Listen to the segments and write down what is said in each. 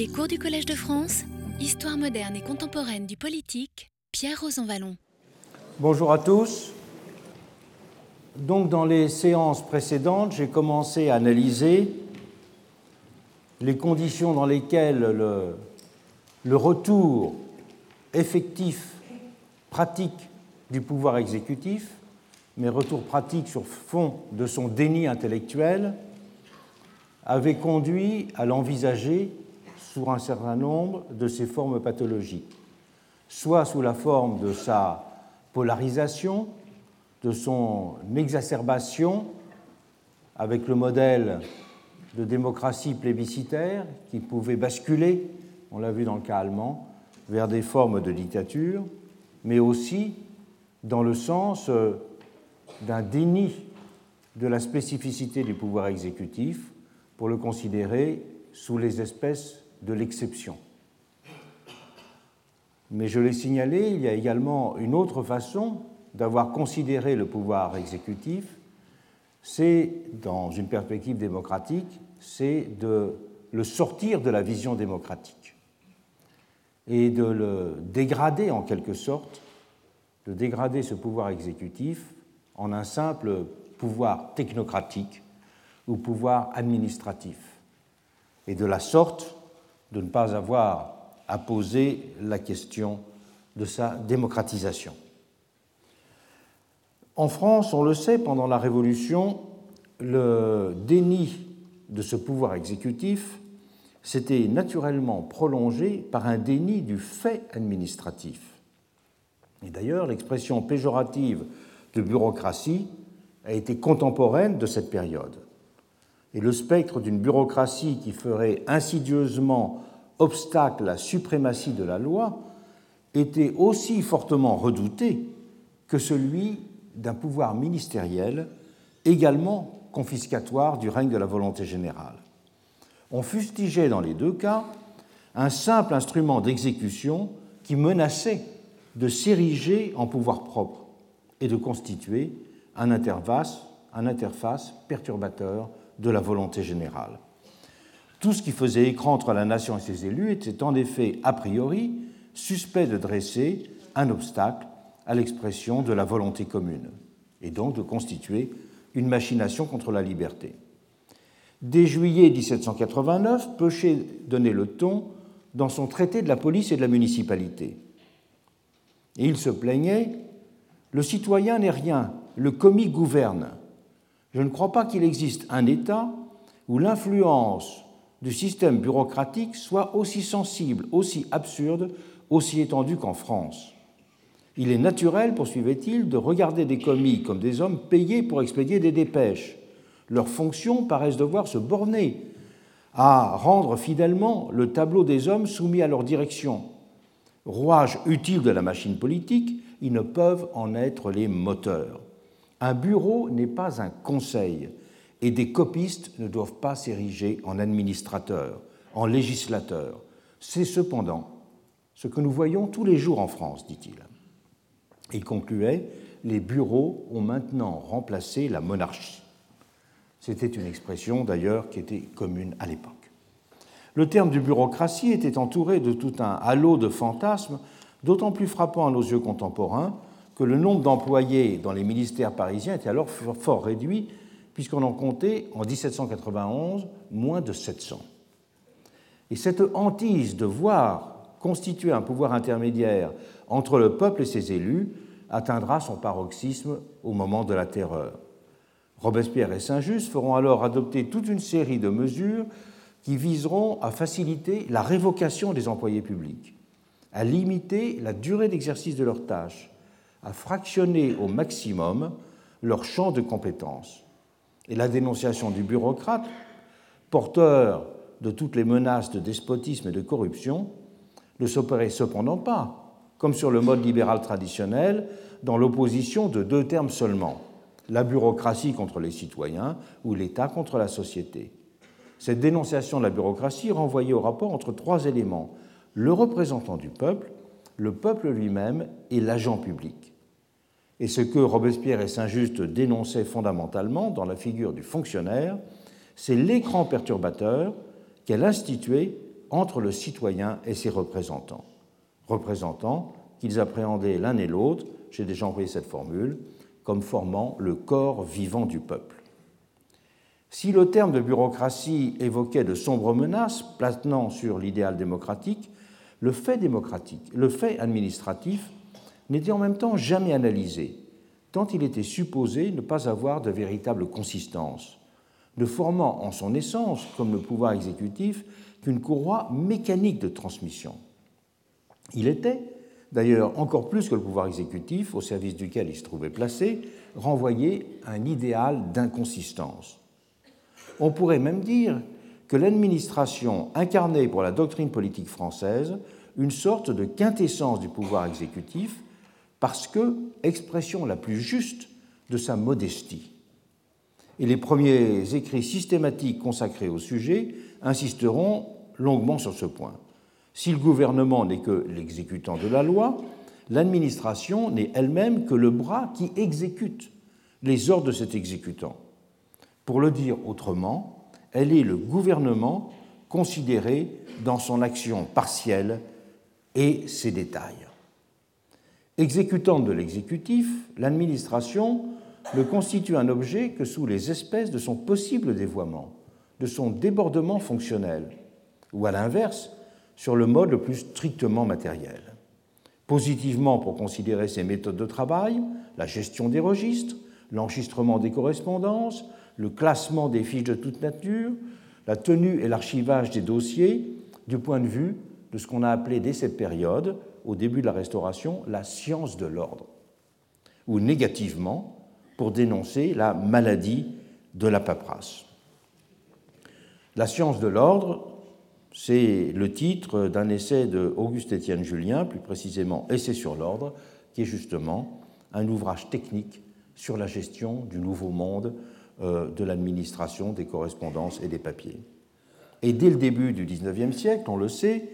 Les cours du Collège de France, Histoire moderne et contemporaine du politique, Pierre Rosanvallon. Bonjour à tous. Donc dans les séances précédentes, j'ai commencé à analyser les conditions dans lesquelles le, le retour effectif, pratique du pouvoir exécutif, mais retour pratique sur fond de son déni intellectuel, avait conduit à l'envisager sous un certain nombre de ses formes pathologiques, soit sous la forme de sa polarisation, de son exacerbation avec le modèle de démocratie plébiscitaire qui pouvait basculer, on l'a vu dans le cas allemand, vers des formes de dictature, mais aussi dans le sens euh, d'un déni de la spécificité du pouvoir exécutif pour le considérer sous les espèces de l'exception. Mais je l'ai signalé, il y a également une autre façon d'avoir considéré le pouvoir exécutif, c'est, dans une perspective démocratique, c'est de le sortir de la vision démocratique et de le dégrader en quelque sorte, de dégrader ce pouvoir exécutif en un simple pouvoir technocratique ou pouvoir administratif, et de la sorte de ne pas avoir à poser la question de sa démocratisation. En France, on le sait, pendant la Révolution, le déni de ce pouvoir exécutif s'était naturellement prolongé par un déni du fait administratif. Et d'ailleurs, l'expression péjorative de bureaucratie a été contemporaine de cette période. Et le spectre d'une bureaucratie qui ferait insidieusement obstacle à la suprématie de la loi était aussi fortement redouté que celui d'un pouvoir ministériel également confiscatoire du règne de la volonté générale. On fustigeait dans les deux cas un simple instrument d'exécution qui menaçait de s'ériger en pouvoir propre et de constituer un interface, un interface perturbateur de la volonté générale. Tout ce qui faisait écran entre la nation et ses élus était en effet, a priori, suspect de dresser un obstacle à l'expression de la volonté commune, et donc de constituer une machination contre la liberté. Dès juillet 1789, Peuchet donnait le ton dans son traité de la police et de la municipalité. Il se plaignait Le citoyen n'est rien, le commis gouverne. Je ne crois pas qu'il existe un État où l'influence du système bureaucratique soit aussi sensible, aussi absurde, aussi étendue qu'en France. Il est naturel, poursuivait-il, de regarder des commis comme des hommes payés pour expédier des dépêches. Leurs fonctions paraissent devoir se borner à rendre fidèlement le tableau des hommes soumis à leur direction. Rouage utile de la machine politique, ils ne peuvent en être les moteurs. Un bureau n'est pas un conseil, et des copistes ne doivent pas s'ériger en administrateurs, en législateurs. C'est cependant ce que nous voyons tous les jours en France, dit-il. Il concluait Les bureaux ont maintenant remplacé la monarchie. C'était une expression d'ailleurs qui était commune à l'époque. Le terme de bureaucratie était entouré de tout un halo de fantasmes, d'autant plus frappant à nos yeux contemporains que le nombre d'employés dans les ministères parisiens était alors fort réduit, puisqu'on en comptait en 1791 moins de 700. Et cette hantise de voir constituer un pouvoir intermédiaire entre le peuple et ses élus atteindra son paroxysme au moment de la terreur. Robespierre et Saint-Just feront alors adopter toute une série de mesures qui viseront à faciliter la révocation des employés publics, à limiter la durée d'exercice de leurs tâches, à fractionner au maximum leur champ de compétences. Et la dénonciation du bureaucrate, porteur de toutes les menaces de despotisme et de corruption, ne s'opérait cependant pas, comme sur le mode libéral traditionnel, dans l'opposition de deux termes seulement, la bureaucratie contre les citoyens ou l'État contre la société. Cette dénonciation de la bureaucratie renvoyait au rapport entre trois éléments, le représentant du peuple, le peuple lui-même et l'agent public. Et ce que Robespierre et Saint-Just dénonçaient fondamentalement dans la figure du fonctionnaire, c'est l'écran perturbateur qu'elle instituait entre le citoyen et ses représentants. Représentants qu'ils appréhendaient l'un et l'autre, j'ai déjà employé cette formule, comme formant le corps vivant du peuple. Si le terme de bureaucratie évoquait de sombres menaces planant sur l'idéal démocratique, le fait démocratique, le fait administratif n'était en même temps jamais analysé, tant il était supposé ne pas avoir de véritable consistance, ne formant en son essence, comme le pouvoir exécutif, qu'une courroie mécanique de transmission. Il était, d'ailleurs encore plus que le pouvoir exécutif, au service duquel il se trouvait placé, renvoyé à un idéal d'inconsistance. On pourrait même dire que l'administration incarnait pour la doctrine politique française une sorte de quintessence du pouvoir exécutif parce que expression la plus juste de sa modestie. Et les premiers écrits systématiques consacrés au sujet insisteront longuement sur ce point. Si le gouvernement n'est que l'exécutant de la loi, l'administration n'est elle-même que le bras qui exécute les ordres de cet exécutant. Pour le dire autrement, elle est le gouvernement considéré dans son action partielle et ses détails. Exécutante de l'exécutif, l'administration ne constitue un objet que sous les espèces de son possible dévoiement, de son débordement fonctionnel, ou à l'inverse, sur le mode le plus strictement matériel. Positivement pour considérer ses méthodes de travail, la gestion des registres, l'enregistrement des correspondances, le classement des fiches de toute nature, la tenue et l'archivage des dossiers, du point de vue de ce qu'on a appelé dès cette période, au début de la Restauration, la science de l'ordre, ou négativement pour dénoncer la maladie de la paperasse. La science de l'ordre, c'est le titre d'un essai de Auguste Étienne Julien, plus précisément Essai sur l'ordre, qui est justement un ouvrage technique sur la gestion du nouveau monde euh, de l'administration des correspondances et des papiers. Et dès le début du XIXe siècle, on le sait,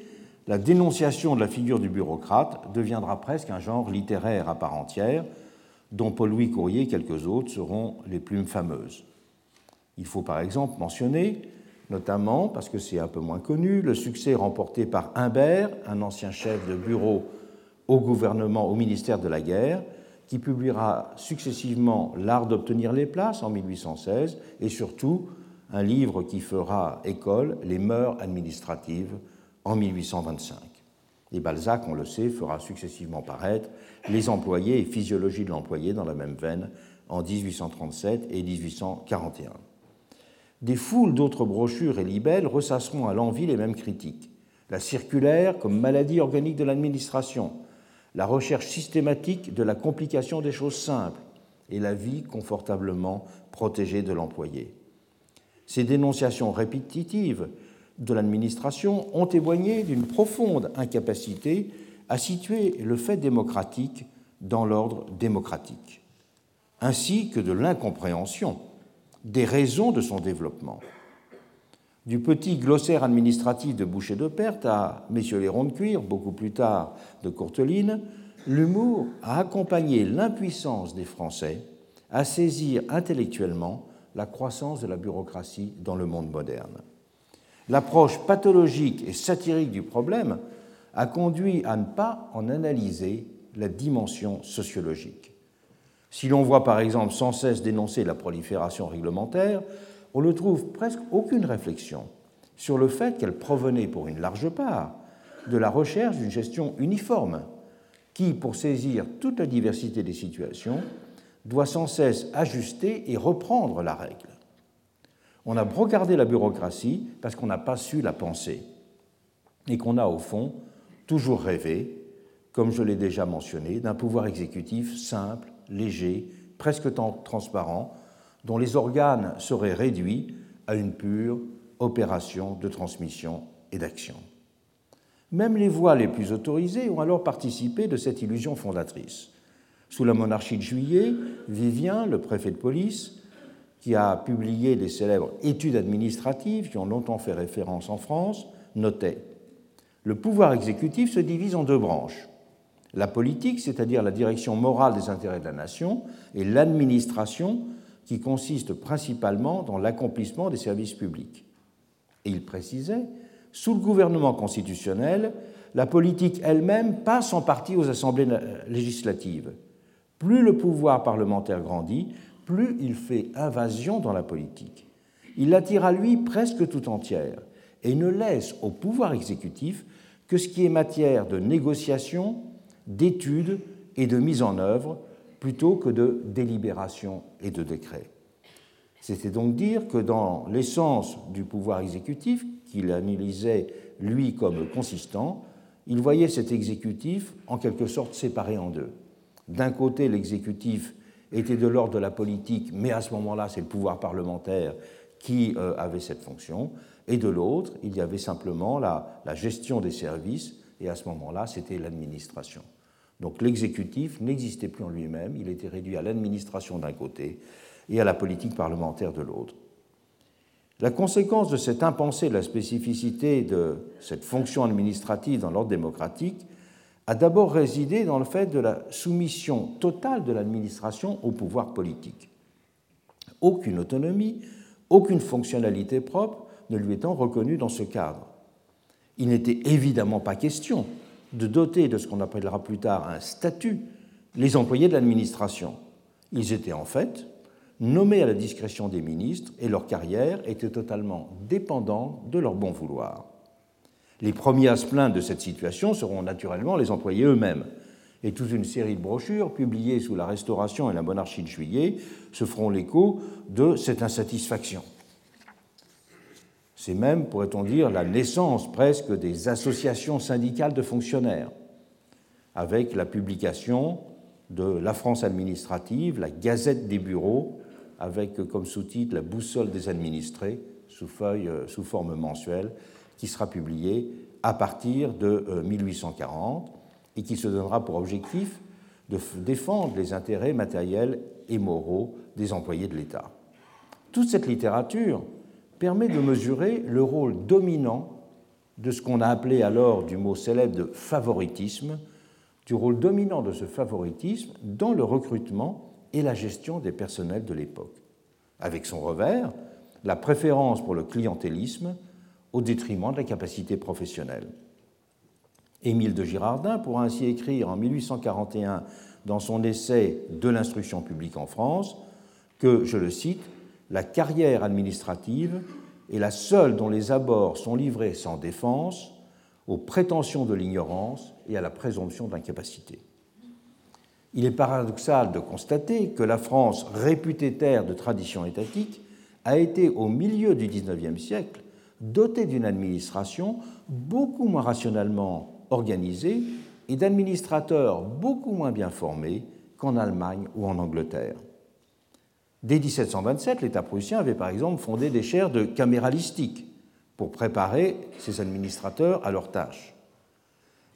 la dénonciation de la figure du bureaucrate deviendra presque un genre littéraire à part entière, dont Paul-Louis Courrier et quelques autres seront les plus fameuses. Il faut par exemple mentionner, notamment parce que c'est un peu moins connu, le succès remporté par Humbert, un ancien chef de bureau au gouvernement, au ministère de la Guerre, qui publiera successivement L'art d'obtenir les places en 1816 et surtout un livre qui fera école, Les mœurs administratives en 1825. Et Balzac, on le sait, fera successivement paraître Les employés et physiologie de l'employé dans la même veine en 1837 et 1841. Des foules d'autres brochures et libelles ressasseront à l'envie les mêmes critiques. La circulaire comme maladie organique de l'administration, la recherche systématique de la complication des choses simples et la vie confortablement protégée de l'employé. Ces dénonciations répétitives de l'administration ont témoigné d'une profonde incapacité à situer le fait démocratique dans l'ordre démocratique, ainsi que de l'incompréhension des raisons de son développement. Du petit glossaire administratif de Boucher de Perte à Messieurs les ronds de cuir, beaucoup plus tard de Courteline, l'humour a accompagné l'impuissance des Français à saisir intellectuellement la croissance de la bureaucratie dans le monde moderne. L'approche pathologique et satirique du problème a conduit à ne pas en analyser la dimension sociologique. Si l'on voit par exemple sans cesse dénoncer la prolifération réglementaire, on ne trouve presque aucune réflexion sur le fait qu'elle provenait pour une large part de la recherche d'une gestion uniforme qui, pour saisir toute la diversité des situations, doit sans cesse ajuster et reprendre la règle. On a brocardé la bureaucratie parce qu'on n'a pas su la penser et qu'on a au fond toujours rêvé, comme je l'ai déjà mentionné, d'un pouvoir exécutif simple, léger, presque transparent, dont les organes seraient réduits à une pure opération de transmission et d'action. Même les voix les plus autorisées ont alors participé de cette illusion fondatrice. Sous la monarchie de Juillet, Vivien, le préfet de police, qui a publié les célèbres études administratives qui ont longtemps fait référence en France, notait Le pouvoir exécutif se divise en deux branches. La politique, c'est-à-dire la direction morale des intérêts de la nation, et l'administration, qui consiste principalement dans l'accomplissement des services publics. Et il précisait Sous le gouvernement constitutionnel, la politique elle-même passe en partie aux assemblées législatives. Plus le pouvoir parlementaire grandit, plus il fait invasion dans la politique. Il l'attire à lui presque tout entière et ne laisse au pouvoir exécutif que ce qui est matière de négociation, d'étude et de mise en œuvre, plutôt que de délibération et de décret. C'était donc dire que dans l'essence du pouvoir exécutif, qu'il analysait lui comme consistant, il voyait cet exécutif en quelque sorte séparé en deux. D'un côté, l'exécutif était de l'ordre de la politique, mais à ce moment-là, c'est le pouvoir parlementaire qui euh, avait cette fonction, et de l'autre, il y avait simplement la, la gestion des services, et à ce moment-là, c'était l'administration. Donc l'exécutif n'existait plus en lui-même, il était réduit à l'administration d'un côté et à la politique parlementaire de l'autre. La conséquence de cette impensée de la spécificité de cette fonction administrative dans l'ordre démocratique a d'abord résidé dans le fait de la soumission totale de l'administration au pouvoir politique. Aucune autonomie, aucune fonctionnalité propre ne lui étant reconnue dans ce cadre. Il n'était évidemment pas question de doter de ce qu'on appellera plus tard un statut les employés de l'administration. Ils étaient en fait nommés à la discrétion des ministres et leur carrière était totalement dépendante de leur bon vouloir. Les premiers à se plaindre de cette situation seront naturellement les employés eux-mêmes. Et toute une série de brochures publiées sous la Restauration et la Monarchie de Juillet se feront l'écho de cette insatisfaction. C'est même, pourrait-on dire, la naissance presque des associations syndicales de fonctionnaires, avec la publication de La France administrative, la Gazette des bureaux, avec comme sous-titre La boussole des administrés, sous, feuille, euh, sous forme mensuelle, qui sera publiée à partir de 1840 euh, et qui se donnera pour objectif de défendre les intérêts matériels et moraux des employés de l'État. Toute cette littérature permet de mesurer le rôle dominant de ce qu'on a appelé alors du mot célèbre de favoritisme, du rôle dominant de ce favoritisme dans le recrutement et la gestion des personnels de l'époque, avec son revers, la préférence pour le clientélisme au détriment de la capacité professionnelle. Émile de Girardin pourra ainsi écrire en 1841 dans son essai De l'instruction publique en France que, je le cite, la carrière administrative est la seule dont les abords sont livrés sans défense aux prétentions de l'ignorance et à la présomption d'incapacité. Il est paradoxal de constater que la France, réputée terre de tradition étatique, a été au milieu du XIXe siècle dotée d'une administration beaucoup moins rationnellement organisée et d'administrateurs beaucoup moins bien formés qu'en Allemagne ou en Angleterre. Dès 1727, l'État prussien avait par exemple fondé des chaires de caméralistique pour préparer ses administrateurs à leurs tâches.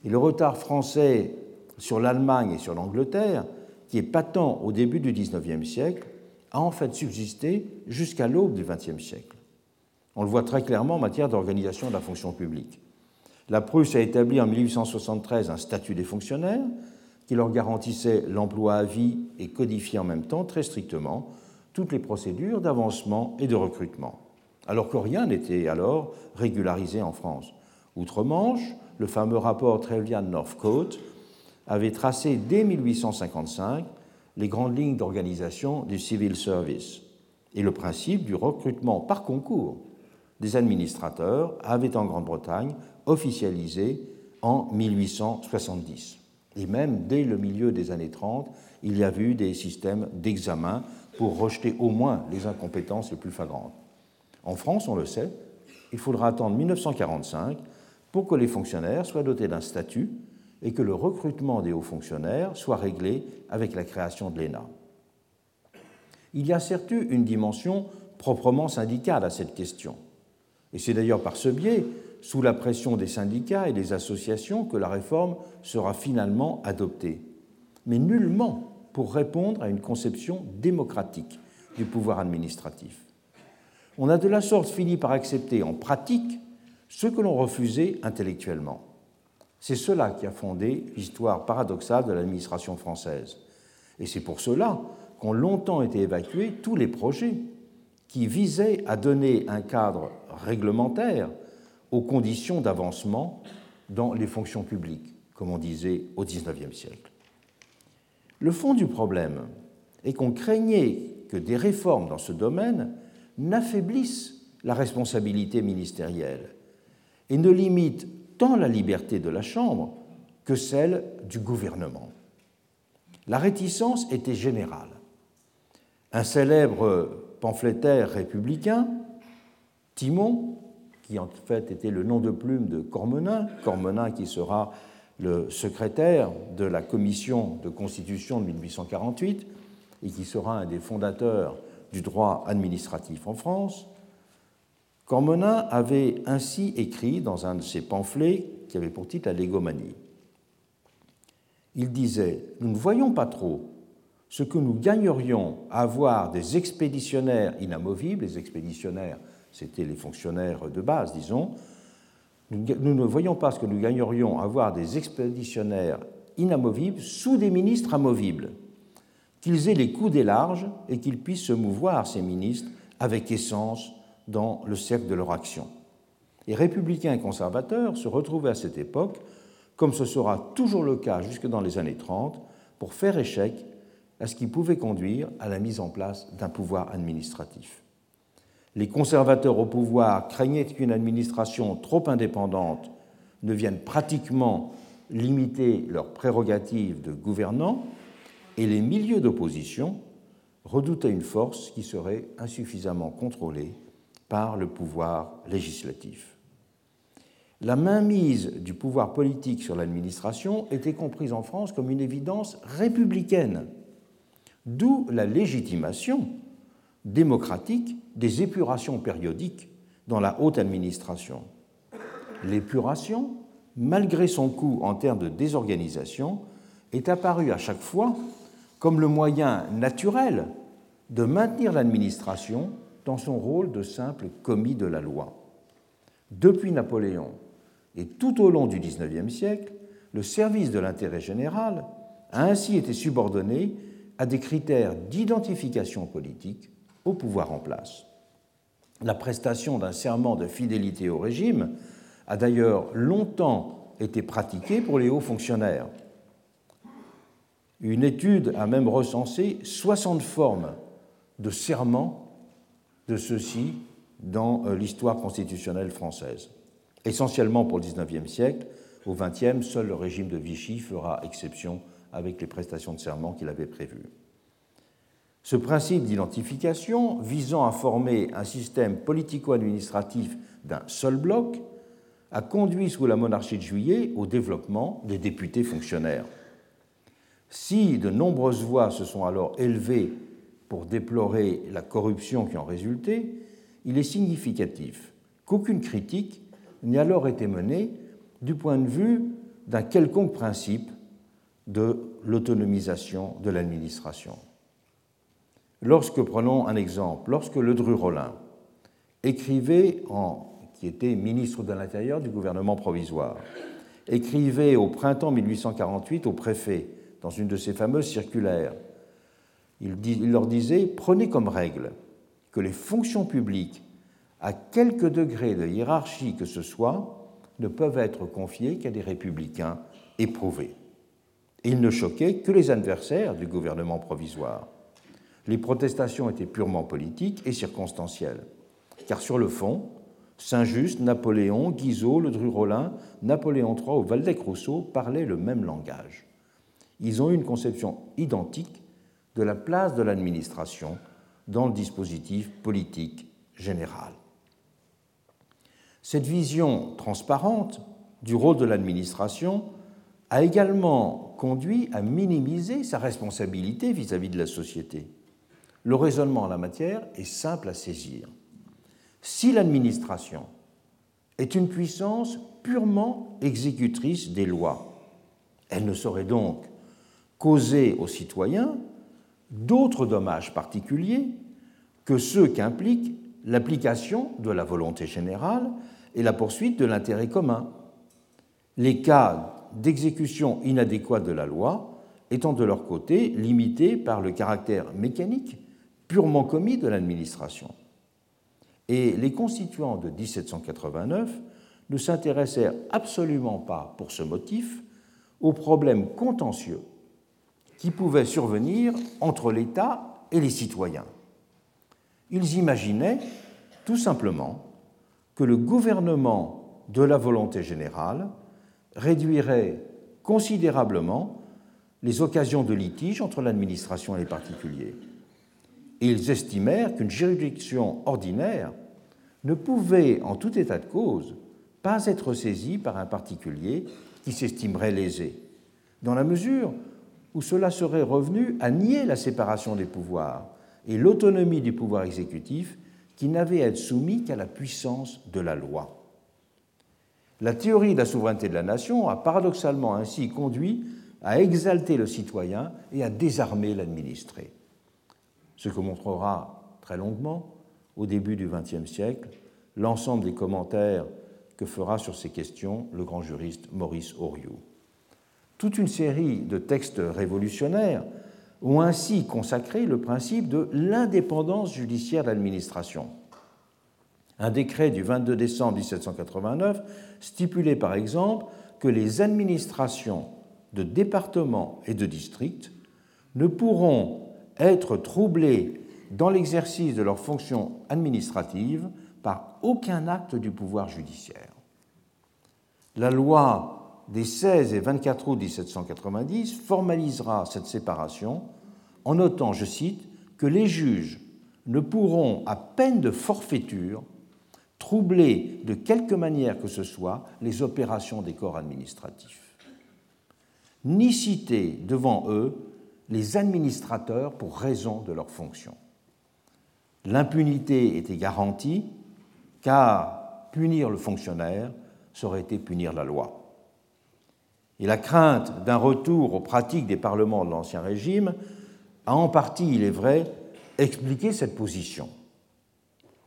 Et le retard français sur l'Allemagne et sur l'Angleterre, qui est patent au début du XIXe siècle, a en fait subsisté jusqu'à l'aube du XXe siècle. On le voit très clairement en matière d'organisation de la fonction publique. La Prusse a établi en 1873 un statut des fonctionnaires qui leur garantissait l'emploi à vie et codifiait en même temps très strictement toutes les procédures d'avancement et de recrutement, alors que rien n'était alors régularisé en France. Outre-Manche, le fameux rapport Trevian-Northcote avait tracé dès 1855 les grandes lignes d'organisation du civil service et le principe du recrutement par concours des administrateurs avait en Grande-Bretagne officialisé en 1870. Et même dès le milieu des années 30, il y a eu des systèmes d'examen pour rejeter au moins les incompétences les plus flagrantes. En France, on le sait, il faudra attendre 1945 pour que les fonctionnaires soient dotés d'un statut et que le recrutement des hauts fonctionnaires soit réglé avec la création de l'ENA. Il y a certes une dimension proprement syndicale à cette question, et c'est d'ailleurs par ce biais, sous la pression des syndicats et des associations, que la réforme sera finalement adoptée, mais nullement pour répondre à une conception démocratique du pouvoir administratif. On a de la sorte fini par accepter en pratique ce que l'on refusait intellectuellement. C'est cela qui a fondé l'histoire paradoxale de l'administration française. Et c'est pour cela qu'ont longtemps été évacués tous les projets qui visaient à donner un cadre réglementaire aux conditions d'avancement dans les fonctions publiques, comme on disait au XIXe siècle. Le fond du problème est qu'on craignait que des réformes dans ce domaine n'affaiblissent la responsabilité ministérielle et ne limitent tant la liberté de la Chambre que celle du gouvernement. La réticence était générale. Un célèbre pamphlétaire républicain, Timon, qui en fait était le nom de plume de Cormenin, Cormenin qui sera le secrétaire de la commission de constitution de 1848 et qui sera un des fondateurs du droit administratif en France, Cormenin avait ainsi écrit dans un de ses pamphlets qui avait pour titre La légomanie. Il disait Nous ne voyons pas trop ce que nous gagnerions à avoir des expéditionnaires inamovibles, les expéditionnaires, c'était les fonctionnaires de base, disons, nous ne voyons pas ce que nous gagnerions à avoir des expéditionnaires inamovibles sous des ministres amovibles, qu'ils aient les coups des larges et qu'ils puissent se mouvoir, ces ministres, avec essence dans le cercle de leur action. Les républicains et conservateurs se retrouvaient à cette époque, comme ce sera toujours le cas jusque dans les années 30, pour faire échec à ce qui pouvait conduire à la mise en place d'un pouvoir administratif. Les conservateurs au pouvoir craignaient qu'une administration trop indépendante ne vienne pratiquement limiter leurs prérogatives de gouvernants, et les milieux d'opposition redoutaient une force qui serait insuffisamment contrôlée par le pouvoir législatif. La mainmise du pouvoir politique sur l'administration était comprise en France comme une évidence républicaine, d'où la légitimation démocratique des épurations périodiques dans la haute administration. L'épuration, malgré son coût en termes de désorganisation, est apparue à chaque fois comme le moyen naturel de maintenir l'administration dans son rôle de simple commis de la loi. Depuis Napoléon et tout au long du XIXe siècle, le service de l'intérêt général a ainsi été subordonné à des critères d'identification politique au pouvoir en place. La prestation d'un serment de fidélité au régime a d'ailleurs longtemps été pratiquée pour les hauts fonctionnaires. Une étude a même recensé 60 formes de serment de ceux-ci dans euh, l'histoire constitutionnelle française. Essentiellement pour le XIXe siècle, au XXe, seul le régime de Vichy fera exception avec les prestations de serment qu'il avait prévues. Ce principe d'identification, visant à former un système politico-administratif d'un seul bloc, a conduit sous la monarchie de juillet au développement des députés fonctionnaires. Si de nombreuses voix se sont alors élevées pour déplorer la corruption qui en résultait, il est significatif qu'aucune critique n'ait alors été menée du point de vue d'un quelconque principe de l'autonomisation de l'administration. Lorsque, prenons un exemple, lorsque Ledru-Rollin écrivait, en, qui était ministre de l'Intérieur du gouvernement provisoire, écrivait au printemps 1848 au préfet, dans une de ses fameuses circulaires, il, il leur disait Prenez comme règle que les fonctions publiques, à quelque degré de hiérarchie que ce soit, ne peuvent être confiées qu'à des républicains éprouvés. Il ne choquait que les adversaires du gouvernement provisoire les protestations étaient purement politiques et circonstancielles. Car sur le fond, Saint-Just, Napoléon, Guizot, Le Dru-Rollin, Napoléon III ou Valdec-Rousseau parlaient le même langage. Ils ont eu une conception identique de la place de l'administration dans le dispositif politique général. Cette vision transparente du rôle de l'administration a également conduit à minimiser sa responsabilité vis-à-vis -vis de la société. Le raisonnement en la matière est simple à saisir. Si l'administration est une puissance purement exécutrice des lois, elle ne saurait donc causer aux citoyens d'autres dommages particuliers que ceux qu'implique l'application de la volonté générale et la poursuite de l'intérêt commun. Les cas d'exécution inadéquate de la loi étant de leur côté limités par le caractère mécanique purement commis de l'administration. Et les constituants de 1789 ne s'intéressèrent absolument pas, pour ce motif, aux problèmes contentieux qui pouvaient survenir entre l'État et les citoyens. Ils imaginaient tout simplement que le gouvernement de la volonté générale réduirait considérablement les occasions de litige entre l'administration et les particuliers. Et ils estimèrent qu'une juridiction ordinaire ne pouvait, en tout état de cause, pas être saisie par un particulier qui s'estimerait lésé, dans la mesure où cela serait revenu à nier la séparation des pouvoirs et l'autonomie du pouvoir exécutif qui n'avait à être soumis qu'à la puissance de la loi. La théorie de la souveraineté de la nation a paradoxalement ainsi conduit à exalter le citoyen et à désarmer l'administré. Ce que montrera très longuement, au début du XXe siècle, l'ensemble des commentaires que fera sur ces questions le grand juriste Maurice Oriou. Toute une série de textes révolutionnaires ont ainsi consacré le principe de l'indépendance judiciaire de l'administration. Un décret du 22 décembre 1789 stipulait par exemple que les administrations de départements et de districts ne pourront être troublées dans l'exercice de leurs fonctions administratives par aucun acte du pouvoir judiciaire. La loi des 16 et 24 août 1790 formalisera cette séparation en notant, je cite, que les juges ne pourront, à peine de forfaiture, troubler de quelque manière que ce soit les opérations des corps administratifs, ni citer devant eux les administrateurs pour raison de leurs fonctions. L'impunité était garantie car punir le fonctionnaire serait été punir la loi. Et la crainte d'un retour aux pratiques des parlements de l'Ancien Régime a en partie, il est vrai, expliqué cette position.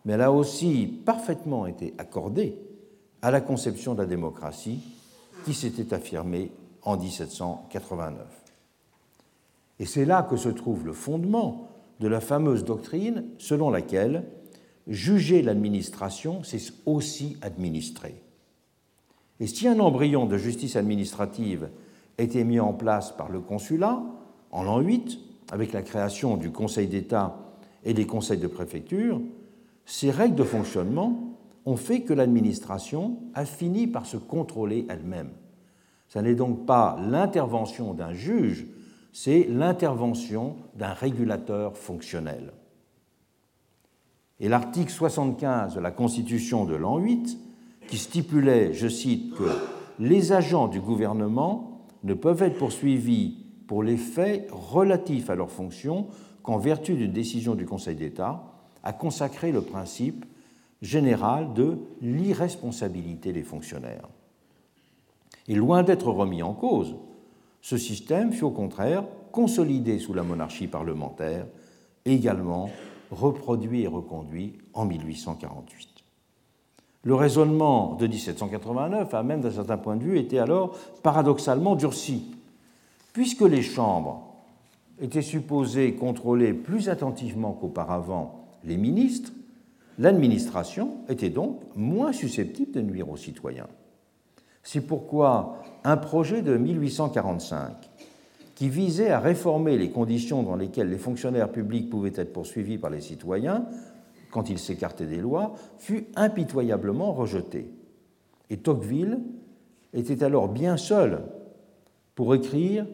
Mais elle a aussi parfaitement été accordée à la conception de la démocratie qui s'était affirmée en 1789. Et c'est là que se trouve le fondement de la fameuse doctrine selon laquelle juger l'administration, c'est aussi administrer. Et si un embryon de justice administrative était mis en place par le consulat en l'an 8, avec la création du Conseil d'État et des conseils de préfecture, ces règles de fonctionnement ont fait que l'administration a fini par se contrôler elle-même. Ce n'est donc pas l'intervention d'un juge, c'est l'intervention d'un régulateur fonctionnel. Et l'article 75 de la Constitution de l'an 8, qui stipulait, je cite, que les agents du gouvernement ne peuvent être poursuivis pour les faits relatifs à leurs fonctions qu'en vertu d'une décision du Conseil d'État, a consacré le principe général de l'irresponsabilité des fonctionnaires. Et loin d'être remis en cause, ce système fut au contraire consolidé sous la monarchie parlementaire, également reproduit et reconduit en 1848. Le raisonnement de 1789 a même, d'un certain point de vue, été alors paradoxalement durci, puisque les chambres étaient supposées contrôler plus attentivement qu'auparavant les ministres, l'administration était donc moins susceptible de nuire aux citoyens. C'est pourquoi un projet de 1845 qui visait à réformer les conditions dans lesquelles les fonctionnaires publics pouvaient être poursuivis par les citoyens quand ils s'écartaient des lois, fut impitoyablement rejeté. Et Tocqueville était alors bien seul pour écrire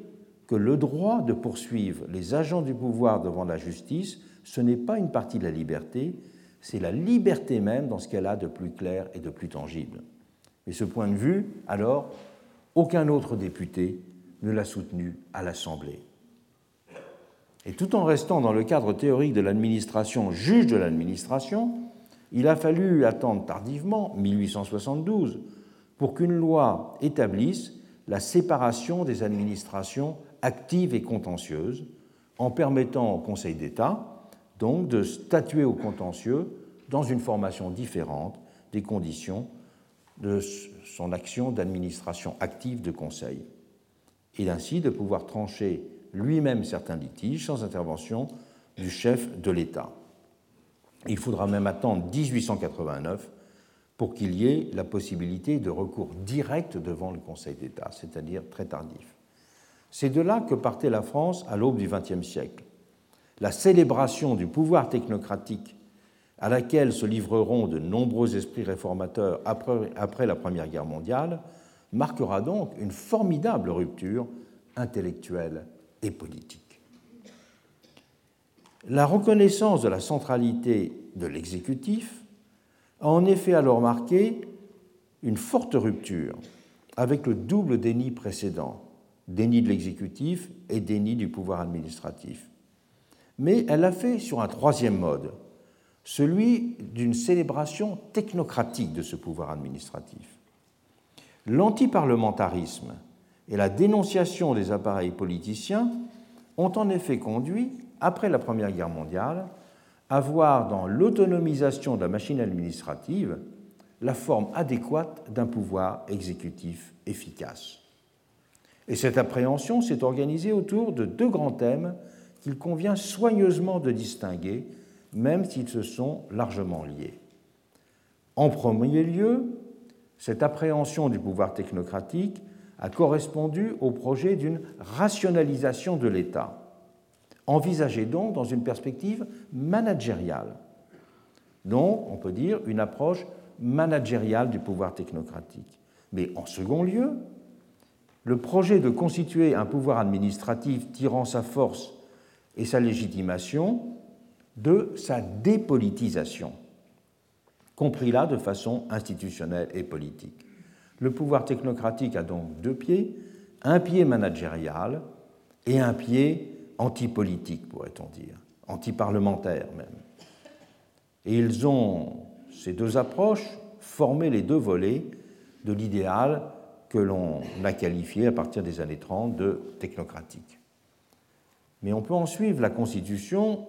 que le droit de poursuivre les agents du pouvoir devant la justice, ce n'est pas une partie de la liberté, c'est la liberté même dans ce qu'elle a de plus clair et de plus tangible. Et ce point de vue, alors, aucun autre député ne l'a soutenu à l'Assemblée. Et tout en restant dans le cadre théorique de l'administration juge de l'administration, il a fallu attendre tardivement, 1872, pour qu'une loi établisse la séparation des administrations actives et contentieuses, en permettant au Conseil d'État donc de statuer au contentieux dans une formation différente des conditions de son action d'administration active de Conseil et ainsi de pouvoir trancher lui-même certains litiges sans intervention du chef de l'État. Il faudra même attendre 1889 pour qu'il y ait la possibilité de recours direct devant le Conseil d'État, c'est-à-dire très tardif. C'est de là que partait la France à l'aube du XXe siècle. La célébration du pouvoir technocratique à laquelle se livreront de nombreux esprits réformateurs après, la Première Guerre mondiale marquera donc une formidable rupture intellectuelle et politique. La reconnaissance de la centralité de l'exécutif a en effet alors marqué une forte rupture avec le double déni précédent, déni de l'exécutif et déni du pouvoir administratif. Mais elle l'a fait sur un troisième mode, celui d'une célébration technocratique de ce pouvoir administratif. L'antiparlementarisme et la dénonciation des appareils politiciens ont en effet conduit, après la Première Guerre mondiale, à voir dans l'autonomisation de la machine administrative la forme adéquate d'un pouvoir exécutif efficace. Et cette appréhension s'est organisée autour de deux grands thèmes qu'il convient soigneusement de distinguer, même s'ils se sont largement liés. En premier lieu, cette appréhension du pouvoir technocratique a correspondu au projet d'une rationalisation de l'État, envisagé donc dans une perspective managériale. Donc, on peut dire une approche managériale du pouvoir technocratique. Mais en second lieu, le projet de constituer un pouvoir administratif tirant sa force et sa légitimation de sa dépolitisation, compris là de façon institutionnelle et politique. Le pouvoir technocratique a donc deux pieds, un pied managérial et un pied antipolitique, pourrait-on dire, antiparlementaire même. Et ils ont, ces deux approches, formé les deux volets de l'idéal que l'on a qualifié à partir des années 30 de technocratique. Mais on peut en suivre la Constitution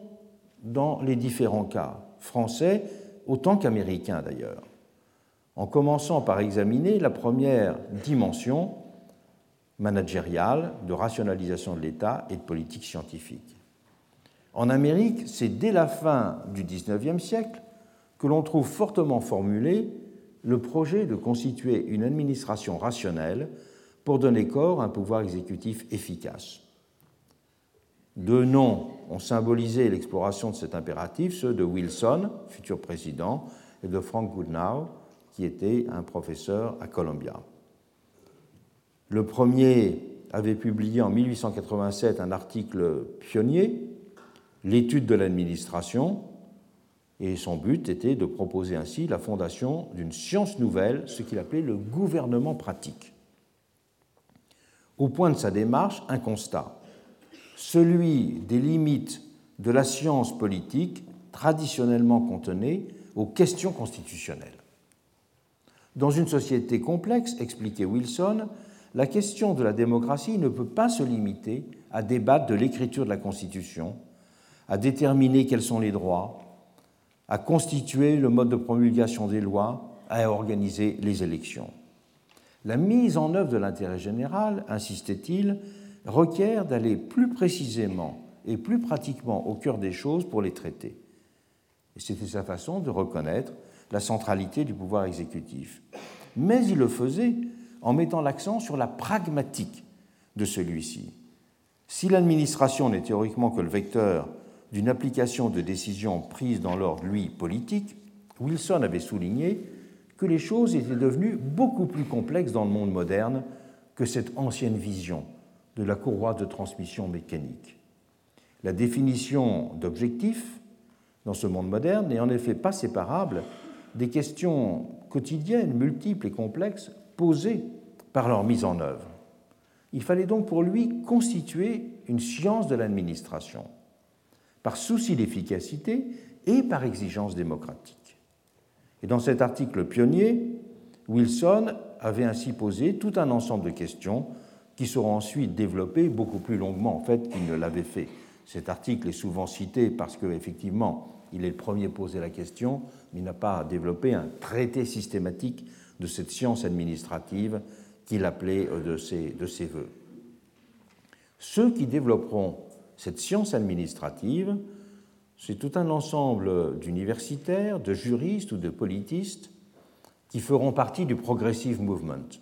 dans les différents cas, français autant qu'américains d'ailleurs, en commençant par examiner la première dimension managériale de rationalisation de l'État et de politique scientifique. En Amérique, c'est dès la fin du XIXe siècle que l'on trouve fortement formulé le projet de constituer une administration rationnelle pour donner corps à un pouvoir exécutif efficace. Deux noms ont symbolisé l'exploration de cet impératif, ceux de Wilson, futur président, et de Frank Goodnow, qui était un professeur à Columbia. Le premier avait publié en 1887 un article pionnier, L'étude de l'administration, et son but était de proposer ainsi la fondation d'une science nouvelle, ce qu'il appelait le gouvernement pratique. Au point de sa démarche, un constat celui des limites de la science politique traditionnellement contenées aux questions constitutionnelles. Dans une société complexe, expliquait Wilson, la question de la démocratie ne peut pas se limiter à débattre de l'écriture de la Constitution, à déterminer quels sont les droits, à constituer le mode de promulgation des lois, à organiser les élections. La mise en œuvre de l'intérêt général, insistait-il, requiert d'aller plus précisément et plus pratiquement au cœur des choses pour les traiter. C'était sa façon de reconnaître la centralité du pouvoir exécutif. Mais il le faisait en mettant l'accent sur la pragmatique de celui-ci. Si l'administration n'est théoriquement que le vecteur d'une application de décisions prises dans l'ordre, lui, politique, Wilson avait souligné que les choses étaient devenues beaucoup plus complexes dans le monde moderne que cette ancienne vision de la courroie de transmission mécanique. La définition d'objectif dans ce monde moderne n'est en effet pas séparable des questions quotidiennes, multiples et complexes posées par leur mise en œuvre. Il fallait donc pour lui constituer une science de l'administration, par souci d'efficacité et par exigence démocratique. Et dans cet article pionnier, Wilson avait ainsi posé tout un ensemble de questions qui seront ensuite développés beaucoup plus longuement en fait qu'il ne l'avait fait. Cet article est souvent cité parce qu'effectivement, il est le premier à poser la question, mais il n'a pas développé un traité systématique de cette science administrative qu'il appelait euh, de ses, de ses voeux. Ceux qui développeront cette science administrative, c'est tout un ensemble d'universitaires, de juristes ou de politistes, qui feront partie du Progressive Movement.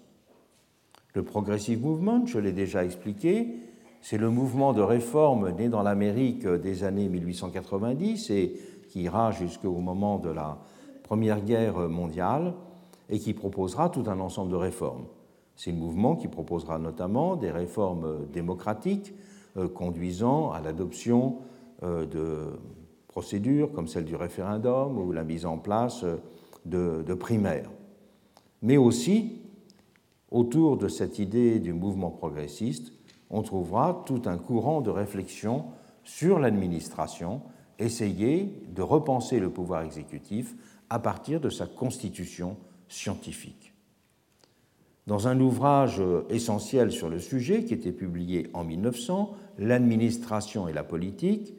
Le Progressive Movement, je l'ai déjà expliqué, c'est le mouvement de réforme né dans l'Amérique des années 1890 et qui ira jusqu'au moment de la Première Guerre mondiale et qui proposera tout un ensemble de réformes. C'est le mouvement qui proposera notamment des réformes démocratiques euh, conduisant à l'adoption euh, de procédures comme celle du référendum ou la mise en place euh, de, de primaires. Mais aussi, autour de cette idée du mouvement progressiste, on trouvera tout un courant de réflexion sur l'administration, essayer de repenser le pouvoir exécutif à partir de sa constitution scientifique. Dans un ouvrage essentiel sur le sujet qui était publié en 1900, L'administration et la politique,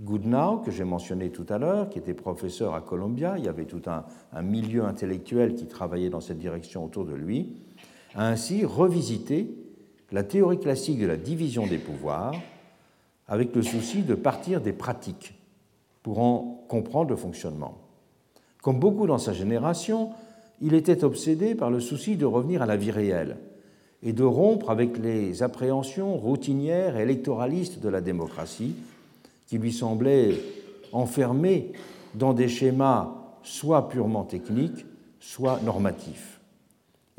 Goodnow, que j'ai mentionné tout à l'heure, qui était professeur à Columbia, il y avait tout un, un, milieu intellectuel qui travaillait dans cette direction autour de lui, a ainsi revisité la théorie classique de la division des pouvoirs avec le souci de partir des pratiques pour en comprendre le fonctionnement. Comme beaucoup dans sa génération, il était obsédé par le souci de revenir à la vie réelle et de rompre avec les appréhensions routinières et électoralistes de la démocratie qui lui semblaient enfermées dans des schémas soit purement techniques, soit normatifs.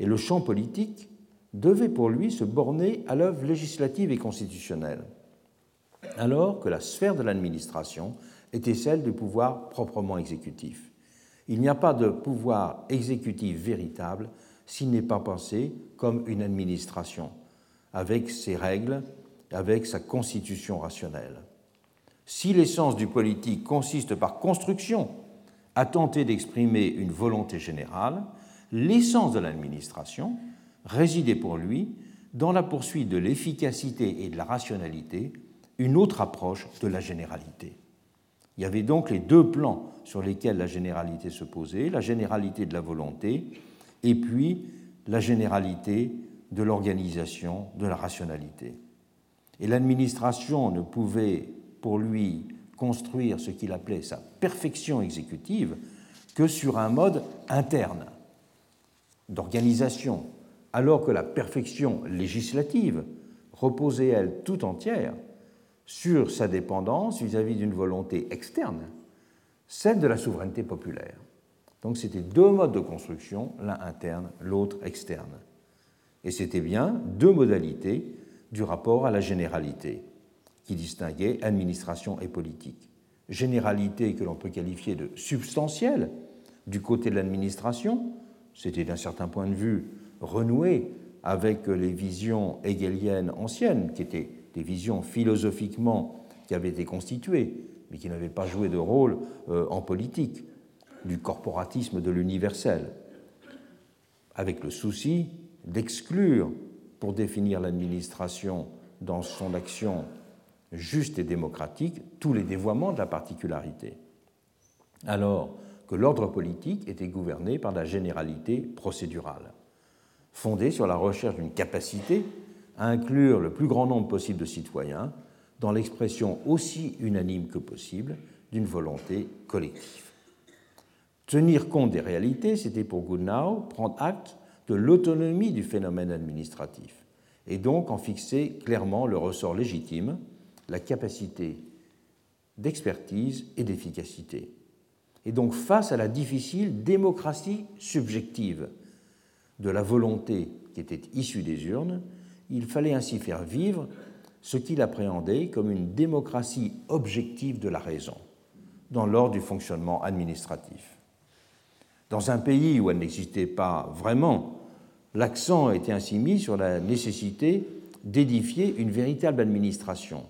Et le champ politique devait pour lui se borner à l'œuvre législative et constitutionnelle, alors que la sphère de l'administration était celle du pouvoir proprement exécutif. Il n'y a pas de pouvoir exécutif véritable s'il n'est pas pensé comme une administration, avec ses règles, avec sa constitution rationnelle. Si l'essence du politique consiste par construction à tenter d'exprimer une volonté générale, l'essence de l'administration résidait pour lui dans la poursuite de l'efficacité et de la rationalité, une autre approche de la généralité. Il y avait donc les deux plans sur lesquels la généralité se posait, la généralité de la volonté et puis la généralité de l'organisation, de la rationalité. Et l'administration ne pouvait pour lui construire ce qu'il appelait sa perfection exécutive que sur un mode interne d'organisation, alors que la perfection législative reposait, elle, tout entière sur sa dépendance vis-à-vis d'une volonté externe, celle de la souveraineté populaire. Donc c'était deux modes de construction, l'un interne, l'autre externe. Et c'était bien deux modalités du rapport à la généralité qui distinguaient administration et politique. Généralité que l'on peut qualifier de substantielle du côté de l'administration, c'était d'un certain point de vue renoué avec les visions hegeliennes anciennes, qui étaient des visions philosophiquement qui avaient été constituées, mais qui n'avaient pas joué de rôle euh, en politique du corporatisme de l'universel, avec le souci d'exclure, pour définir l'administration dans son action juste et démocratique, tous les dévoiements de la particularité, alors que l'ordre politique était gouverné par la généralité procédurale, fondée sur la recherche d'une capacité à inclure le plus grand nombre possible de citoyens dans l'expression aussi unanime que possible d'une volonté collective. Tenir compte des réalités, c'était pour Goodnow prendre acte de l'autonomie du phénomène administratif et donc en fixer clairement le ressort légitime, la capacité d'expertise et d'efficacité. Et donc face à la difficile démocratie subjective de la volonté qui était issue des urnes, il fallait ainsi faire vivre ce qu'il appréhendait comme une démocratie objective de la raison dans l'ordre du fonctionnement administratif. Dans un pays où elle n'existait pas vraiment, l'accent été ainsi mis sur la nécessité d'édifier une véritable administration,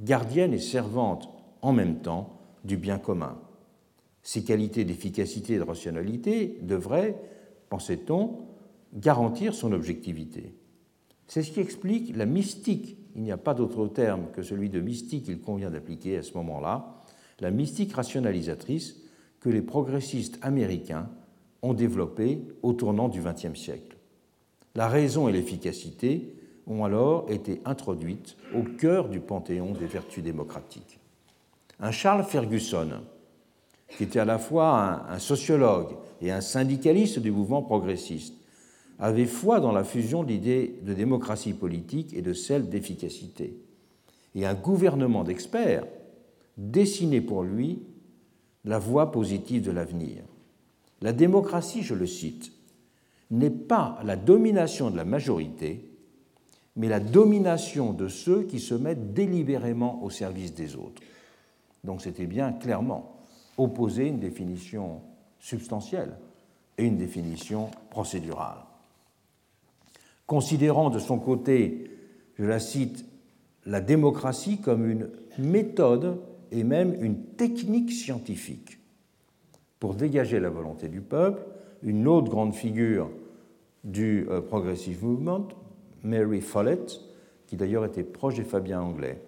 gardienne et servante en même temps du bien commun. Ces qualités d'efficacité et de rationalité devraient, pensait-on, garantir son objectivité. C'est ce qui explique la mystique, il n'y a pas d'autre terme que celui de mystique qu'il convient d'appliquer à ce moment-là, la mystique rationalisatrice que les progressistes américains ont développé au tournant du XXe siècle. La raison et l'efficacité ont alors été introduites au cœur du panthéon des vertus démocratiques. Un Charles Ferguson, qui était à la fois un, sociologue et un syndicaliste du mouvement progressiste, avait foi dans la fusion de l'idée de démocratie politique et de celle d'efficacité. Et un gouvernement d'experts dessinait pour lui la voie positive de l'avenir. La démocratie, je le cite, n'est pas la domination de la majorité, mais la domination de ceux qui se mettent délibérément au service des autres. Donc c'était bien clairement opposer une définition substantielle et une définition procédurale. Considérant de son côté, je la cite, la démocratie comme une méthode et même une technique scientifique pour dégager la volonté du peuple, une autre grande figure du euh, Progressive Movement, Mary Follett, qui d'ailleurs était proche des Fabien Anglais,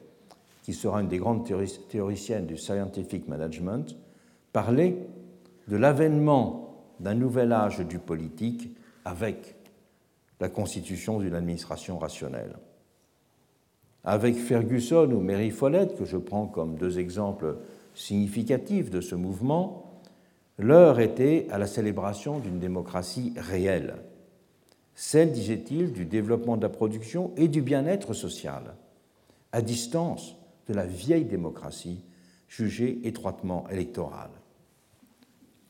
qui sera une des grandes théoriciennes du scientific management, parlait de l'avènement d'un nouvel âge du politique avec la constitution d'une administration rationnelle. Avec Ferguson ou Mary Follett, que je prends comme deux exemples significatifs de ce mouvement, l'heure était à la célébration d'une démocratie réelle, celle, disait-il, du développement de la production et du bien-être social, à distance de la vieille démocratie jugée étroitement électorale.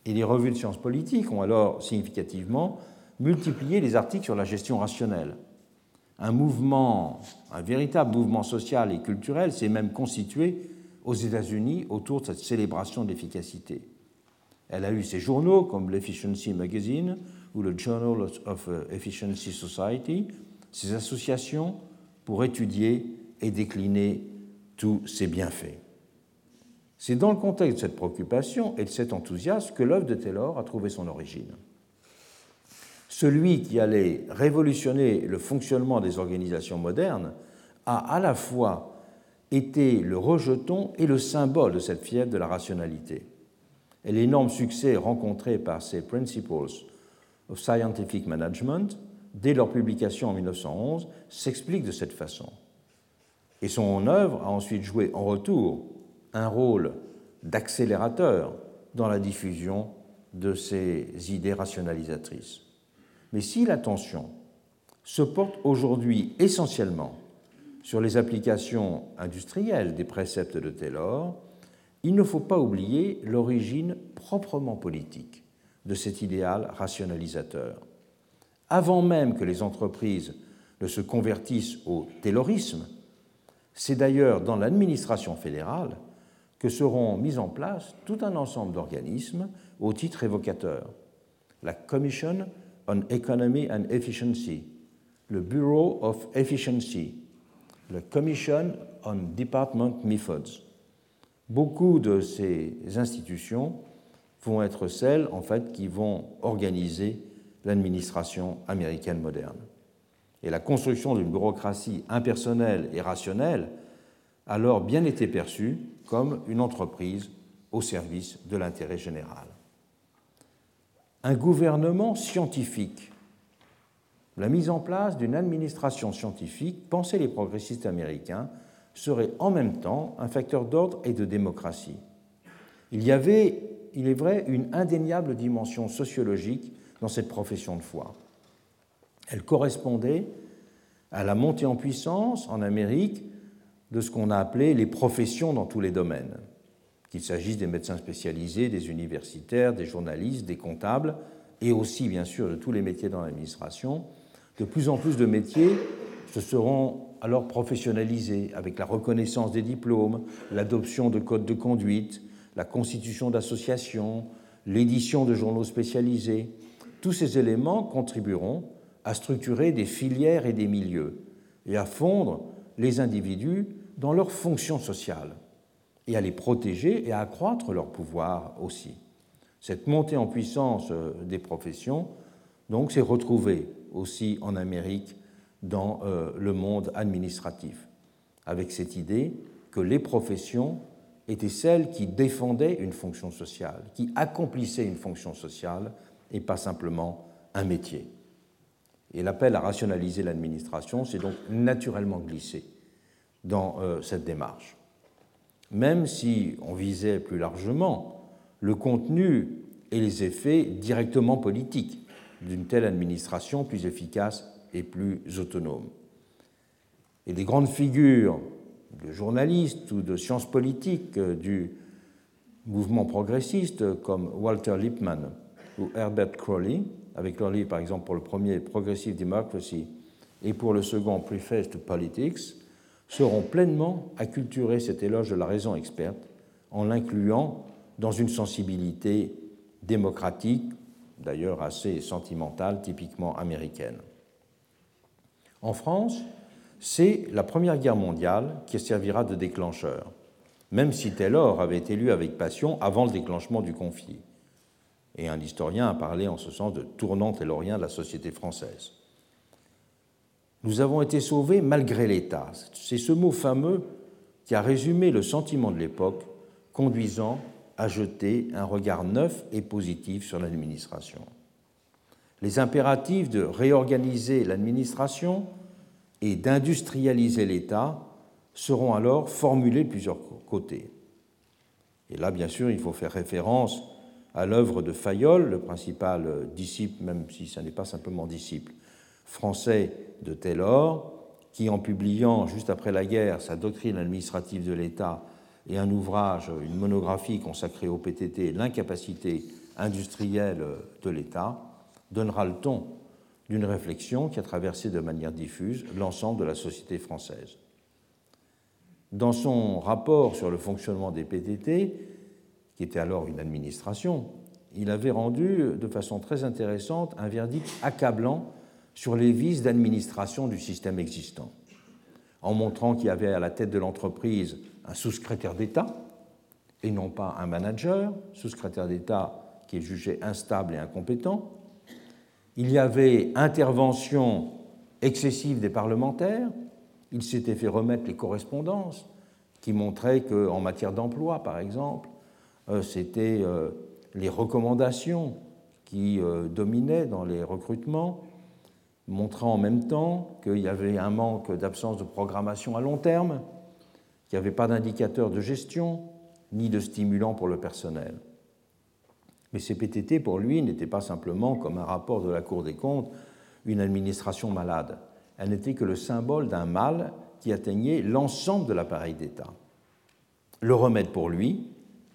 Et les revues de sciences politiques ont alors significativement multiplié les articles sur la gestion rationnelle. Un mouvement, un véritable mouvement social et culturel s'est même constitué aux États-Unis autour de cette célébration de l'efficacité. Elle a eu ses journaux comme l'Efficiency Magazine ou le Journal of Efficiency Society, ses associations pour étudier et décliner tous ses bienfaits. C'est dans le contexte de cette préoccupation et de cet enthousiasme que l'œuvre de Taylor a trouvé son origine. Celui qui allait révolutionner le fonctionnement des organisations modernes a à la fois été le rejeton et le symbole de cette fièvre de la rationalité. Et l'énorme succès rencontré par ces Principles of Scientific Management, dès leur publication en 1911, s'explique de cette façon. Et son œuvre a ensuite joué en retour un rôle d'accélérateur dans la diffusion de ces idées rationalisatrices. Mais si l'attention se porte aujourd'hui essentiellement sur les applications industrielles des préceptes de Taylor, il ne faut pas oublier l'origine proprement politique de cet idéal rationalisateur. Avant même que les entreprises ne se convertissent au taylorisme, c'est d'ailleurs dans l'administration fédérale que seront mis en place tout un ensemble d'organismes au titre évocateur. La Commission on Economy and Efficiency, le Bureau of Efficiency, la Commission on Department Methods. Beaucoup de ces institutions vont être celles en fait qui vont organiser l'administration américaine moderne. Et la construction d'une bureaucratie impersonnelle et rationnelle a alors bien été perçue comme une entreprise au service de l'intérêt général. Un gouvernement scientifique, la mise en place d'une administration scientifique, pensaient les progressistes américains, serait en même temps un facteur d'ordre et de démocratie. Il y avait il est vrai, une indéniable dimension sociologique dans cette profession de foi. Elle correspondait à la montée en puissance en Amérique de ce qu'on a appelé les professions dans tous les domaines, qu'il s'agisse des médecins spécialisés, des universitaires, des journalistes, des comptables, et aussi bien sûr de tous les métiers dans l'administration. De plus en plus de métiers se seront alors professionnalisés avec la reconnaissance des diplômes, l'adoption de codes de conduite, la constitution d'associations, l'édition de journaux spécialisés, tous ces éléments contribueront à structurer des filières et des milieux et à fondre les individus dans leurs fonctions sociales et à les protéger et à accroître leur pouvoir aussi. Cette montée en puissance euh, des professions donc s'est retrouvée aussi en Amérique dans euh, le monde administratif, avec cette idée que les professions étaient celles qui défendaient une fonction sociale, qui accomplissaient une fonction sociale et pas simplement un métier. Et l'appel à rationaliser l'administration s'est donc naturellement glissé dans euh, cette démarche. Même si on visait plus largement le contenu et les effets directement politiques d'une telle administration plus efficace et plus autonome. Et des grandes figures de journalistes ou de sciences politiques du mouvement progressiste comme Walter Lippmann ou Herbert Crowley, avec leur livre par exemple pour le premier Progressive Democracy et pour le second Preface to Politics, seront pleinement acculturés cet éloge de la raison experte en l'incluant dans une sensibilité démocratique, d'ailleurs assez sentimentale, typiquement américaine. En France, c'est la Première Guerre mondiale qui servira de déclencheur, même si Taylor avait été lu avec passion avant le déclenchement du conflit. Et un historien a parlé en ce sens de tournant taylorien de la société française. Nous avons été sauvés malgré l'État. C'est ce mot fameux qui a résumé le sentiment de l'époque, conduisant à jeter un regard neuf et positif sur l'administration. Les impératifs de réorganiser l'administration et d'industrialiser l'État seront alors formulés de plusieurs côtés. Et là, bien sûr, il faut faire référence à l'œuvre de Fayolle, le principal disciple, même si ce n'est pas simplement disciple, français de Taylor, qui, en publiant juste après la guerre sa doctrine administrative de l'État et un ouvrage, une monographie consacrée au PTT, l'incapacité industrielle de l'État, donnera le ton d'une réflexion qui a traversé de manière diffuse l'ensemble de la société française. Dans son rapport sur le fonctionnement des PTT, qui était alors une administration, il avait rendu de façon très intéressante un verdict accablant sur les vices d'administration du système existant, en montrant qu'il y avait à la tête de l'entreprise un sous-secrétaire d'État et non pas un manager, sous-secrétaire d'État qui est jugé instable et incompétent. Il y avait intervention excessive des parlementaires. Il s'était fait remettre les correspondances qui montraient qu'en matière d'emploi, par exemple, euh, c'était euh, les recommandations qui euh, dominaient dans les recrutements montrant en même temps qu'il y avait un manque d'absence de programmation à long terme, qu'il n'y avait pas d'indicateur de gestion, ni de stimulant pour le personnel. Mais ces PTT, pour lui, n'étaient pas simplement, comme un rapport de la Cour des comptes, une administration malade. Elle n'était que le symbole d'un mal qui atteignait l'ensemble de l'appareil d'État. Le remède pour lui,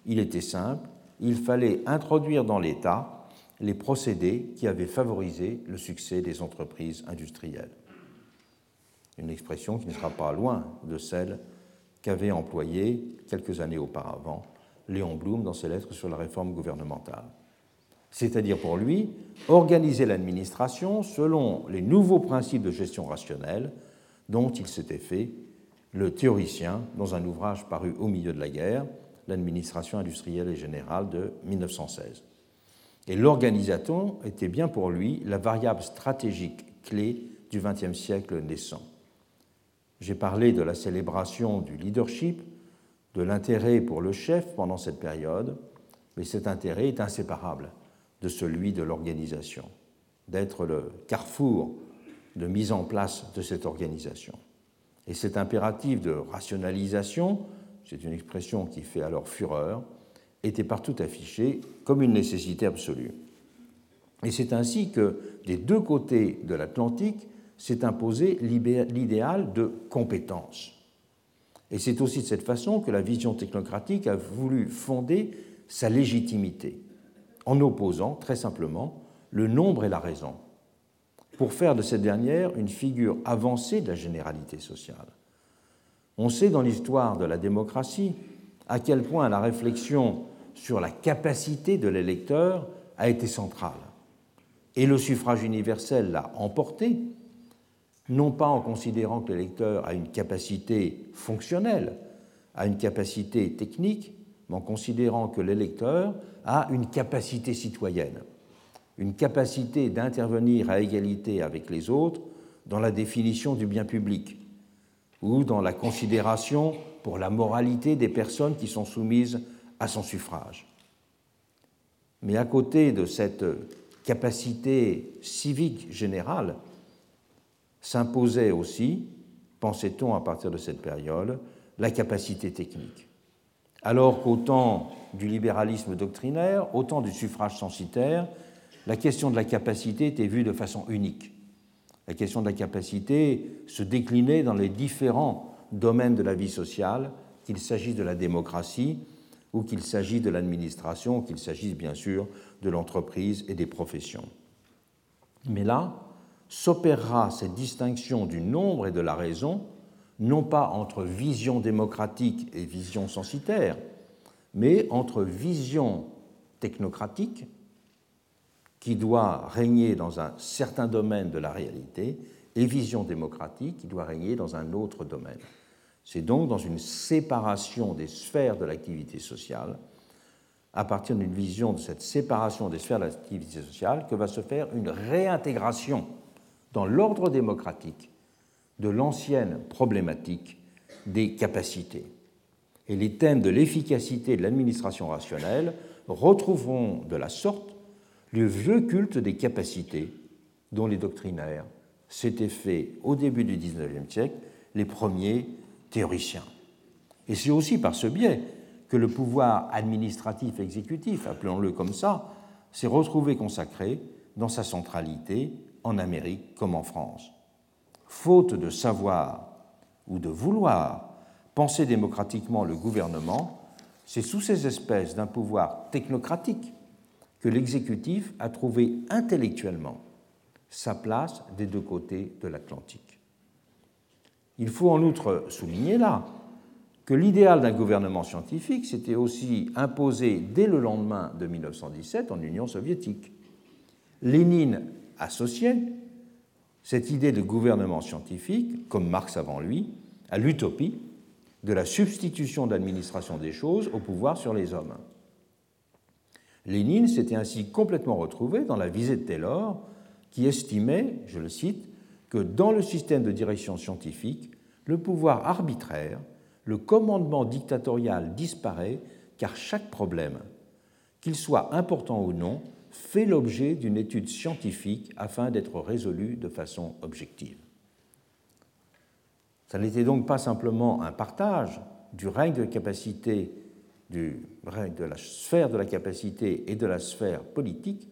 il était simple, il fallait introduire dans l'État les procédés qui avaient favorisé le succès des entreprises industrielles. Une expression qui ne sera pas loin de celle qu'avait employée quelques années auparavant Léon Blum dans ses lettres sur la réforme gouvernementale. C'est-à-dire pour lui, organiser l'administration selon les nouveaux principes de gestion rationnelle dont il s'était fait le théoricien dans un ouvrage paru au milieu de la guerre, L'administration industrielle et générale de 1916. Et l'organisation était bien pour lui la variable stratégique clé du XXe siècle naissant. J'ai parlé de la célébration du leadership, de l'intérêt pour le chef pendant cette période, mais cet intérêt est inséparable de celui de l'organisation, d'être le carrefour de mise en place de cette organisation. Et cet impératif de rationalisation, c'est une expression qui fait alors fureur, était partout affiché comme une nécessité absolue. Et c'est ainsi que des deux côtés de l'Atlantique s'est imposé l'idéal de compétence. Et c'est aussi de cette façon que la vision technocratique a voulu fonder sa légitimité, en opposant très simplement le nombre et la raison, pour faire de cette dernière une figure avancée de la généralité sociale. On sait dans l'histoire de la démocratie à quel point la réflexion sur la capacité de l'électeur a été centrale. Et le suffrage universel l'a emporté, non pas en considérant que l'électeur a une capacité fonctionnelle, a une capacité technique, mais en considérant que l'électeur a une capacité citoyenne, une capacité d'intervenir à égalité avec les autres dans la définition du bien public ou dans la considération pour la moralité des personnes qui sont soumises à son suffrage. Mais à côté de cette capacité civique générale, s'imposait aussi, pensait-on à partir de cette période, la capacité technique. Alors qu'au temps du libéralisme doctrinaire, au temps du suffrage censitaire, la question de la capacité était vue de façon unique. La question de la capacité se déclinait dans les différents domaines de la vie sociale, qu'il s'agisse de la démocratie ou qu'il s'agisse de l'administration, qu'il s'agisse bien sûr de l'entreprise et des professions. Mais là, s'opérera cette distinction du nombre et de la raison, non pas entre vision démocratique et vision censitaire, mais entre vision technocratique qui doit régner dans un certain domaine de la réalité et vision démocratique qui doit régner dans un autre domaine. C'est donc dans une séparation des sphères de l'activité sociale, à partir d'une vision de cette séparation des sphères de l'activité sociale, que va se faire une réintégration dans l'ordre démocratique de l'ancienne problématique des capacités. Et les thèmes de l'efficacité de l'administration rationnelle retrouveront de la sorte le vieux culte des capacités dont les doctrinaires s'étaient fait au début du XIXe siècle les premiers théoriciens. Et c'est aussi par ce biais que le pouvoir administratif exécutif, appelons-le comme ça, s'est retrouvé consacré dans sa centralité en Amérique comme en France. Faute de savoir ou de vouloir penser démocratiquement le gouvernement, c'est sous ces espèces d'un pouvoir technocratique que l'exécutif a trouvé intellectuellement sa place des deux côtés de l'Atlantique. Il faut en outre souligner là que l'idéal d'un gouvernement scientifique s'était aussi imposé dès le lendemain de 1917 en Union soviétique. Lénine associait cette idée de gouvernement scientifique, comme Marx avant lui, à l'utopie de la substitution d'administration des choses au pouvoir sur les hommes. Lénine s'était ainsi complètement retrouvé dans la visée de Taylor, qui estimait, je le cite, que dans le système de direction scientifique, le pouvoir arbitraire, le commandement dictatorial disparaît car chaque problème, qu'il soit important ou non, fait l'objet d'une étude scientifique afin d'être résolu de façon objective. Ça n'était donc pas simplement un partage du règne de capacité de la sphère de la capacité et de la sphère politique,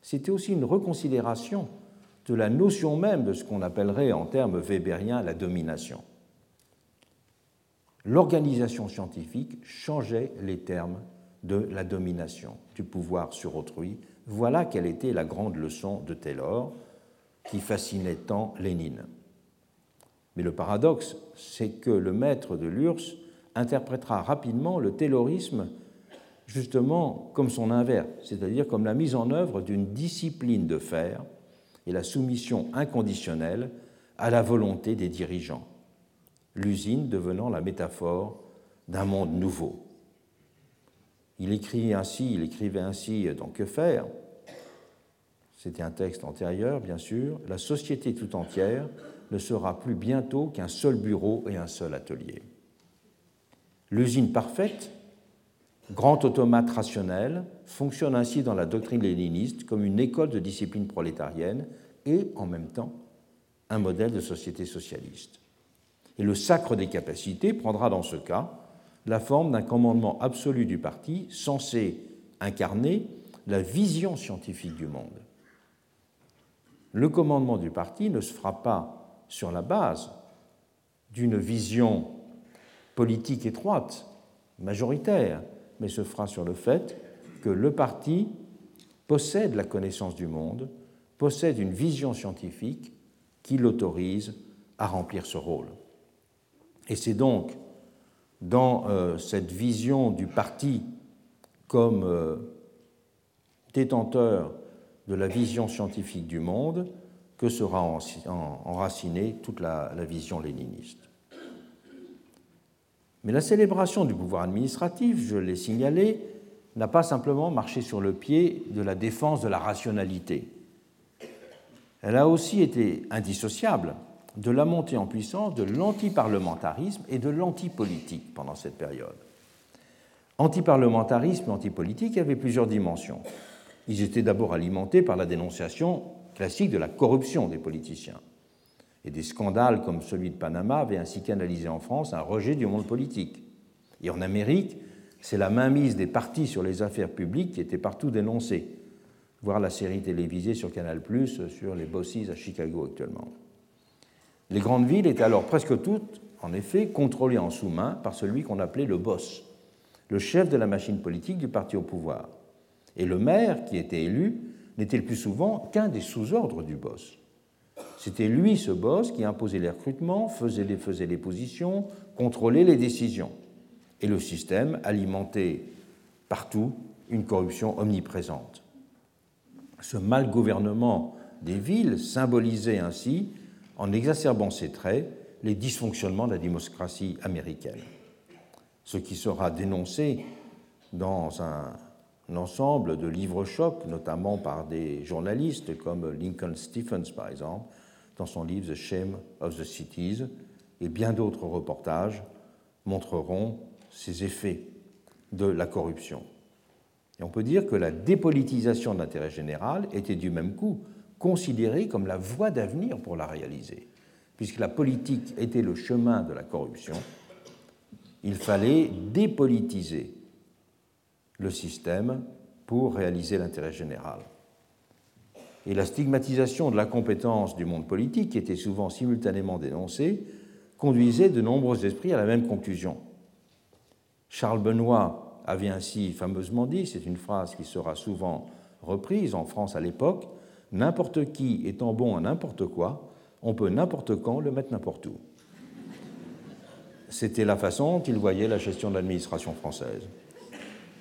c'était aussi une reconsidération de la notion même de ce qu'on appellerait en termes weberiens la domination. L'organisation scientifique changeait les termes de la domination, du pouvoir sur autrui. Voilà quelle était la grande leçon de Taylor qui fascinait tant Lénine. Mais le paradoxe, c'est que le maître de l'URSS interprétera rapidement le taylorisme justement comme son inverse, c'est-à-dire comme la mise en œuvre d'une discipline de fer et la soumission inconditionnelle à la volonté des dirigeants, l'usine devenant la métaphore d'un monde nouveau. Il écrit ainsi, il écrivait ainsi dans Que faire? C'était un texte antérieur, bien sûr. La société tout entière ne sera plus bientôt qu'un seul bureau et un seul atelier. L'usine parfaite, grand automate rationnel, fonctionne ainsi dans la doctrine léniniste comme une école de discipline prolétarienne et, en même temps, un modèle de société socialiste. Et le sacre des capacités prendra dans ce cas la forme d'un commandement absolu du parti censé incarner la vision scientifique du monde. Le commandement du parti ne se fera pas sur la base d'une vision politique étroite, majoritaire, mais se fera sur le fait que le parti possède la connaissance du monde, possède une vision scientifique qui l'autorise à remplir ce rôle. Et c'est donc dans euh, cette vision du parti comme euh, détenteur de la vision scientifique du monde que sera enracinée toute la vision léniniste. Mais la célébration du pouvoir administratif, je l'ai signalé, n'a pas simplement marché sur le pied de la défense de la rationalité. Elle a aussi été indissociable de la montée en puissance de l'antiparlementarisme et de l'antipolitique pendant cette période. Antiparlementarisme et antipolitique avaient plusieurs dimensions. Ils étaient d'abord alimentés par la dénonciation classique de la corruption des politiciens. Et des scandales comme celui de Panama avaient ainsi canalisé en France un rejet du monde politique. Et en Amérique, C'est la mainmise des partis sur les affaires publiques qui était partout dénoncée. Voir la série télévisée sur Canal sur les bosses à Chicago actuellement. Les grandes villes étaient alors presque toutes, en effet, contrôlées en sous-main par celui qu'on appelait le boss, le chef de la machine politique du parti au pouvoir. Et le maire, qui était élu, n'était le plus souvent qu'un des sous-ordres du boss. C'était lui, ce boss, qui imposait les recrutements, faisait les, faisait les positions, contrôlait les décisions. Et le système alimentait partout une corruption omniprésente. Ce mal gouvernement des villes symbolisait ainsi, en exacerbant ses traits, les dysfonctionnements de la démocratie américaine. Ce qui sera dénoncé dans un ensemble de livres-chocs, notamment par des journalistes comme Lincoln Stephens, par exemple, dans son livre The Shame of the Cities, et bien d'autres reportages montreront ces effets de la corruption. Et on peut dire que la dépolitisation de l'intérêt général était du même coup considérée comme la voie d'avenir pour la réaliser. Puisque la politique était le chemin de la corruption, il fallait dépolitiser le système pour réaliser l'intérêt général. Et la stigmatisation de la compétence du monde politique, qui était souvent simultanément dénoncée, conduisait de nombreux esprits à la même conclusion. Charles Benoît avait ainsi fameusement dit, c'est une phrase qui sera souvent reprise en France à l'époque, N'importe qui étant bon à n'importe quoi, on peut n'importe quand le mettre n'importe où. C'était la façon qu'il voyait la gestion de l'administration française.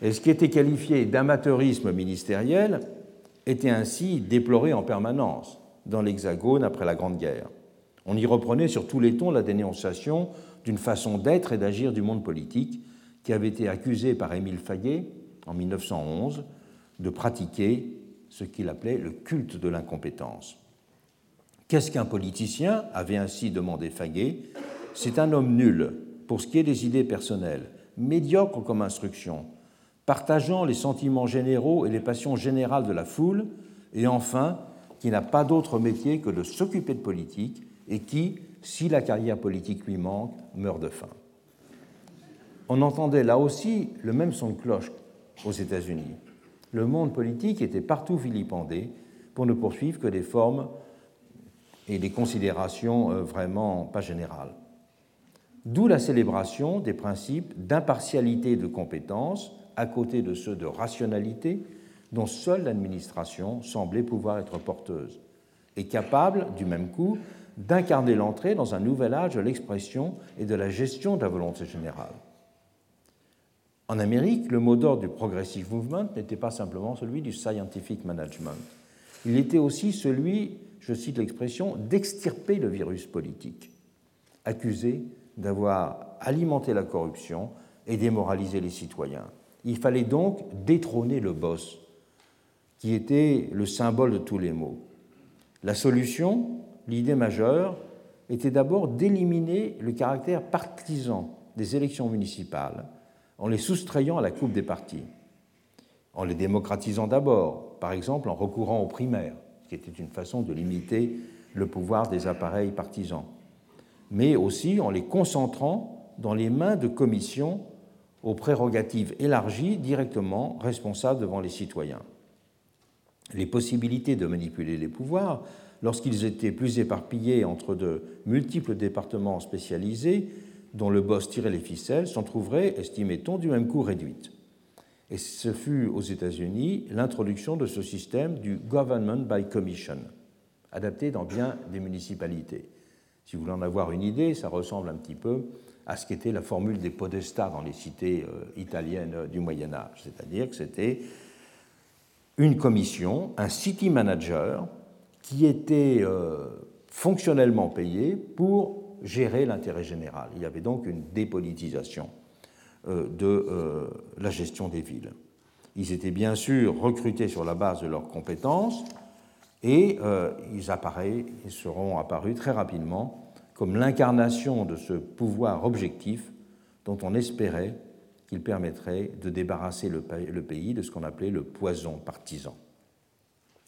Et ce qui était qualifié d'amateurisme ministériel était ainsi déploré en permanence dans l'Hexagone après la Grande Guerre. On y reprenait sur tous les tons la dénonciation d'une façon d'être et d'agir du monde politique qui avait été accusé par Émile Fayet en 1911 de pratiquer ce qu'il appelait le culte de l'incompétence. Qu'est-ce qu'un politicien avait ainsi demandé Fayet C'est un homme nul pour ce qui est des idées personnelles, médiocre comme instruction, partageant les sentiments généraux et les passions générales de la foule, et enfin, qui n'a pas d'autre métier que de s'occuper de politique et qui, si la carrière politique lui manque, meurt de faim. On entendait là aussi le même son de cloche aux États-Unis. Le monde politique était partout vilipendé pour ne poursuivre que des formes et des considérations euh, vraiment pas générales. D'où la célébration des principes d'impartialité et de compétence à côté de ceux de rationalité dont seule l'administration semblait pouvoir être porteuse, et capable, du même coup, d'incarner l'entrée dans un nouvel âge de l'expression et de la gestion de la volonté générale. En Amérique, le mot d'ordre du Progressive Movement n'était pas simplement celui du Scientific Management. Il était aussi celui, je cite l'expression, d'extirper le virus politique, accusé d'avoir alimenté la corruption et démoralisé les citoyens. Il fallait donc détrôner le boss, qui était le symbole de tous les maux. La solution, l'idée majeure, était d'abord d'éliminer le caractère partisan des élections municipales en les soustrayant à la coupe des partis, en les démocratisant d'abord, par exemple en recourant aux primaires, qui était une façon de limiter le pouvoir des appareils partisans, mais aussi en les concentrant dans les mains de commissions aux prérogatives élargies directement responsables devant les citoyens. Les possibilités de manipuler les pouvoirs, lorsqu'ils étaient plus éparpillés entre de multiples départements spécialisés dont le boss tirait les ficelles, s'en trouveraient, estimait-on, du même coup réduites. Et ce fut aux États-Unis l'introduction de ce système du Government by Commission, adapté dans bien des municipalités. Si vous voulez en avoir une idée, ça ressemble un petit peu à ce qu'était la formule des podestats dans les cités euh, italiennes du Moyen Âge, c'est-à-dire que c'était une commission, un city manager qui était euh, fonctionnellement payé pour gérer l'intérêt général. Il y avait donc une dépolitisation euh, de la gestion des villes. Ils étaient bien sûr recrutés sur la base de leurs compétences et ils, ils seront apparus très rapidement comme l'incarnation de ce pouvoir objectif dont on espérait qu'il permettrait de débarrasser le pays de ce qu'on appelait le poison partisan.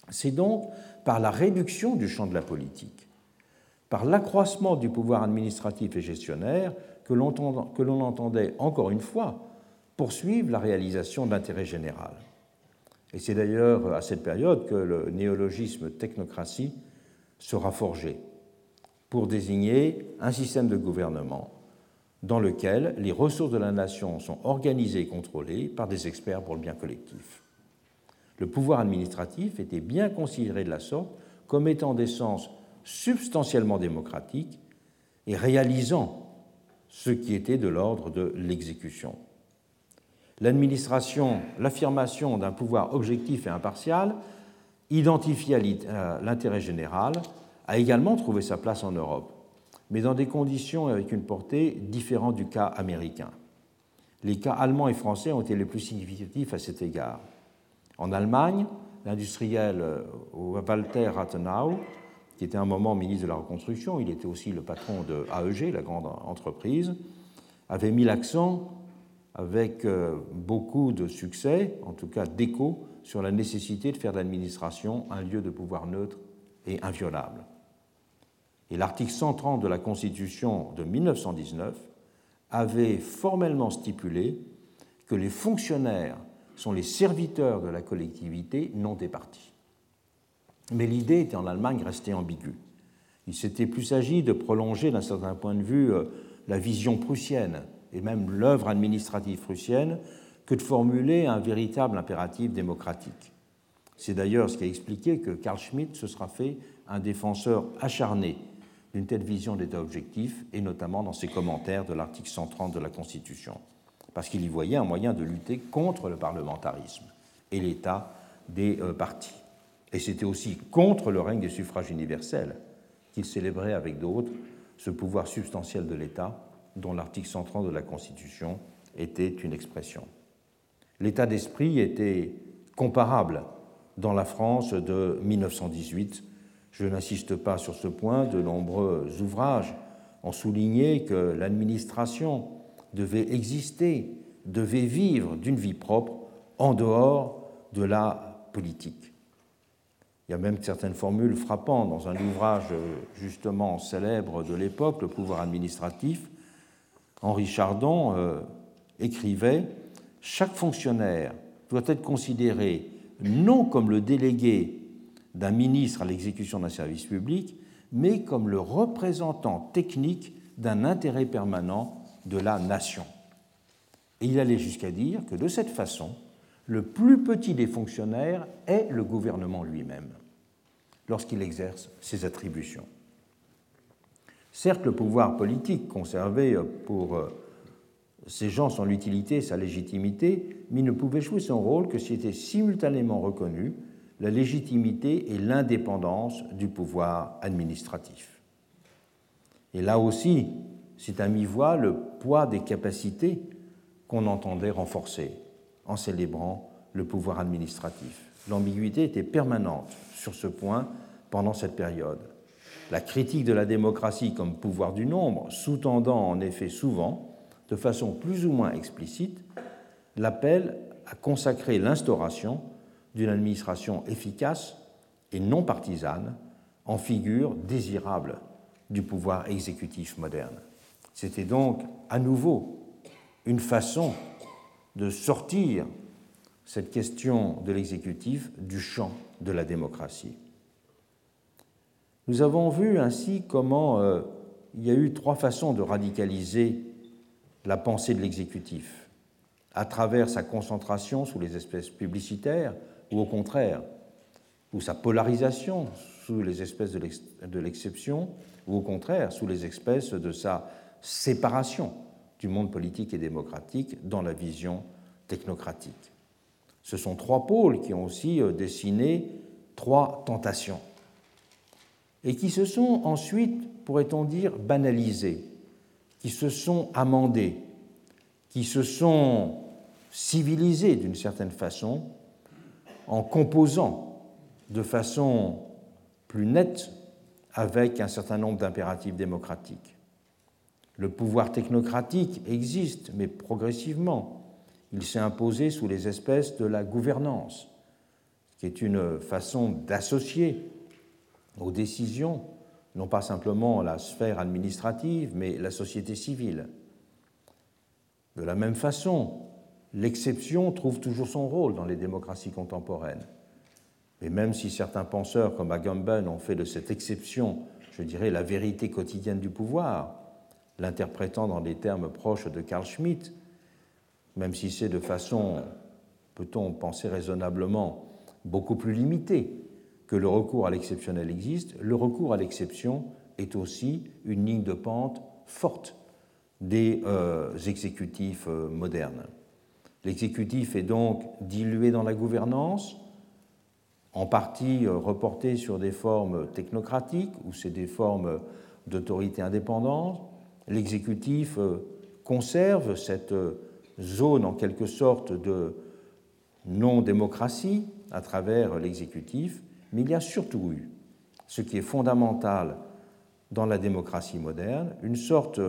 C'est donc par la réduction du champ de la politique, par l'accroissement du pouvoir administratif et gestionnaire que l'on entendait encore une fois poursuivre la réalisation d'intérêt général. Et c'est d'ailleurs à cette période que le néologisme technocratie sera forgé pour désigner un système de gouvernement dans lequel les ressources de la nation sont organisées et contrôlées par des experts pour le bien collectif. Le pouvoir administratif était bien considéré de la sorte comme étant d'essence substantiellement démocratique et réalisant ce qui était de l'ordre de l'exécution. L'administration, l'affirmation d'un pouvoir objectif et impartial, identifié à l'intérêt général, a également trouvé sa place en Europe, mais dans des conditions avec une portée différente du cas américain. Les cas allemands et français ont été les plus significatifs à cet égard. En Allemagne, l'industriel euh, Walter Rathenau, qui était un moment ministre de la Reconstruction, il était aussi le patron de AEG, la grande entreprise, avait mis l'accent avec euh, beaucoup de succès, en tout cas d'écho, sur la nécessité de faire de l'administration un lieu de pouvoir neutre et inviolable. Et l'article 130 de la Constitution de 1919 avait formellement stipulé que les fonctionnaires sont les serviteurs de la collectivité non départis. Mais l'idée était en Allemagne restée ambiguë. Il s'était plus agi de prolonger d'un certain point de vue euh, la vision prussienne et même l'œuvre administrative prussienne que de formuler un véritable impératif démocratique. C'est d'ailleurs ce qui a expliqué que Carl Schmitt se sera fait un défenseur acharné d'une telle vision d'État objectif, et notamment dans ses commentaires de l'article 130 de la Constitution, parce qu'il y voyait un moyen de lutter contre le parlementarisme et l'État des euh, partis. Et c'était aussi contre le règne des suffrages universels qu'il célébrait avec d'autres ce pouvoir substantiel de l'État dont l'article 130 de la Constitution était une expression. L'état d'esprit était comparable dans la France de 1918 je n'insiste pas sur ce point, de nombreux ouvrages ont souligné que l'administration devait exister, devait vivre d'une vie propre en dehors de la politique. Il y a même certaines formules frappantes dans un ouvrage justement célèbre de l'époque, Le pouvoir administratif. Henri Chardon euh, écrivait Chaque fonctionnaire doit être considéré non comme le délégué d'un ministre à l'exécution d'un service public, mais comme le représentant technique d'un intérêt permanent de la nation. Et il allait jusqu'à dire que de cette façon, le plus petit des fonctionnaires est le gouvernement lui-même, lorsqu'il exerce ses attributions. Certes, le pouvoir politique conservait pour euh, ces gens son utilité et sa légitimité, mais il ne pouvait jouer son rôle que s'il était simultanément reconnu la légitimité et l'indépendance du pouvoir administratif. Et là aussi, c'est à mi-voix le poids des capacités qu'on entendait renforcer en célébrant le pouvoir administratif. L'ambiguïté était permanente sur ce point pendant cette période. La critique de la démocratie comme pouvoir du nombre, sous-tendant en effet souvent, de façon plus ou moins explicite, l'appel à consacrer l'instauration d'une administration efficace et non partisane en figure désirable du pouvoir exécutif moderne. C'était donc à nouveau une façon de sortir cette question de l'exécutif du champ de la démocratie. Nous avons vu ainsi comment euh, il y a eu trois façons de radicaliser la pensée de l'exécutif, à travers sa concentration sous les espèces publicitaires, ou au contraire, ou sa polarisation sous les espèces de l'exception, ou au contraire, sous les espèces de sa séparation du monde politique et démocratique dans la vision technocratique. Ce sont trois pôles qui ont aussi euh, dessiné trois tentations et qui se sont ensuite, pourrait-on dire, banalisés, qui se sont amendés, qui se sont civilisés d'une certaine façon en composant de façon plus nette avec un certain nombre d'impératifs démocratiques. Le pouvoir technocratique existe, mais progressivement. Il s'est imposé sous les espèces de la gouvernance, qui est une façon d'associer aux décisions non pas simplement la sphère administrative, mais la société civile. De la même façon, l'exception trouve toujours son rôle dans les démocraties contemporaines. Et même si certains penseurs comme Agamben ont fait de cette exception, je dirais, la vérité quotidienne du pouvoir, l'interprétant dans des termes proches de Carl Schmitt, même si c'est de façon, peut-on penser raisonnablement, beaucoup plus limitée que le recours à l'exceptionnel existe, le recours à l'exception est aussi une ligne de pente forte des euh, exécutifs euh, modernes. L'exécutif est donc dilué dans la gouvernance, en partie euh, reporté sur des formes technocratiques ou c'est des formes d'autorité indépendante. L'exécutif conserve cette zone en quelque sorte de non-démocratie à travers l'exécutif, mais il y a surtout eu, ce qui est fondamental dans la démocratie moderne, une sorte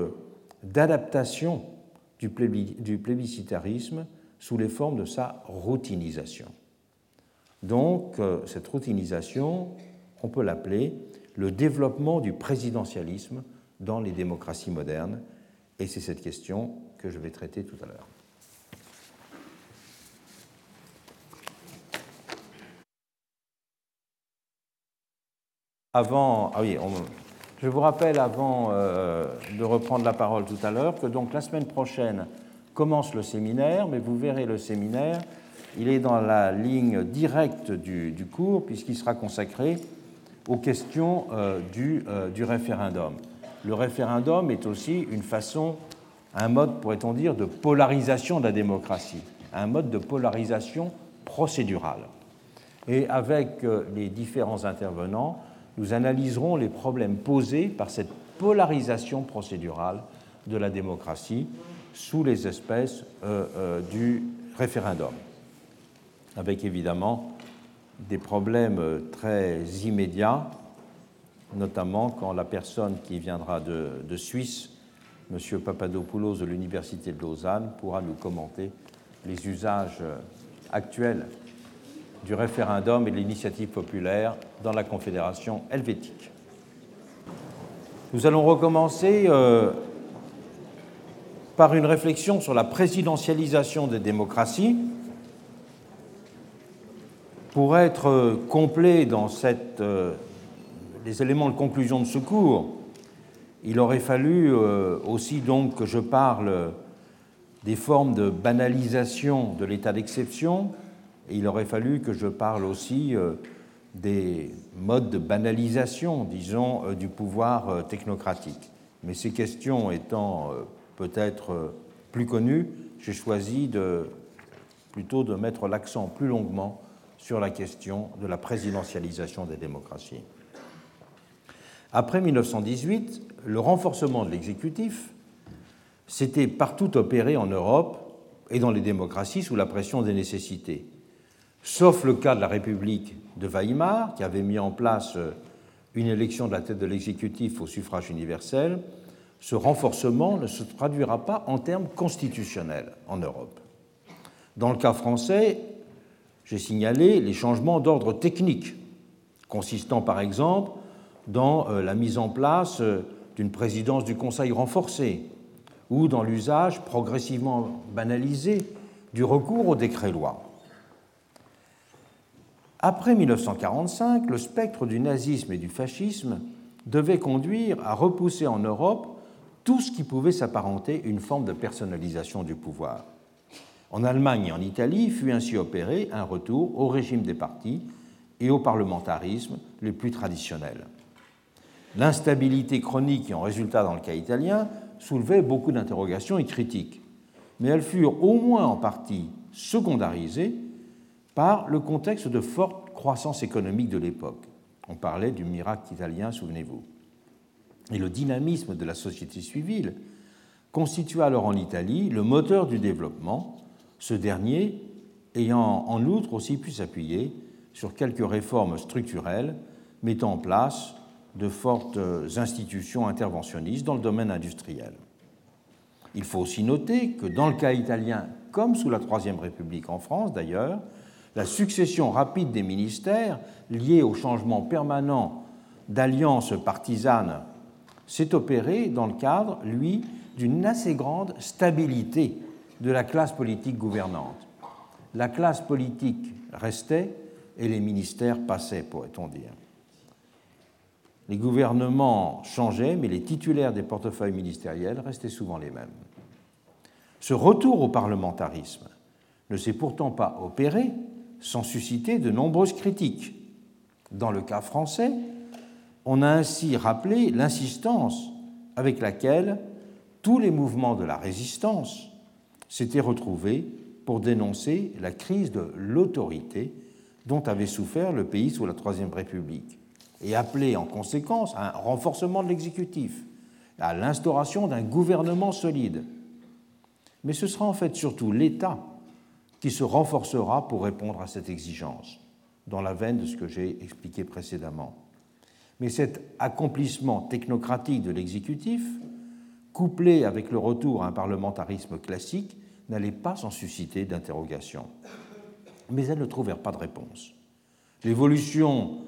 d'adaptation du plébiscitarisme sous les formes de sa routinisation. Donc, euh, cette routinisation, on peut l'appeler le développement du présidentialisme dans les démocraties modernes, et c'est cette question que je vais traiter tout à l'heure. Avant, ah oui, je vous rappelle avant euh, de reprendre la parole tout à l'heure que donc la semaine prochaine commence le séminaire, mais vous verrez le séminaire, il est dans la ligne directe du, cours puisqu'il sera consacré aux questions euh, euh, du référendum. Le référendum est aussi une façon, un mode, pourrait-on dire, de polarisation de la démocratie, un mode de polarisation procédurale. Et avec les différents intervenants, nous analyserons les problèmes posés par cette polarisation procédurale de la démocratie sous les espèces euh, euh, du référendum, avec évidemment des problèmes très immédiats, notamment quand la personne qui viendra de, Suisse, M. Papadopoulos de l'Université de Lausanne, pourra nous commenter les usages actuels du référendum et de l'initiative populaire dans la Confédération helvétique. Nous allons recommencer euh, par une réflexion sur la présidentialisation des démocraties. Pour être complet dans cette, euh, les éléments de conclusion de ce cours, il aurait fallu euh, aussi que je parle des formes de banalisation de l'état d'exception, et il aurait fallu que je parle aussi euh, des modes de banalisation, disons, euh, du pouvoir technocratique. Mais ces questions étant peut-être plus connues, j'ai choisi de, plutôt de mettre l'accent plus longuement sur la question de la présidentialisation des démocraties. Après 1918, le renforcement de l'exécutif s'était partout opéré en Europe et dans les démocraties sous la pression des nécessités sauf le cas de la République de Weimar, qui avait mis en place euh, une élection de la tête de l'exécutif au suffrage universel, ce renforcement ne se traduira pas en termes constitutionnels en Europe. Dans le cas français, j'ai signalé les changements d'ordre technique, consistant par exemple dans euh, la mise en place euh, d'une présidence du Conseil renforcée ou dans l'usage progressivement banalisé du recours au décret-loi. Après 1945, le spectre du nazisme et du fascisme devait conduire à repousser en Europe tout ce qui pouvait s'apparenter une forme de personnalisation du pouvoir. En Allemagne et en Italie fut ainsi opéré un retour au régime des partis et au parlementarisme les plus traditionnels. L'instabilité chronique qui en résulta dans le cas italien soulevait beaucoup d'interrogations et critiques, mais elles furent au moins en partie secondarisées par le contexte de forte croissance économique de l'époque. On parlait du miracle italien, souvenez-vous. Et le dynamisme de la société civile constitua alors en Italie le moteur du développement, ce dernier ayant en outre aussi pu s'appuyer sur quelques réformes structurelles mettant en place de fortes institutions interventionnistes dans le domaine industriel. Il faut aussi noter que dans le cas italien, comme sous la Troisième République en France d'ailleurs, la succession rapide des ministères liée au changement permanent d'alliances partisanes s'est opérée dans le cadre, lui, d'une assez grande stabilité de la classe politique gouvernante. La classe politique restait et les ministères passaient, pourrait-on dire. Les gouvernements changeaient, mais les titulaires des portefeuilles ministériels restaient souvent les mêmes. Ce retour au parlementarisme ne s'est pourtant pas opéré sans susciter de nombreuses critiques. Dans le cas français, on a ainsi rappelé l'insistance avec laquelle tous les mouvements de la résistance s'étaient retrouvés pour dénoncer la crise de l'autorité dont avait souffert le pays sous la Troisième République et appelé en conséquence à un renforcement de l'exécutif, à l'instauration d'un gouvernement solide. Mais ce sera en fait surtout l'État qui se renforcera pour répondre à cette exigence, dans la veine de ce que j'ai expliqué précédemment. Mais cet accomplissement technocratique de l'exécutif, couplé avec le retour à un parlementarisme classique, n'allait pas sans susciter d'interrogations. Mais elles ne trouvèrent pas de réponse. L'évolution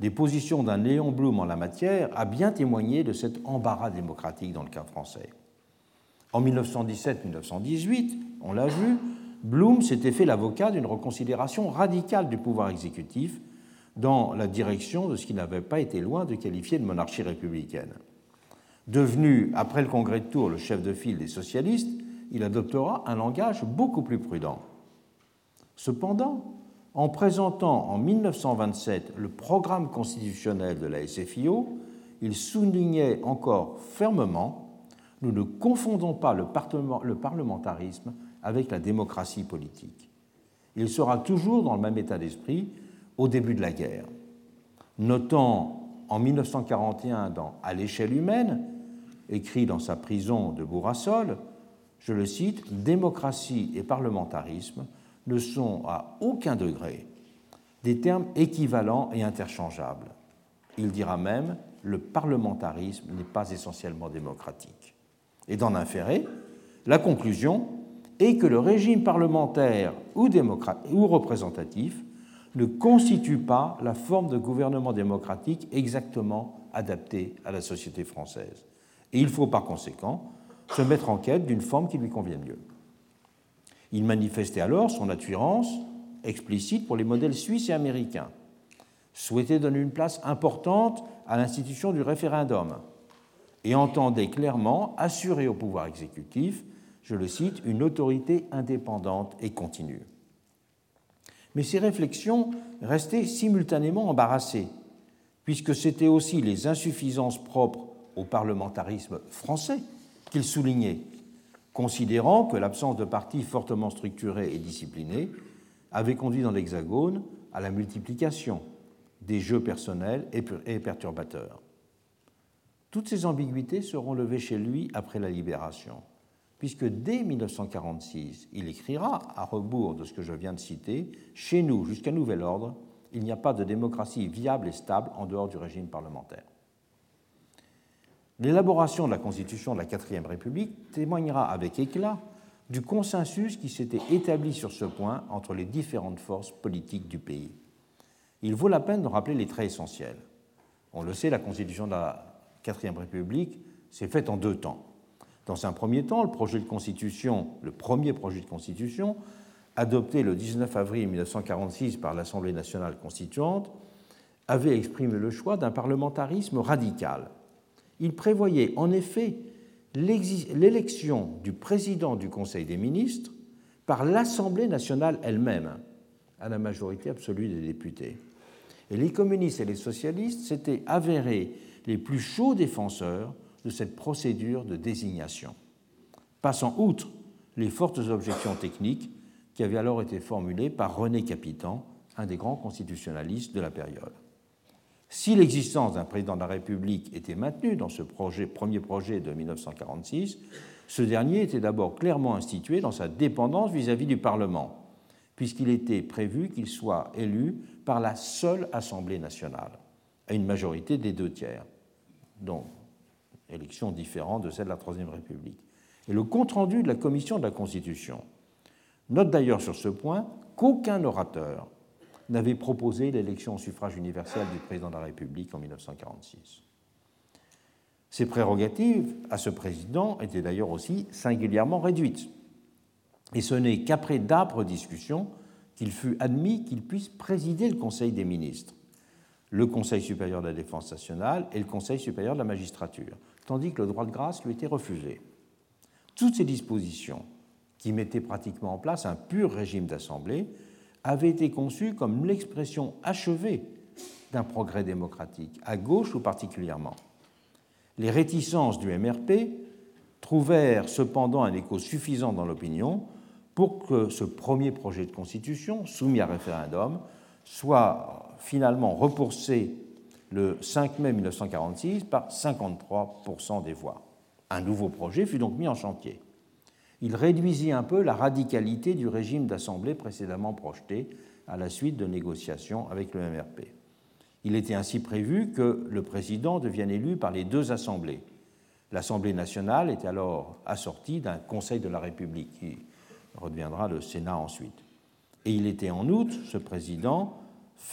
des positions d'un Léon Blum en la matière a bien témoigné de cet embarras démocratique dans le cas français. En 1917-1918, on l'a vu, Blum s'était fait l'avocat d'une reconsidération radicale du pouvoir exécutif dans la direction de ce qui n'avait pas été loin de qualifier de monarchie républicaine. Devenu, après le congrès de Tours, le chef de file des socialistes, il adoptera un langage beaucoup plus prudent. Cependant, en présentant en 1927 le programme constitutionnel de la SFIO, il soulignait encore fermement Nous ne confondons pas le parlementarisme avec la démocratie politique. Il sera toujours dans le même état d'esprit au début de la guerre. Notant en 1941 dans À l'échelle humaine, écrit dans sa prison de Bourrassol, je le cite, Démocratie et parlementarisme ne sont à aucun degré des termes équivalents et interchangeables. Il dira même le parlementarisme n'est pas essentiellement démocratique. Et d'en inférer, la conclusion est que le régime parlementaire ou, représentatif ne constitue pas la forme de gouvernement démocratique exactement adaptée à la société française. Et il faut par conséquent se mettre en quête d'une forme qui lui convienne mieux. Il manifestait alors son attirance explicite pour les modèles suisses et américains, souhaitait donner une place importante à l'institution du référendum et entendait clairement assurer au pouvoir exécutif, je le cite, une autorité indépendante et continue. Mais ces réflexions restaient simultanément embarrassées, puisque c'étaient aussi les insuffisances propres au parlementarisme français qu'il soulignait, considérant que l'absence de partis fortement structurés et disciplinés avait conduit dans l'Hexagone à la multiplication des jeux personnels et perturbateurs. Toutes ces ambiguïtés seront levées chez lui après la libération, puisque dès 1946, il écrira, à rebours de ce que je viens de citer, Chez nous, jusqu'à nouvel ordre, il n'y a pas de démocratie viable et stable en dehors du régime parlementaire. L'élaboration de la Constitution de la Quatrième République témoignera avec éclat du consensus qui s'était établi sur ce point entre les différentes forces politiques du pays. Il vaut la peine de rappeler les traits essentiels. On le sait, la Constitution de la Quatrième République s'est faite en deux temps. Dans un premier temps, le projet de constitution, le premier projet de constitution, adopté le 19 avril 1946 par l'Assemblée nationale constituante, avait exprimé le choix d'un parlementarisme radical il prévoyait en effet l'élection du président du Conseil des ministres par l'Assemblée nationale elle-même, à la majorité absolue des députés. Et les communistes et les socialistes s'étaient avérés les plus chauds défenseurs de cette procédure de désignation, passant outre les fortes objections techniques qui avaient alors été formulées par René Capitan, un des grands constitutionnalistes de la période. Si l'existence d'un président de la République était maintenue dans ce premier projet de 1946, ce dernier était d'abord clairement institué dans sa dépendance vis-à-vis -vis du Parlement, puisqu'il était prévu qu'il soit élu par la seule Assemblée nationale, à une majorité des deux tiers, donc élection différente de celle de la Troisième République. Et le compte-rendu de la Commission de la Constitution note d'ailleurs sur ce point qu'aucun orateur n'avait proposé l'élection au suffrage universel du président de la République en 1946. Ses prérogatives à ce président étaient d'ailleurs aussi singulièrement réduites. Et ce n'est qu'après d'âpres discussions qu'il fut admis qu'il puisse présider le Conseil des ministres, le Conseil supérieur de la défense nationale et le Conseil supérieur de la magistrature, tandis que le droit de grâce lui était refusé. Toutes ces dispositions, qui mettaient pratiquement en place un pur régime d'assemblée, avaient été conçues comme l'expression achevée d'un progrès démocratique, à gauche ou particulièrement. Les réticences du MRP trouvèrent cependant un écho suffisant dans l'opinion pour que ce premier projet de constitution, soumis à référendum, soit finalement repoussé le 5 mai 1946 par 53% des voix. Un nouveau projet fut donc mis en chantier. Il réduisit un peu la radicalité du régime d'assemblée précédemment projeté à la suite de négociations avec le MRP. Il était ainsi prévu que le président devienne élu par les deux assemblées. L'Assemblée nationale était alors assortie d'un Conseil de la République qui redeviendra le Sénat ensuite. Et il était en outre, ce président,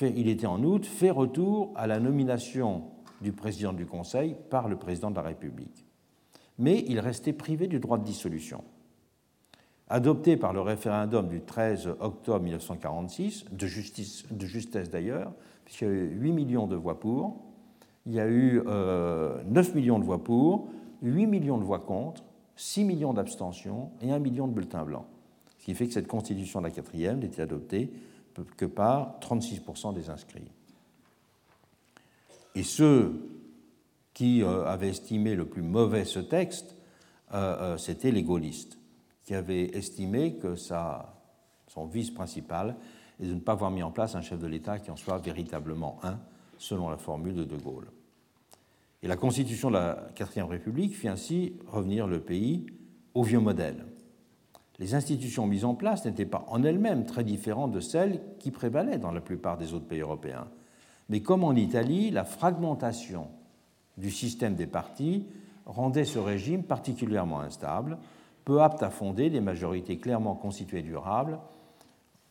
il était en outre fait retour à la nomination du président du Conseil par le président de la République. Mais il restait privé du droit de dissolution. Adopté par le référendum du 13 octobre 1946, de, justesse d'ailleurs, puisqu'il y a eu 8 millions de voix pour, il y a eu 9 euh, millions de voix pour, 8 millions de voix contre, 6 millions d'abstentions et 1 million de bulletins blancs qui fait que cette constitution de la quatrième n'était adoptée que par 36% des inscrits. Et ceux qui euh, avaient estimé le plus mauvais ce texte, euh, c'était les gaullistes, qui avaient estimé que son vice principal est de ne pas avoir mis en place un chef de l'État qui en soit véritablement un, selon la formule de De Gaulle. Et la constitution de la quatrième République fit ainsi revenir le pays au vieux modèle les institutions mises en place n'étaient pas en elles-mêmes très différentes de celles qui prévalaient dans la plupart des autres pays européens. Mais comme en Italie, la fragmentation du système des partis rendait ce régime particulièrement instable, peu apte à fonder des majorités clairement constituées durables,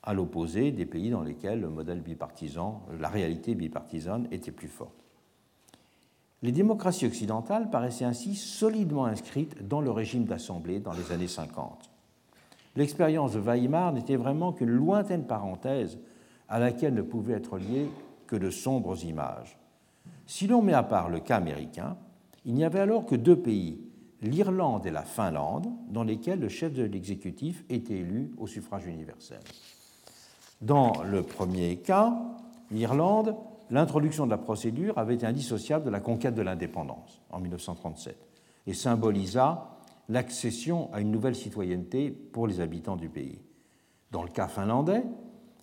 à l'opposé des pays dans lesquels le modèle bipartisan, la réalité bipartisane était plus forte. Les démocraties occidentales paraissaient ainsi solidement inscrites dans le régime d'assemblée dans les années 50 l'expérience de Weimar n'était vraiment qu'une lointaine parenthèse à laquelle ne pouvaient être liées que de sombres images. Si l'on met à part le cas américain, il n'y avait alors que deux pays, l'Irlande et la Finlande, dans lesquels le chef de l'exécutif était élu au suffrage universel. Dans le premier cas, l'Irlande, l'introduction de la procédure avait été indissociable de la conquête de l'indépendance en 1937 et symbolisa l'accession à une nouvelle citoyenneté pour les habitants du pays. Dans le cas finlandais,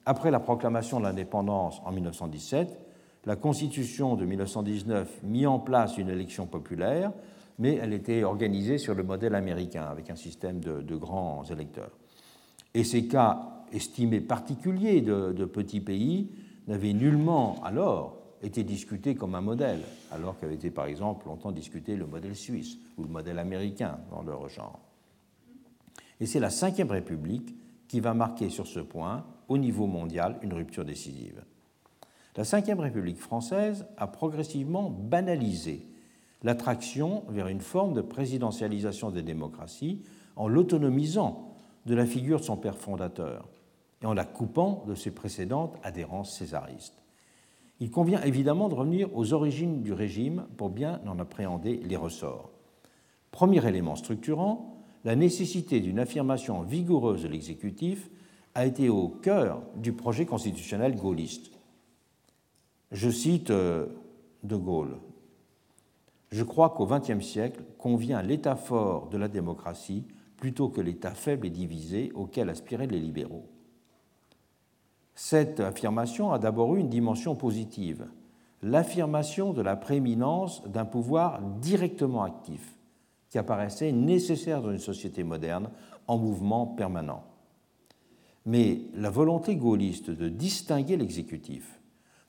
après la proclamation de l'indépendance en 1917, la Constitution de 1919 mit en place une élection populaire, mais elle était organisée sur le modèle américain, avec un système de, grands électeurs. Et ces cas estimés particuliers de, de petits pays n'avaient nullement alors était discuté comme un modèle, alors qu'avait été par exemple longtemps discuté le modèle suisse ou le modèle américain dans leur genre. Et c'est la Ve République qui va marquer sur ce point, au niveau mondial, une rupture décisive. La Ve République française a progressivement banalisé l'attraction vers une forme de présidentialisation des démocraties en l'autonomisant de la figure de son père fondateur et en la coupant de ses précédentes adhérences césaristes il convient évidemment de revenir aux origines du régime pour bien en appréhender les ressorts. Premier élément structurant, la nécessité d'une affirmation vigoureuse de l'exécutif a été au cœur du projet constitutionnel gaulliste. Je cite euh, De Gaulle. Je crois qu'au XXe siècle convient l'état fort de la démocratie plutôt que l'état faible et divisé auquel aspiraient les libéraux. Cette affirmation a d'abord eu une dimension positive, l'affirmation de la prééminence d'un pouvoir directement actif, qui apparaissait nécessaire dans une société moderne en mouvement permanent. Mais la volonté gaulliste de distinguer l'exécutif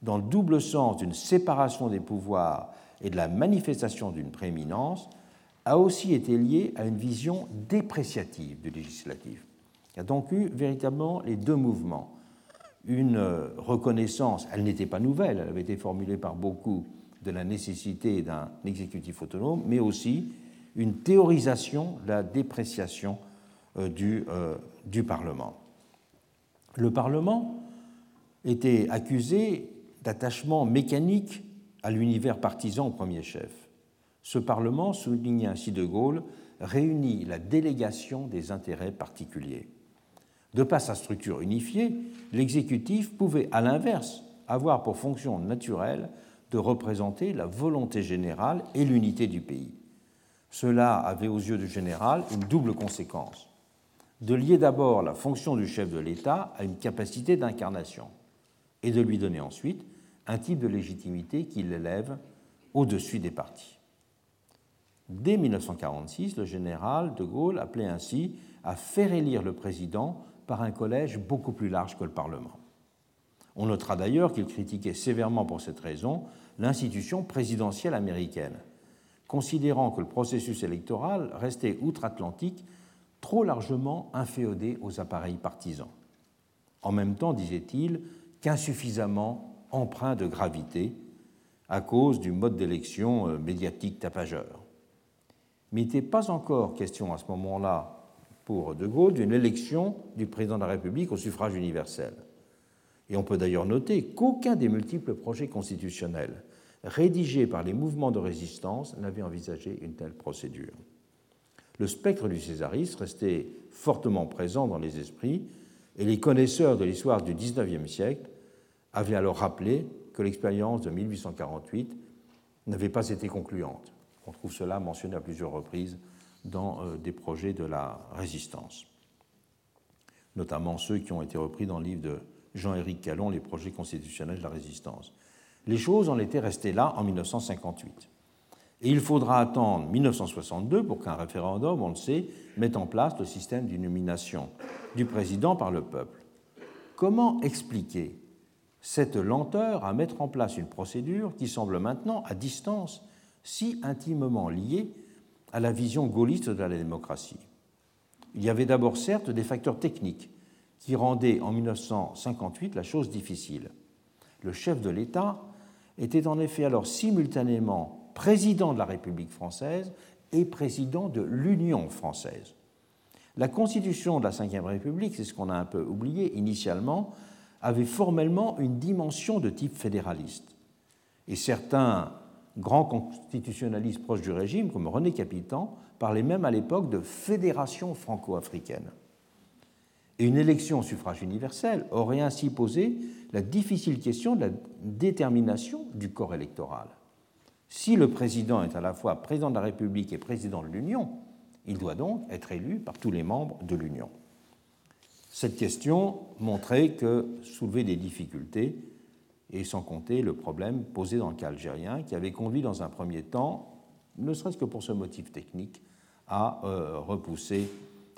dans le double sens d'une séparation des pouvoirs et de la manifestation d'une prééminence a aussi été liée à une vision dépréciative du législatif. Il y a donc eu véritablement les deux mouvements une reconnaissance, elle n'était pas nouvelle, elle avait été formulée par beaucoup de la nécessité d'un exécutif autonome, mais aussi une théorisation de la dépréciation du, du Parlement. Le Parlement était accusé d'attachement mécanique à l'univers partisan au premier chef. Ce Parlement, soulignait ainsi De Gaulle, réunit la délégation des intérêts particuliers. De par sa structure unifiée, l'exécutif pouvait, à l'inverse, avoir pour fonction naturelle de représenter la volonté générale et l'unité du pays. Cela avait aux yeux du général une double conséquence de lier d'abord la fonction du chef de l'État à une capacité d'incarnation et de lui donner ensuite un type de légitimité qui l'élève au-dessus des partis. Dès 1946, le général de Gaulle appelait ainsi à faire élire le président par un collège beaucoup plus large que le Parlement. On notera d'ailleurs qu'il critiquait sévèrement pour cette raison l'institution présidentielle américaine, considérant que le processus électoral restait outre-Atlantique trop largement inféodé aux appareils partisans. En même temps, disait-il, qu'insuffisamment empreint de gravité à cause du mode d'élection euh, médiatique tapageur. Mais il n'était pas encore question à ce moment-là pour De Gaulle d'une élection du président de la République au suffrage universel. Et on peut d'ailleurs noter qu'aucun des multiples projets constitutionnels rédigés par les mouvements de résistance n'avait envisagé une telle procédure. Le spectre du césarisme restait fortement présent dans les esprits et les connaisseurs de l'histoire du XIXe siècle avaient alors rappelé que l'expérience de 1848 n'avait pas été concluante. On trouve cela mentionné à plusieurs reprises dans euh, des projets de la résistance, notamment ceux qui ont été repris dans le livre de Jean-Éric Callon, Les projets constitutionnels de la résistance. Les choses en étaient restées là en 1958. Et il faudra attendre 1962 pour qu'un référendum, on le sait, mette en place le système d'une nomination du président par le peuple. Comment expliquer cette lenteur à mettre en place une procédure qui semble maintenant à distance si intimement liée à la vision gaulliste de la démocratie Il y avait d'abord certes des facteurs techniques qui rendaient en 1958 la chose difficile. Le chef de l'État était en effet alors simultanément président de la République française et président de l'Union française. La constitution de la Ve République, c'est ce qu'on a un peu oublié initialement, avait formellement une dimension de type fédéraliste. Et certains grands constitutionnalistes proches du régime, comme René Capitan, parlaient même à l'époque de fédération franco-africaine. Et une élection au suffrage universel aurait ainsi posé la difficile question de la détermination du corps électoral. Si le président est à la fois président de la République et président de l'Union, il doit donc être élu par tous les membres de l'Union. Cette question montrait que soulevait des difficultés, et sans compter le problème posé dans le cas algérien, qui avait conduit dans un premier temps, ne serait-ce que pour ce motif technique, à euh, repousser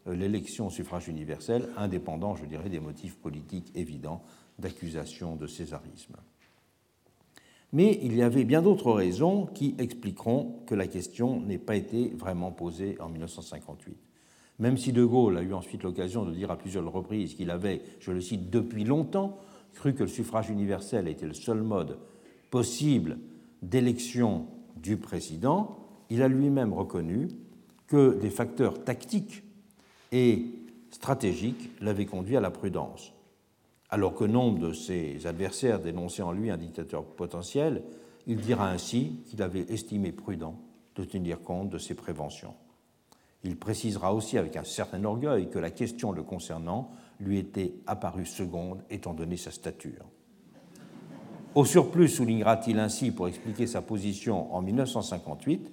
euh, l'élection au suffrage universel, indépendant, je dirais, des motifs politiques évidents d'accusation de césarisme. Mais il y avait bien d'autres raisons qui expliqueront que la question n'ait pas été vraiment posée en 1958. Même si De Gaulle a eu ensuite l'occasion de dire à plusieurs reprises qu'il avait, je le cite, depuis longtemps cru que le suffrage universel était le seul mode possible d'élection du président, il a lui-même reconnu que des facteurs tactiques et stratégiques l'avaient conduit à la prudence alors que nombre de ses adversaires dénonçaient en lui un dictateur potentiel, il dira ainsi qu'il avait estimé prudent de tenir compte de ses préventions. Il précisera aussi avec un certain orgueil que la question le concernant lui était apparue seconde étant donné sa stature. Au surplus, soulignera-t-il ainsi pour expliquer sa position en 1958,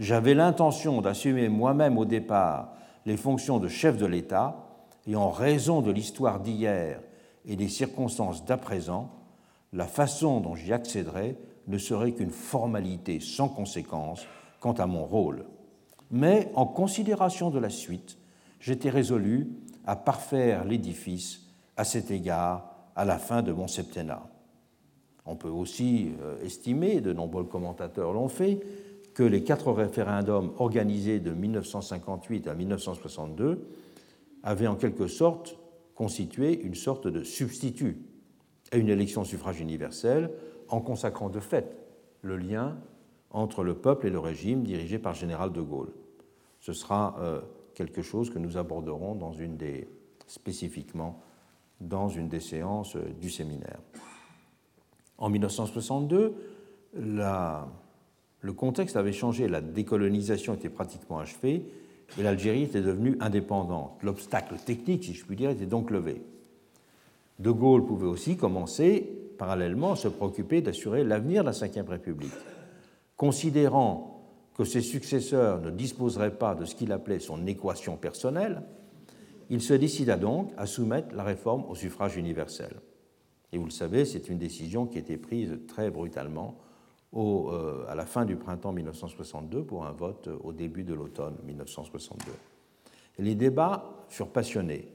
j'avais l'intention d'assumer moi-même au départ les fonctions de chef de l'État et en raison de l'histoire d'hier et des circonstances d'à présent, la façon dont j'y accéderai ne serait qu'une formalité sans conséquence quant à mon rôle. Mais en considération de la suite, j'étais résolu à parfaire l'édifice à cet égard à la fin de mon septennat. On peut aussi euh, estimer, de nombreux commentateurs l'ont fait, que les quatre référendums organisés de 1958 à 1962 avaient en quelque sorte constituer une sorte de substitut à une élection suffrage universel en consacrant de fait le lien entre le peuple et le régime dirigé par le général de Gaulle. Ce sera euh, quelque chose que nous aborderons dans une des, spécifiquement dans une des séances du séminaire. En 1962, le contexte avait changé, la décolonisation était pratiquement achevée et l'Algérie était devenue indépendante. L'obstacle technique, si je puis dire, était donc levé. De Gaulle pouvait aussi commencer parallèlement à se préoccuper d'assurer l'avenir de la Ve République. Considérant que ses successeurs ne disposeraient pas de ce qu'il appelait son équation personnelle, il se décida donc à soumettre la réforme au suffrage universel. Et vous le savez, c'est une décision qui a été prise très brutalement euh, à la fin du printemps 1962 pour un vote au début de l'automne 1962. les débats furent passionnés.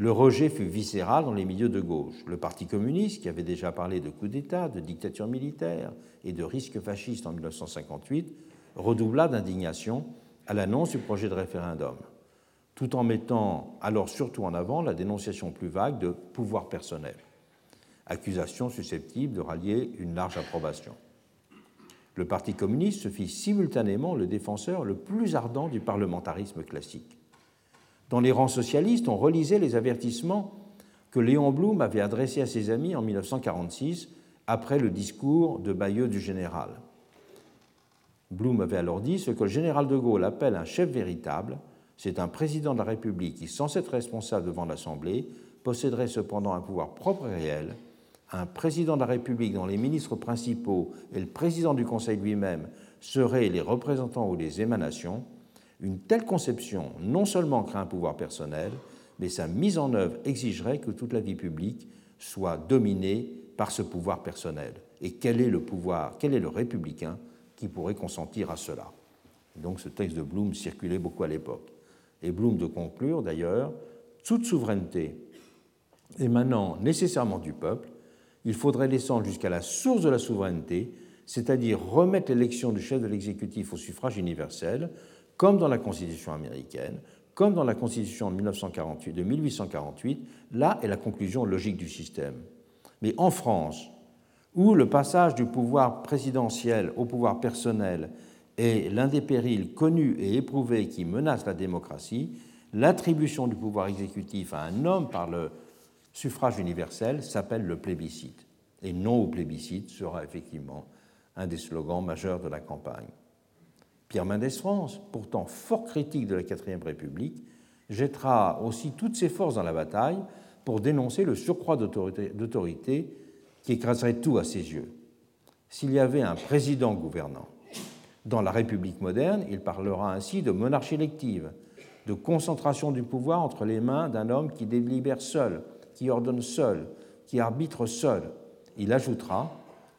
Le rejet fut viscéral dans les milieux de gauche. Le Parti communiste, qui avait déjà parlé de coup d'État, de dictature militaire et de risque fasciste en 1958, redoubla d'indignation à l'annonce du projet de référendum, tout en mettant alors surtout en avant la dénonciation plus vague de pouvoir personnel, accusation susceptible de rallier une large approbation le Parti communiste se fit simultanément le défenseur le plus ardent du parlementarisme classique. Dans les rangs socialistes, on relisait les avertissements que Léon Blum avait adressés à ses amis en 1946 après le discours de Bayeux du général. Blum avait alors dit ce que le général de Gaulle appelle un chef véritable, c'est un président de la République qui, sans être responsable devant l'Assemblée, posséderait cependant un pouvoir propre et réel, un président de la République dont les ministres principaux et le président du Conseil lui-même seraient les représentants ou les émanations, une telle conception non seulement crée un pouvoir personnel, mais sa mise en œuvre exigerait que toute la vie publique soit dominée par ce pouvoir personnel. Et quel est le pouvoir, quel est le républicain qui pourrait consentir à cela? Donc ce texte de Blum circulait beaucoup à l'époque. Et Blum de conclure d'ailleurs, toute souveraineté émanant nécessairement du peuple il faudrait descendre jusqu'à la source de la souveraineté, c'est-à-dire remettre l'élection du chef de l'exécutif au suffrage universel, comme dans la Constitution américaine, comme dans la Constitution de, 1948, de 1848, là est la conclusion logique du système. Mais en France, où le passage du pouvoir présidentiel au pouvoir personnel est l'un des périls connus et éprouvés qui menacent la démocratie, l'attribution du pouvoir exécutif à un homme par le suffrage universel s'appelle le plébiscite. Et non au plébiscite sera effectivement un des slogans majeurs de la campagne. Pierre Mendès France, pourtant fort critique de la Quatrième République, jettera aussi toutes ses forces dans la bataille pour dénoncer le surcroît d'autorité qui écraserait tout à ses yeux. S'il y avait un président gouvernant, dans la République moderne, il parlera ainsi de monarchie élective, de concentration du pouvoir entre les mains d'un homme qui délibère seul, qui ordonne seul, qui arbitre seul. Il ajoutera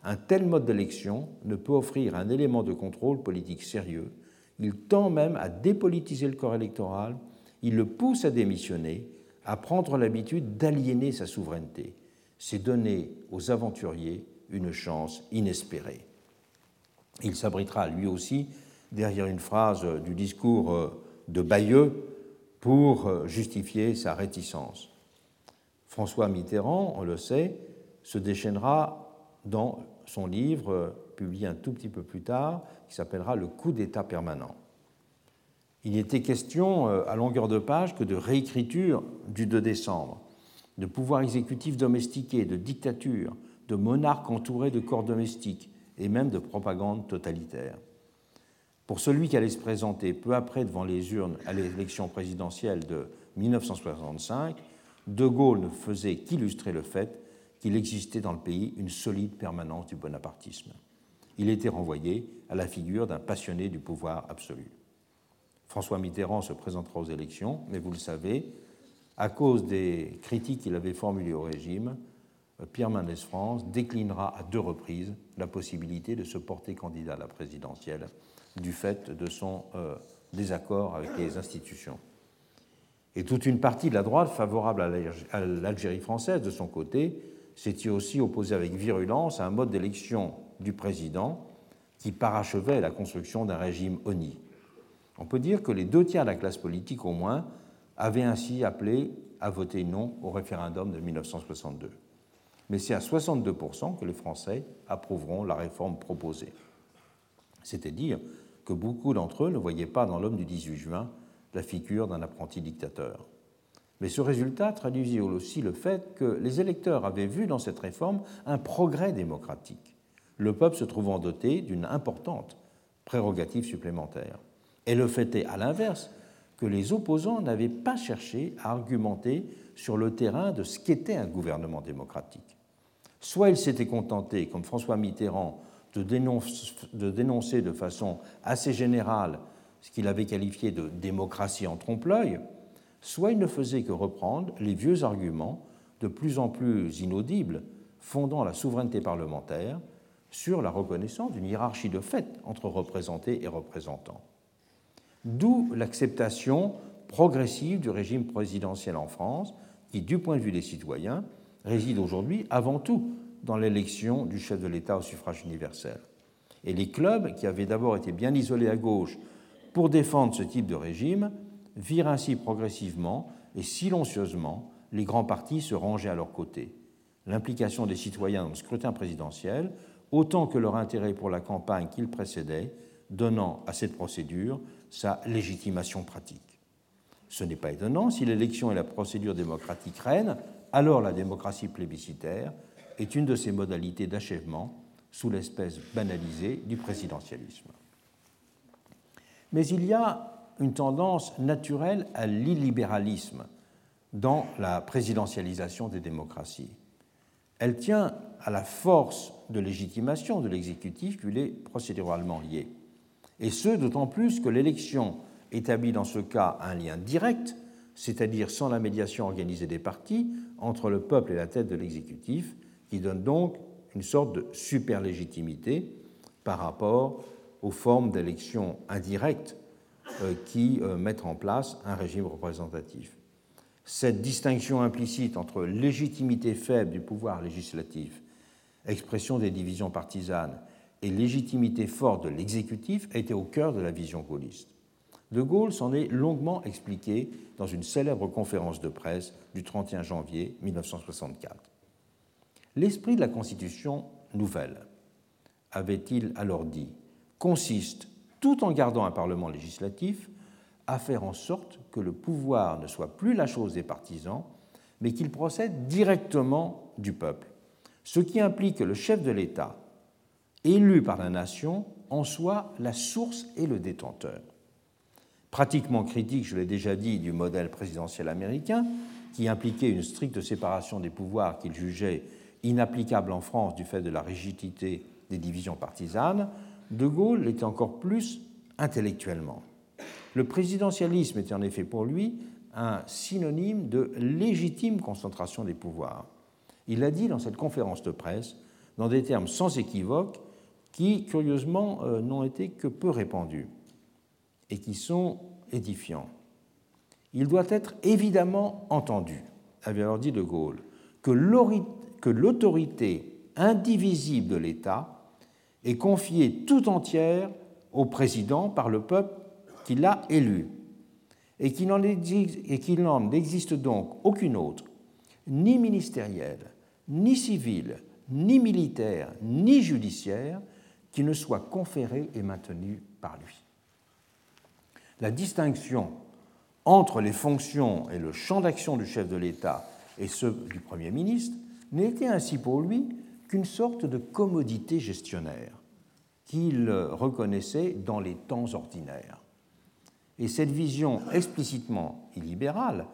Un tel mode d'élection ne peut offrir un élément de contrôle politique sérieux. Il tend même à dépolitiser le corps électoral. Il le pousse à démissionner, à prendre l'habitude d'aliéner sa souveraineté. C'est donner aux aventuriers une chance inespérée. Il s'abritera lui aussi derrière une phrase du discours de Bayeux pour justifier sa réticence. François Mitterrand, on le sait, se déchaînera dans son livre, publié un tout petit peu plus tard, qui s'appellera Le coup d'État permanent. Il n'était question euh, à longueur de page que de réécriture du 2 décembre, de pouvoir exécutif domestiqué, de dictature, de monarques entourés de corps domestiques et même de propagande totalitaire. Pour celui qui allait se présenter peu après devant les urnes à l'élection présidentielle de 1965, de Gaulle ne faisait qu'illustrer le fait qu'il existait dans le pays une solide permanence du bonapartisme. Il était renvoyé à la figure d'un passionné du pouvoir absolu. François Mitterrand se présentera aux élections, mais vous le savez, à cause des critiques qu'il avait formulées au régime, Pierre Mendès France déclinera à deux reprises la possibilité de se porter candidat à la présidentielle du fait de son euh, désaccord avec les institutions. Et toute une partie de la droite favorable à l'Algérie française, de son côté, s'était aussi opposée avec virulence à un mode d'élection du président qui parachevait la construction d'un régime ONI. On peut dire que les deux tiers de la classe politique, au moins, avaient ainsi appelé à voter non au référendum de 1962. Mais c'est à 62% que les Français approuveront la réforme proposée. C'est-à-dire que beaucoup d'entre eux ne voyaient pas dans l'homme du 18 juin la figure d'un apprenti dictateur. Mais ce résultat traduisit aussi le fait que les électeurs avaient vu dans cette réforme un progrès démocratique, le peuple se trouvant doté d'une importante prérogative supplémentaire. Et le fait est, à l'inverse, que les opposants n'avaient pas cherché à argumenter sur le terrain de ce qu'était un gouvernement démocratique. Soit ils s'étaient contentés, comme François Mitterrand, de, dénoncer de façon assez générale ce qu'il avait qualifié de démocratie en trompe-l'œil, soit ils ne faisaient que reprendre les vieux arguments de plus en plus inaudibles fondant la souveraineté parlementaire sur la reconnaissance d'une hiérarchie de fait entre représentés et représentants. D'où l'acceptation progressive du régime présidentiel en France, qui, du point de vue des citoyens, réside aujourd'hui avant tout dans l'élection du chef de l'État au suffrage universel. Et les clubs, qui avaient d'abord été bien isolés à gauche pour défendre ce type de régime, virent ainsi progressivement et silencieusement les grands partis se ranger à leur côté. L'implication des citoyens dans le scrutin présidentiel, autant que leur intérêt pour la campagne qu'il précédait, donnant à cette procédure sa légitimation pratique. Ce n'est pas étonnant, si l'élection et la procédure démocratique règnent, alors la démocratie plébiscitaire est une de ces modalités d'achèvement sous l'espèce banalisée du présidentialisme. Mais il y a une tendance naturelle à l'illibéralisme dans la présidentialisation des démocraties. Elle tient à la force de légitimation de l'exécutif qui est procéduralement liée. Et ce, d'autant plus que l'élection établit dans ce cas un lien direct, c'est-à-dire sans la médiation organisée des partis, entre le peuple et la tête de l'exécutif, qui donne donc une sorte de super-légitimité par rapport aux formes d'élection indirecte euh, qui euh, mettent en place un régime représentatif. Cette distinction implicite entre légitimité faible du pouvoir législatif, expression des divisions partisanes, et légitimité forte de l'exécutif été au cœur de la vision gaulliste. De Gaulle s'en est longuement expliqué dans une célèbre conférence de presse du 31 janvier 1964. L'esprit de la Constitution nouvelle, avait-il alors dit, consiste tout en gardant un Parlement législatif, à faire en sorte que le pouvoir ne soit plus la chose des partisans, mais qu'il procède directement du peuple, ce qui implique que le chef de l'État, élu par la nation, en soit la source et le détenteur. Pratiquement critique, je l'ai déjà dit, du modèle présidentiel américain, qui impliquait une stricte séparation des pouvoirs qu'il jugeait inapplicable en France du fait de la rigidité des divisions partisanes, de Gaulle l'était encore plus intellectuellement. Le présidentialisme était en effet pour lui un synonyme de légitime concentration des pouvoirs. Il l'a dit dans cette conférence de presse dans des termes sans équivoque qui, curieusement, euh, n'ont été que peu répandus et qui sont édifiants. Il doit être évidemment entendu, avait alors dit De Gaulle, que l'autorité indivisible de l'État est confiée tout entière au président par le peuple qui l'a élu, et qu'il n'en existe donc aucune autre, ni ministérielle, ni civile, ni militaire, ni judiciaire, qui ne soit conférée et maintenue par lui. La distinction entre les fonctions et le champ d'action du chef de l'État et ceux du Premier ministre n'était ainsi pour lui qu'une sorte de commodité gestionnaire qu'il reconnaissait dans les temps ordinaires. Et cette vision explicitement illibérale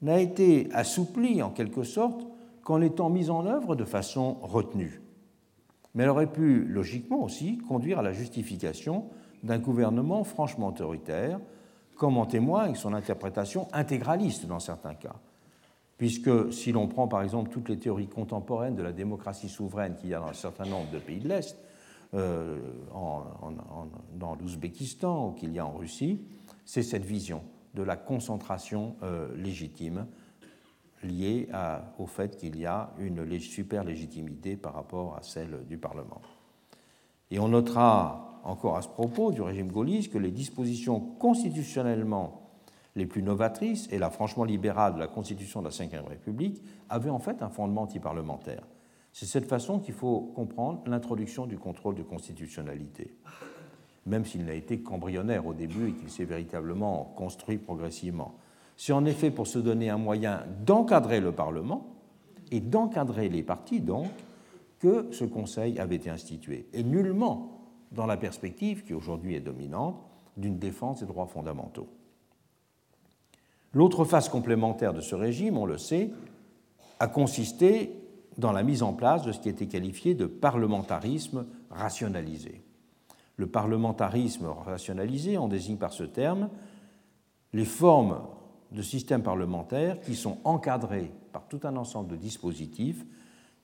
n'a été assouplie en quelque sorte qu'en étant mise en œuvre de façon retenue. Mais elle aurait pu logiquement aussi conduire à la justification d'un gouvernement franchement autoritaire, comme en témoigne son interprétation intégraliste dans certains cas puisque si l'on prend par exemple toutes les théories contemporaines de la démocratie souveraine qu'il y a dans un certain nombre de pays de l'Est, euh, dans l'Ouzbékistan ou qu'il y a en Russie, c'est cette vision de la concentration euh, légitime liée au fait qu'il y a une super légitimité par rapport à celle du Parlement. Et on notera encore à ce propos du régime gaulliste que les dispositions constitutionnellement les plus novatrices et la franchement libérale de la Constitution de la Ve République avaient en fait un fondement antiparlementaire. C'est cette façon qu'il faut comprendre l'introduction du contrôle de constitutionnalité. même s'il n'a été qu'embryonnaire au début et qu'il s'est véritablement construit progressivement. C'est en effet pour se donner un moyen d'encadrer le Parlement et d'encadrer les partis, donc, que ce Conseil avait été institué, et nullement dans la perspective, qui aujourd'hui est dominante, d'une défense des droits fondamentaux. L'autre phase complémentaire de ce régime, on le sait, a consisté dans la mise en place de ce qui était qualifié de parlementarisme rationalisé. Le parlementarisme rationalisé, on désigne par ce terme les formes de systèmes parlementaires qui sont encadrés par tout un ensemble de dispositifs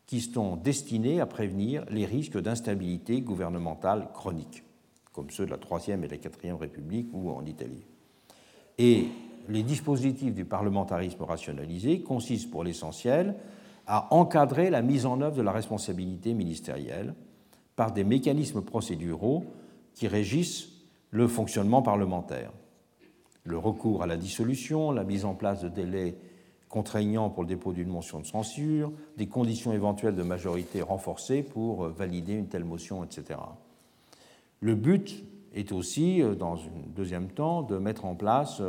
qui sont destinés à prévenir les risques d'instabilité gouvernementale chronique, comme ceux de la Troisième et la Quatrième République ou en Italie. Et les dispositifs du parlementarisme rationalisé consistent pour l'essentiel à encadrer la mise en œuvre de la responsabilité ministérielle par des mécanismes procéduraux qui régissent le fonctionnement parlementaire. Le recours à la dissolution, la mise en place de délais contraignants pour le dépôt d'une motion de censure, des conditions éventuelles de majorité renforcées pour valider une telle motion, etc. Le but est aussi, dans un deuxième temps, de mettre en place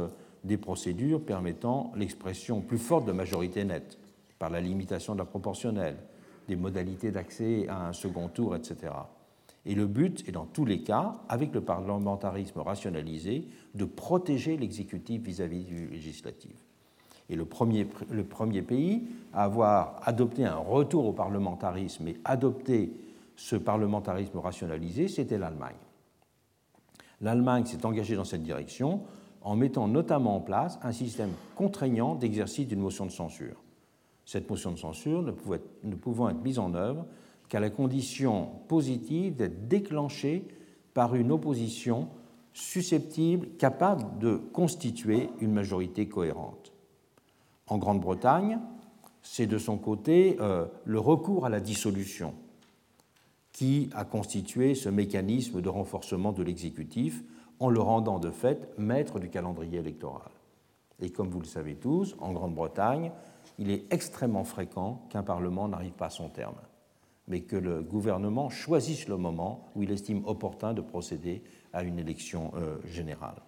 des procédures permettant l'expression plus forte de majorité nette par la limitation de la proportionnelle, des modalités d'accès à un second tour, etc. Et le but est dans tous les cas, avec le parlementarisme rationalisé, de protéger l'exécutif vis-à-vis du législatif. Et le premier, le premier, pays à avoir adopté un retour au parlementarisme et adopté ce parlementarisme rationalisé, c'était l'Allemagne. L'Allemagne s'est engagée dans cette direction en mettant notamment en place un système contraignant d'exercice d'une motion de censure. Cette motion de censure ne, pouvait, pouvant être mise en œuvre qu'à la condition positive d'être déclenchée par une opposition susceptible, capable de constituer une majorité cohérente. En Grande-Bretagne, c'est de son côté euh, le recours à la dissolution qui a constitué ce mécanisme de renforcement de l'exécutif en le rendant de fait maître du calendrier électoral. Et comme vous le savez tous, en Grande-Bretagne, il est extrêmement fréquent qu'un Parlement n'arrive pas à son terme, mais que le gouvernement choisisse le moment où il estime opportun de procéder à une élection euh, générale.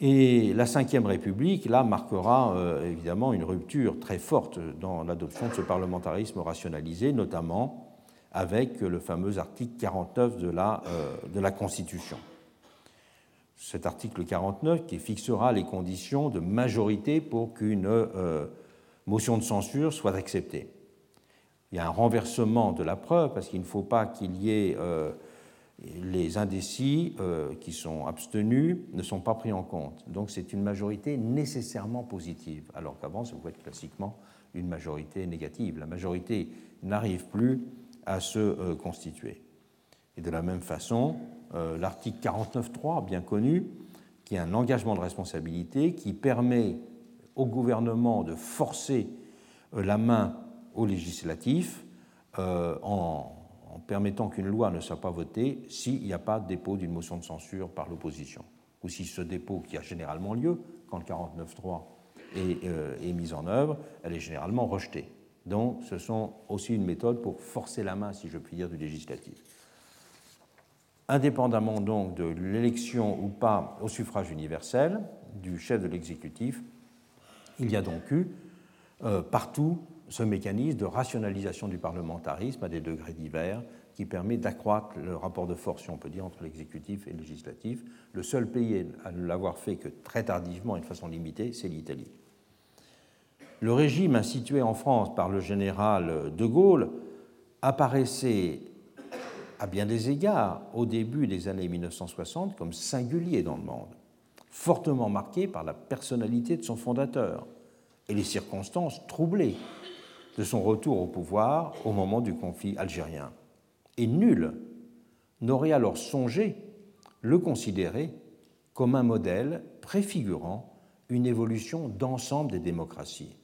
Et la Ve République, là, marquera euh, évidemment une rupture très forte dans l'adoption de ce parlementarisme rationalisé, notamment avec le fameux article 49 de la, euh, de la Constitution. Cet article 49 qui fixera les conditions de majorité pour qu'une euh, motion de censure soit acceptée. Il y a un renversement de la preuve parce qu'il ne faut pas qu'il y ait euh, les indécis qui sont abstenus ne sont pas pris en compte. Donc c'est une majorité nécessairement positive, alors qu'avant ça pouvait être classiquement une majorité négative. La majorité n'arrive plus à se euh, constituer. Et de la même façon, euh, l'article 49.3, bien connu, qui est un engagement de responsabilité qui permet au gouvernement de forcer euh, la main au législatif en, permettant qu'une loi ne soit pas votée s'il n'y a pas de dépôt d'une motion de censure par l'opposition. Ou si ce dépôt, qui a généralement lieu quand le 49.3 est, est mis en œuvre, elle est généralement rejetée. Donc ce sont aussi une méthode pour forcer la main, si je puis dire, du législatif. Indépendamment donc de l'élection ou pas au suffrage universel du chef de l'exécutif, il y a donc eu euh, partout ce mécanisme de rationalisation du parlementarisme à des degrés divers qui permet d'accroître le rapport de force, si on peut dire, entre l'exécutif et le législatif. Le seul pays à ne l'avoir fait que très tardivement et de façon limitée, c'est l'Italie. Le régime institué en France par le général de Gaulle apparaissait à bien des égards au début des années 1960 comme singulier dans le monde, fortement marqué par la personnalité de son fondateur et les circonstances troublées de son retour au pouvoir au moment du conflit algérien. Et nul n'aurait alors songé le considérer comme un modèle préfigurant une évolution d'ensemble des démocraties.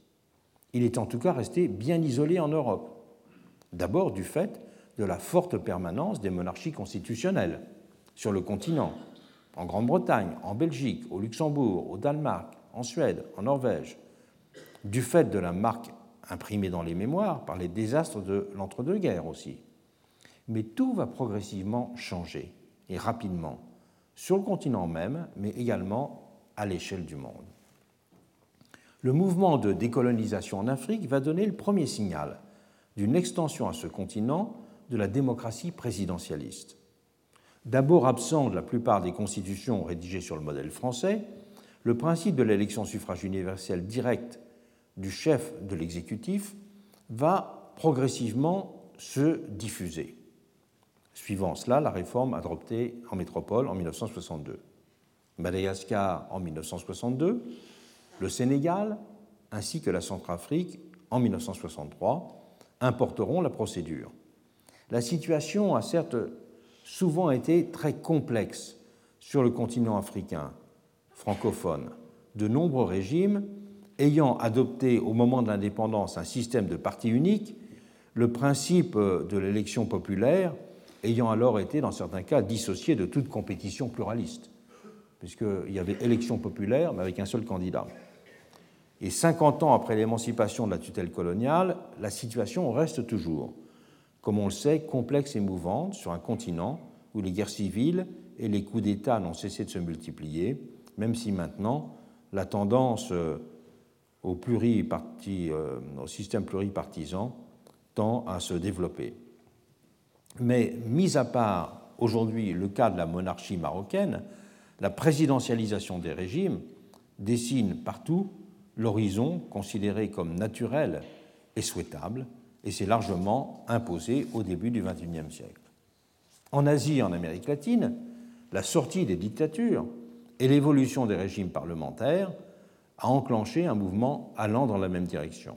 Il est en tout cas resté bien isolé en Europe. D'abord du fait de la forte permanence des monarchies constitutionnelles sur le continent, en Grande-Bretagne, en Belgique, au Luxembourg, au Danemark, en Suède, en Norvège, du fait de la marque imprimée dans les mémoires par les désastres de l'entre-deux-guerres aussi, Mais tout va progressivement changer, et rapidement, sur le continent même, mais également à l'échelle du monde. Le mouvement de décolonisation en Afrique va donner le premier signal d'une extension à ce continent de la démocratie présidentialiste. D'abord absent de la plupart des constitutions rédigées sur le modèle français, le principe de l'élection suffrage universel direct du chef de l'exécutif va progressivement se diffuser. Suivant cela, la réforme adoptée en métropole en 1962. Madagascar en 1962, le Sénégal ainsi que la Centrafrique en 1963 importeront la procédure. La situation a certes souvent été très complexe sur le continent africain francophone. De nombreux régimes ayant adopté au moment de l'indépendance un système de parti unique, le principe de l'élection populaire ayant alors été, dans certains cas, dissocié de toute compétition pluraliste, puisqu'il y avait élection populaire, mais avec un seul candidat. Et 50 ans après l'émancipation de la tutelle coloniale, la situation reste toujours, comme on le sait, complexe et mouvante sur un continent où les guerres civiles et les coups d'État n'ont cessé de se multiplier, même si maintenant la tendance euh, au, euh, au système pluripartisan tend à se développer. Mais mis à part aujourd'hui le cas de la monarchie marocaine, la présidentialisation des régimes dessine partout l'horizon considéré comme naturel et souhaitable, et s'est largement imposé au début du XXIe siècle. En Asie et en Amérique latine, la sortie des dictatures et l'évolution des régimes parlementaires a enclenché un mouvement allant dans la même direction.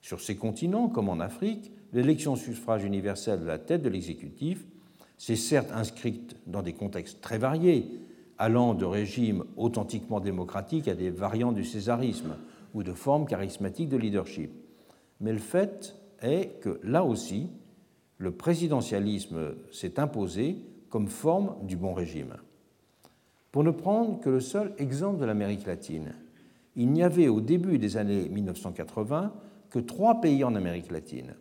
Sur ces continents, comme en Afrique, l'élection suffrage universel de la tête de l'exécutif s'est certes inscrite dans des contextes très variés, allant de régimes authentiquement démocratiques à des variantes du césarisme ou de formes charismatiques de leadership. Mais le fait est que là aussi, le présidentialisme s'est imposé comme forme du bon régime. Pour ne prendre que le seul exemple de l'Amérique latine, il n'y avait au début des années 1980 que trois pays en Amérique latine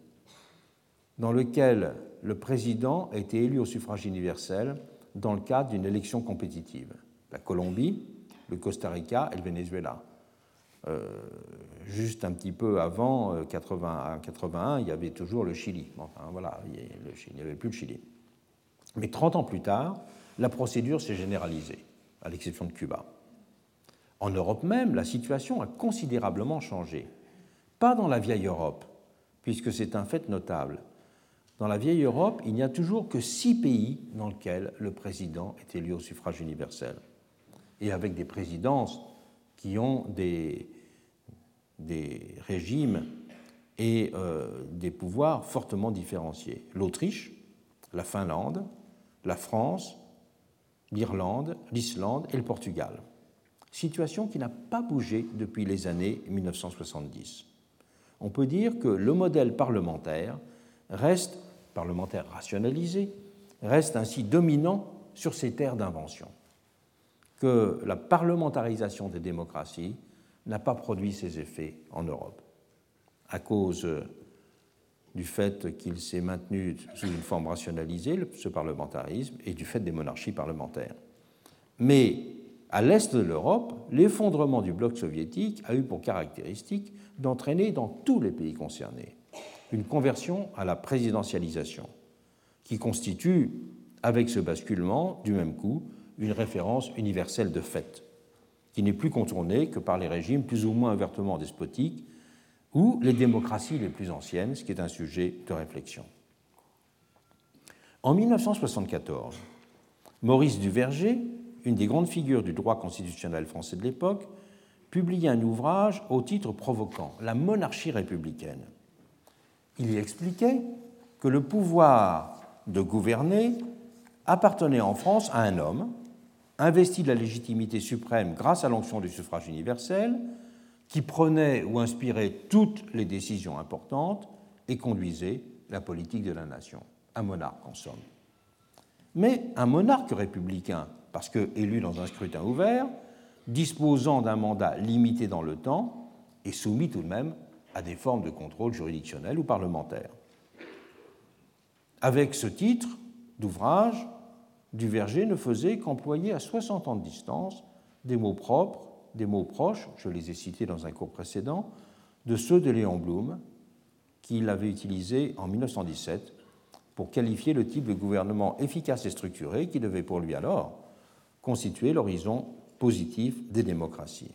dans lesquels le président a été élu au suffrage universel dans le cadre d'une élection compétitive. La Colombie, le Costa Rica et le Venezuela. Euh, juste un petit peu avant 80, euh, 81, il y avait toujours le Chili. Enfin, voilà, il n'y avait plus le Chili. Mais 30 ans plus tard, la procédure s'est généralisée, à l'exception de Cuba. En Europe même, la situation a considérablement changé. Pas dans la vieille Europe, puisque c'est un fait notable. Dans la vieille Europe, il n'y a toujours que six pays dans lesquels le président est élu au suffrage universel, et avec des présidences qui ont des, des régimes et euh, des pouvoirs fortement différenciés. L'Autriche, la Finlande, la France, l'Irlande, l'Islande et le Portugal. Situation qui n'a pas bougé depuis les années 1970. On peut dire que le modèle parlementaire reste parlementaire rationalisé, reste ainsi dominant sur ces terres d'invention, que la parlementarisation des démocraties n'a pas produit ses effets en Europe, à cause du fait qu'il s'est maintenu sous une forme rationalisée, ce parlementarisme, et du fait des monarchies parlementaires. Mais à l'est de l'Europe, l'effondrement du bloc soviétique a eu pour caractéristique d'entraîner dans tous les pays concernés une conversion à la présidentialisation, qui constitue, avec ce basculement, du même coup, une référence universelle de fait, qui n'est plus contournée que par les régimes plus ou moins ouvertement despotiques ou les démocraties les plus anciennes, ce qui est un sujet de réflexion. En 1974, Maurice Duverger, une des grandes figures du droit constitutionnel français de l'époque, publie un ouvrage au titre provoquant La monarchie républicaine il expliquait que le pouvoir de gouverner appartenait en France à un homme, investi de la légitimité suprême grâce à l'onction du suffrage universel, qui prenait ou inspirait toutes les décisions importantes et conduisait la politique de la nation. Un monarque, en somme. Mais un monarque républicain, parce que élu dans un scrutin ouvert, disposant d'un mandat limité dans le temps, et soumis tout de même à des formes de contrôle juridictionnel ou parlementaire. Avec ce titre d'ouvrage, Duverger ne faisait qu'employer à 60 ans de distance des mots propres, des mots proches, je les ai cités dans un cours précédent, de ceux de Léon Blum, qu'il avait utilisés en 1917 pour qualifier le type de gouvernement efficace et structuré qui devait pour lui alors constituer l'horizon positif des démocraties.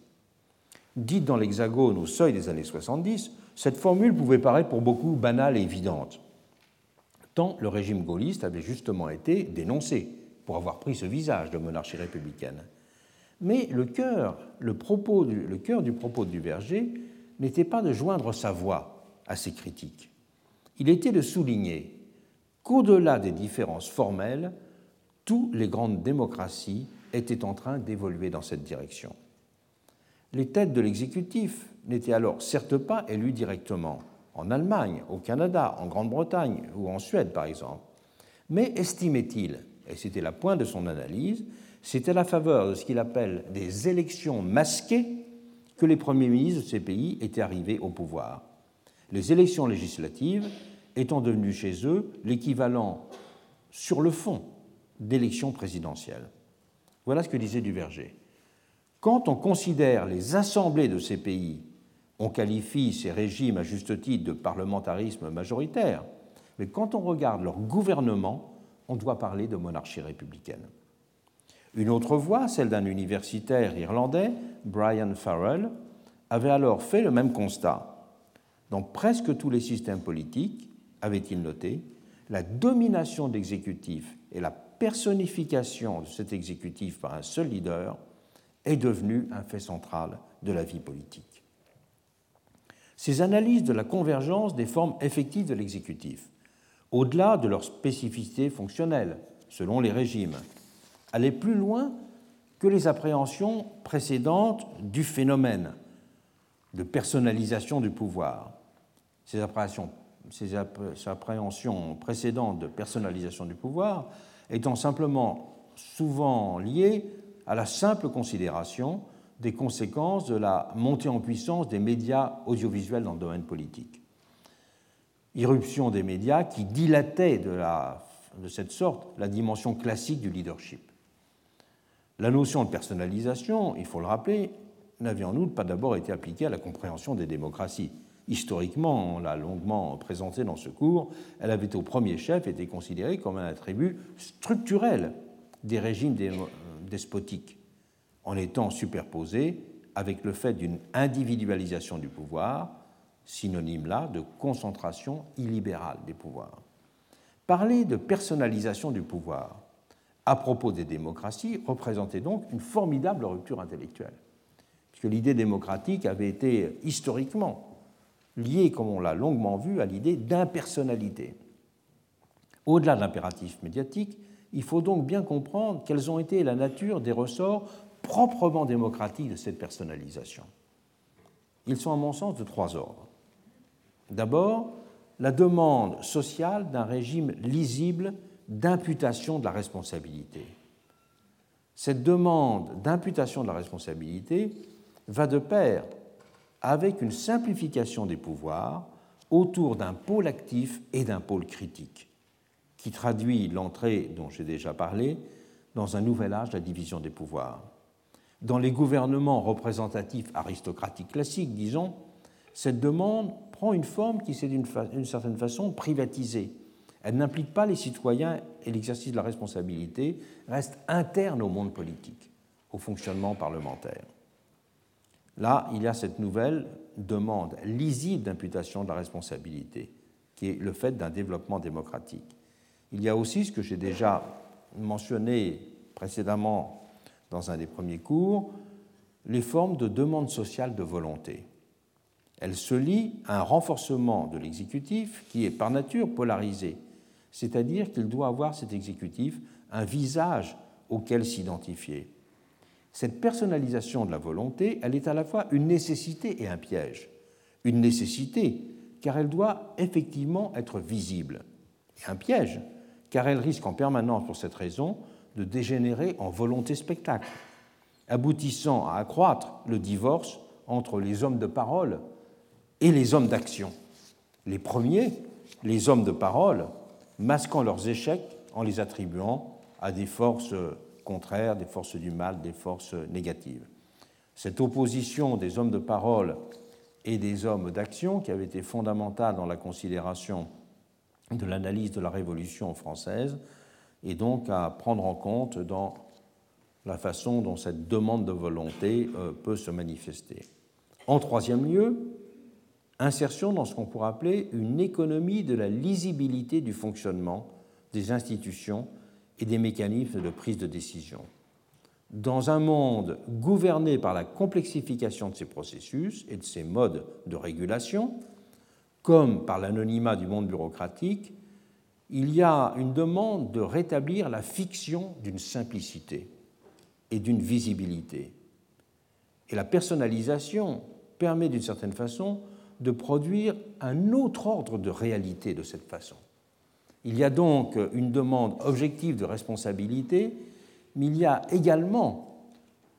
Dite dans l'Hexagone au seuil des années 70, cette formule pouvait paraître pour beaucoup banale et évidente, tant le régime gaulliste avait justement été dénoncé pour avoir pris ce visage de monarchie républicaine. Mais le cœur, le, propos du, le cœur du propos du Verger n'était pas de joindre sa voix à ces critiques. Il était de souligner qu'au-delà des différences formelles, toutes les grandes démocraties étaient en train d'évoluer dans cette direction. Les têtes de l'exécutif n'étaient alors certes pas élues directement, en Allemagne, au Canada, en Grande-Bretagne ou en Suède par exemple, mais estimait-il, et c'était la pointe de son analyse, à la faveur de ce qu'il appelle des élections masquées que les premiers ministres de ces pays étaient arrivés au pouvoir. Les élections législatives étant devenues chez eux l'équivalent sur le fond d'élections présidentielles. Voilà ce que disait Duverger. Quand on considère les assemblées de ces pays, on qualifie ces régimes à juste titre de parlementarisme majoritaire, mais quand on regarde leur gouvernement, on doit parler de monarchie républicaine. Une autre voix, celle d'un universitaire irlandais, Brian Farrell, avait alors fait le même constat. Dans presque tous les systèmes politiques, avait-il noté, la domination de l'exécutif et la personnification de cet exécutif par un seul leader est devenue un fait central de la vie politique. Ces analyses de la convergence des formes effectives de l'exécutif, au-delà de leur spécificité fonctionnelle, selon les régimes, allaient plus loin que les appréhensions précédentes du phénomène de personnalisation du pouvoir. Ces appréhensions, ces appréhensions précédentes de personnalisation du pouvoir étant simplement souvent liées à la simple considération des conséquences de la montée en puissance des médias audiovisuels dans le domaine politique. Irruption des médias qui dilatait de, la, de cette sorte la dimension classique du leadership. La notion de personnalisation, il faut le rappeler, n'avait en outre pas d'abord été appliquée à la compréhension des démocraties. Historiquement, on l'a longuement présenté dans ce cours, elle avait au premier chef été considérée comme un attribut structurel des régimes despotiques, en étant superposée avec le fait d'une individualisation du pouvoir, synonyme là de concentration illibérale des pouvoirs. Parler de personnalisation du pouvoir à propos des démocraties représentait donc une formidable rupture intellectuelle, puisque l'idée démocratique avait été historiquement lié, comme on l'a longuement vu, à l'idée d'impersonnalité. Au-delà de l'impératif médiatique, il faut donc bien comprendre quelles ont été la nature des ressorts proprement démocratiques de cette personnalisation. Ils sont, à mon sens, de trois ordres. D'abord, la demande sociale d'un régime lisible d'imputation de la responsabilité. Cette demande d'imputation de la responsabilité va de pair avec une simplification des pouvoirs autour d'un pôle actif et d'un pôle critique, qui traduit l'entrée dont j'ai déjà parlé dans un nouvel âge de la division des pouvoirs. Dans les gouvernements représentatifs aristocratiques classiques, disons, cette demande prend une forme qui s'est d'une certaine façon privatisée. Elle n'implique pas les citoyens et l'exercice de la responsabilité reste interne au monde politique, au fonctionnement parlementaire. Là, il y a cette nouvelle demande lisible d'imputation de la responsabilité, qui est le fait d'un développement démocratique. Il y a aussi ce que j'ai déjà mentionné précédemment dans un des premiers cours, les formes de demande sociale de volonté. Elle se lie à un renforcement de l'exécutif qui est par nature polarisé, c'est-à-dire qu'il doit avoir cet exécutif un visage auquel s'identifier. Cette personnalisation de la volonté, elle est à la fois une nécessité et un piège. Une nécessité, car elle doit effectivement être visible, et un piège, car elle risque en permanence, pour cette raison, de dégénérer en volonté spectacle, aboutissant à accroître le divorce entre les hommes de parole et les hommes d'action. Les premiers, les hommes de parole, masquant leurs échecs en les attribuant à des forces contraires, des forces du mal, des forces négatives. Cette opposition des hommes de parole et des hommes d'action, qui avait été fondamentale dans la considération de l'analyse de la Révolution française, est donc à prendre en compte dans la façon dont cette demande de volonté euh, peut se manifester. En troisième lieu, insertion dans ce qu'on pourrait appeler une économie de la lisibilité du fonctionnement des institutions et des mécanismes de prise de décision. Dans un monde gouverné par la complexification de ces processus et de ces modes de régulation, comme par l'anonymat du monde bureaucratique, il y a une demande de rétablir la fiction d'une simplicité et d'une visibilité. Et la personnalisation permet d'une certaine façon de produire un autre ordre de réalité de cette façon. Il y a donc une demande objective de responsabilité, mais il y a également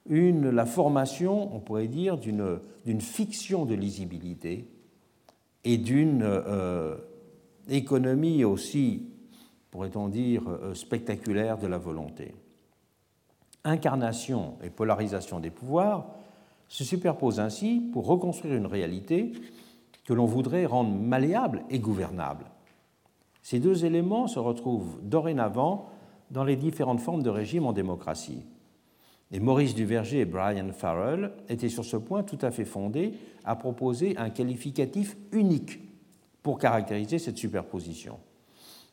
la formation, on pourrait dire, d'une fiction de lisibilité et d'une euh, économie aussi, pourrait-on dire, euh, spectaculaire de la volonté. Incarnation et polarisation des pouvoirs se superposent ainsi pour reconstruire une réalité que l'on voudrait rendre malléable et gouvernable. Ces deux éléments se retrouvent dorénavant dans les différentes formes de régime en démocratie. Et Maurice Duverger et Brian Farrell étaient sur ce point tout à fait fondés à proposer un qualificatif unique pour caractériser cette superposition.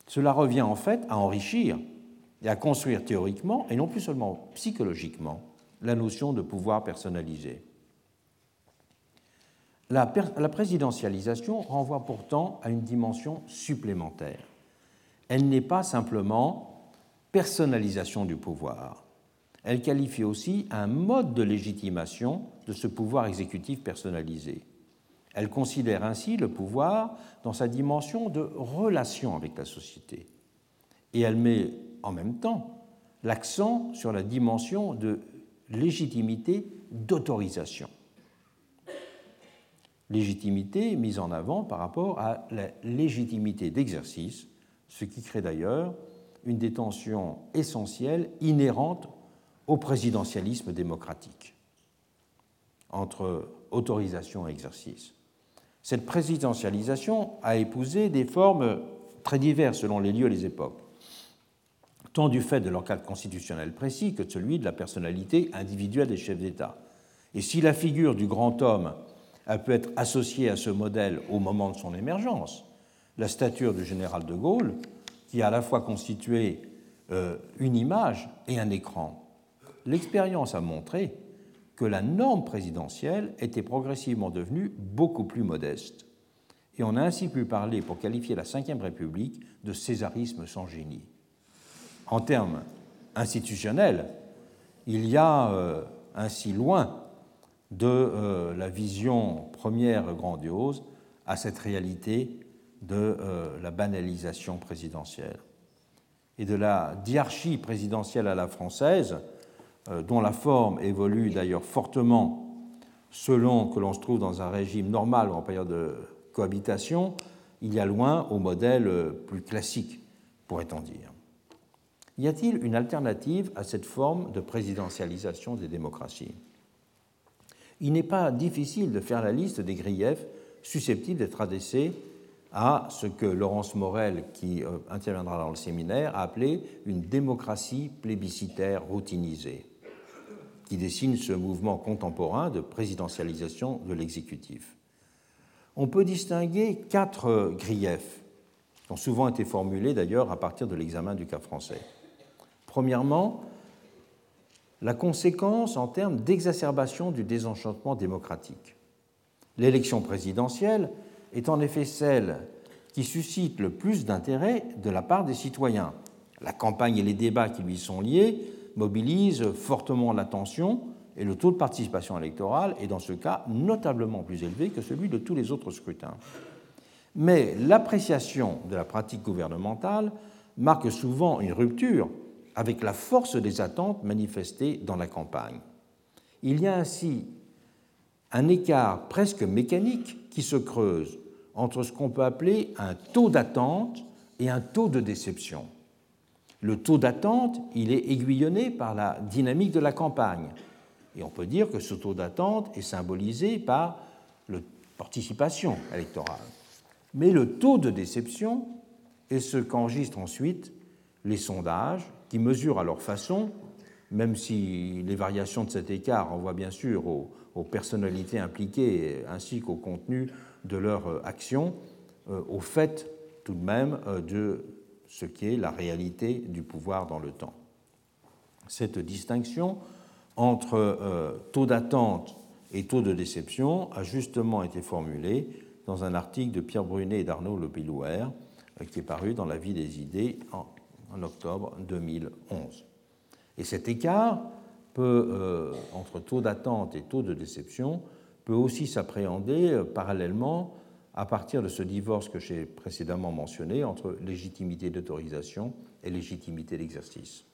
Cela revient en fait à enrichir et à construire théoriquement, et non plus seulement psychologiquement, la notion de pouvoir personnalisé. La, présidentialisation renvoie pourtant à une dimension supplémentaire. Elle n'est pas simplement personnalisation du pouvoir, elle qualifie aussi un mode de légitimation de ce pouvoir exécutif personnalisé. Elle considère ainsi le pouvoir dans sa dimension de relation avec la société. Et elle met en même temps l'accent sur la dimension de légitimité d'autorisation. Légitimité mise en avant par rapport à la légitimité d'exercice, ce qui crée d'ailleurs une détention essentielle inhérente au présidentialisme démocratique entre autorisation et exercice. Cette présidentialisation a épousé des formes très diverses selon les lieux et les époques, tant du fait de leur cadre constitutionnel précis que de celui de la personnalité individuelle des chefs d'État. Et si la figure du grand homme a pu être associée à ce modèle au moment de son émergence, la stature du général de Gaulle, qui a à la fois constitué euh, une image et un écran, l'expérience a montré que la norme présidentielle était progressivement devenue beaucoup plus modeste. Et on a ainsi pu parler, pour qualifier la Ve République, de césarisme sans génie. En termes institutionnels, il y a euh, ainsi loin de euh, la vision première grandiose à cette réalité de euh, la banalisation présidentielle. Et de la diarchie présidentielle à la française, dont la forme évolue d'ailleurs fortement selon que l'on se trouve dans un régime normal ou en période de cohabitation, il y a loin au modèle plus classique, pourrait-on dire. Y a-t-il une alternative à cette forme de présidentialisation des démocraties? Il n'est pas difficile de faire la liste des griefs susceptibles d'être adressés à ce que Laurence Morel, qui euh, interviendra dans le séminaire, a appelé une démocratie plébiscitaire routinisée qui dessine ce mouvement contemporain de présidentialisation de l'exécutif. On peut distinguer quatre griefs, qui ont souvent été formulés d'ailleurs à partir de l'examen du cas français. Premièrement, la conséquence en termes d'exacerbation du désenchantement démocratique. L'élection présidentielle est en effet celle qui suscite le plus d'intérêt de la part des citoyens. La campagne et les débats qui lui sont liés mobilise fortement l'attention et le taux de participation électorale est dans ce cas notablement plus élevé que celui de tous les autres scrutins. Mais l'appréciation de la pratique gouvernementale marque souvent une rupture avec la force des attentes manifestées dans la campagne. Il y a ainsi un écart presque mécanique qui se creuse entre ce qu'on peut appeler un taux d'attente et un taux de déception. Le taux d'attente, il est aiguillonné par la dynamique de la campagne. Et on peut dire que ce taux d'attente est symbolisé par la participation électorale. Mais le taux de déception est ce qu'enregistrent ensuite les sondages qui mesurent à leur façon, même si les variations de cet écart renvoient bien sûr aux, personnalités impliquées ainsi qu'au contenu de leur action, euh, au fait tout de même euh, de ce qui est la réalité du pouvoir dans le temps. Cette distinction entre euh, taux d'attente et taux de déception a justement été formulée dans un article de Pierre Brunet et d'Arnaud Le euh, qui est paru dans La vie des idées en, octobre 2011. Et cet écart euh, entre taux d'attente et taux de déception peut aussi s'appréhender parallèlement à partir de ce divorce que j'ai précédemment mentionné entre légitimité d'autorisation et légitimité d'exercice.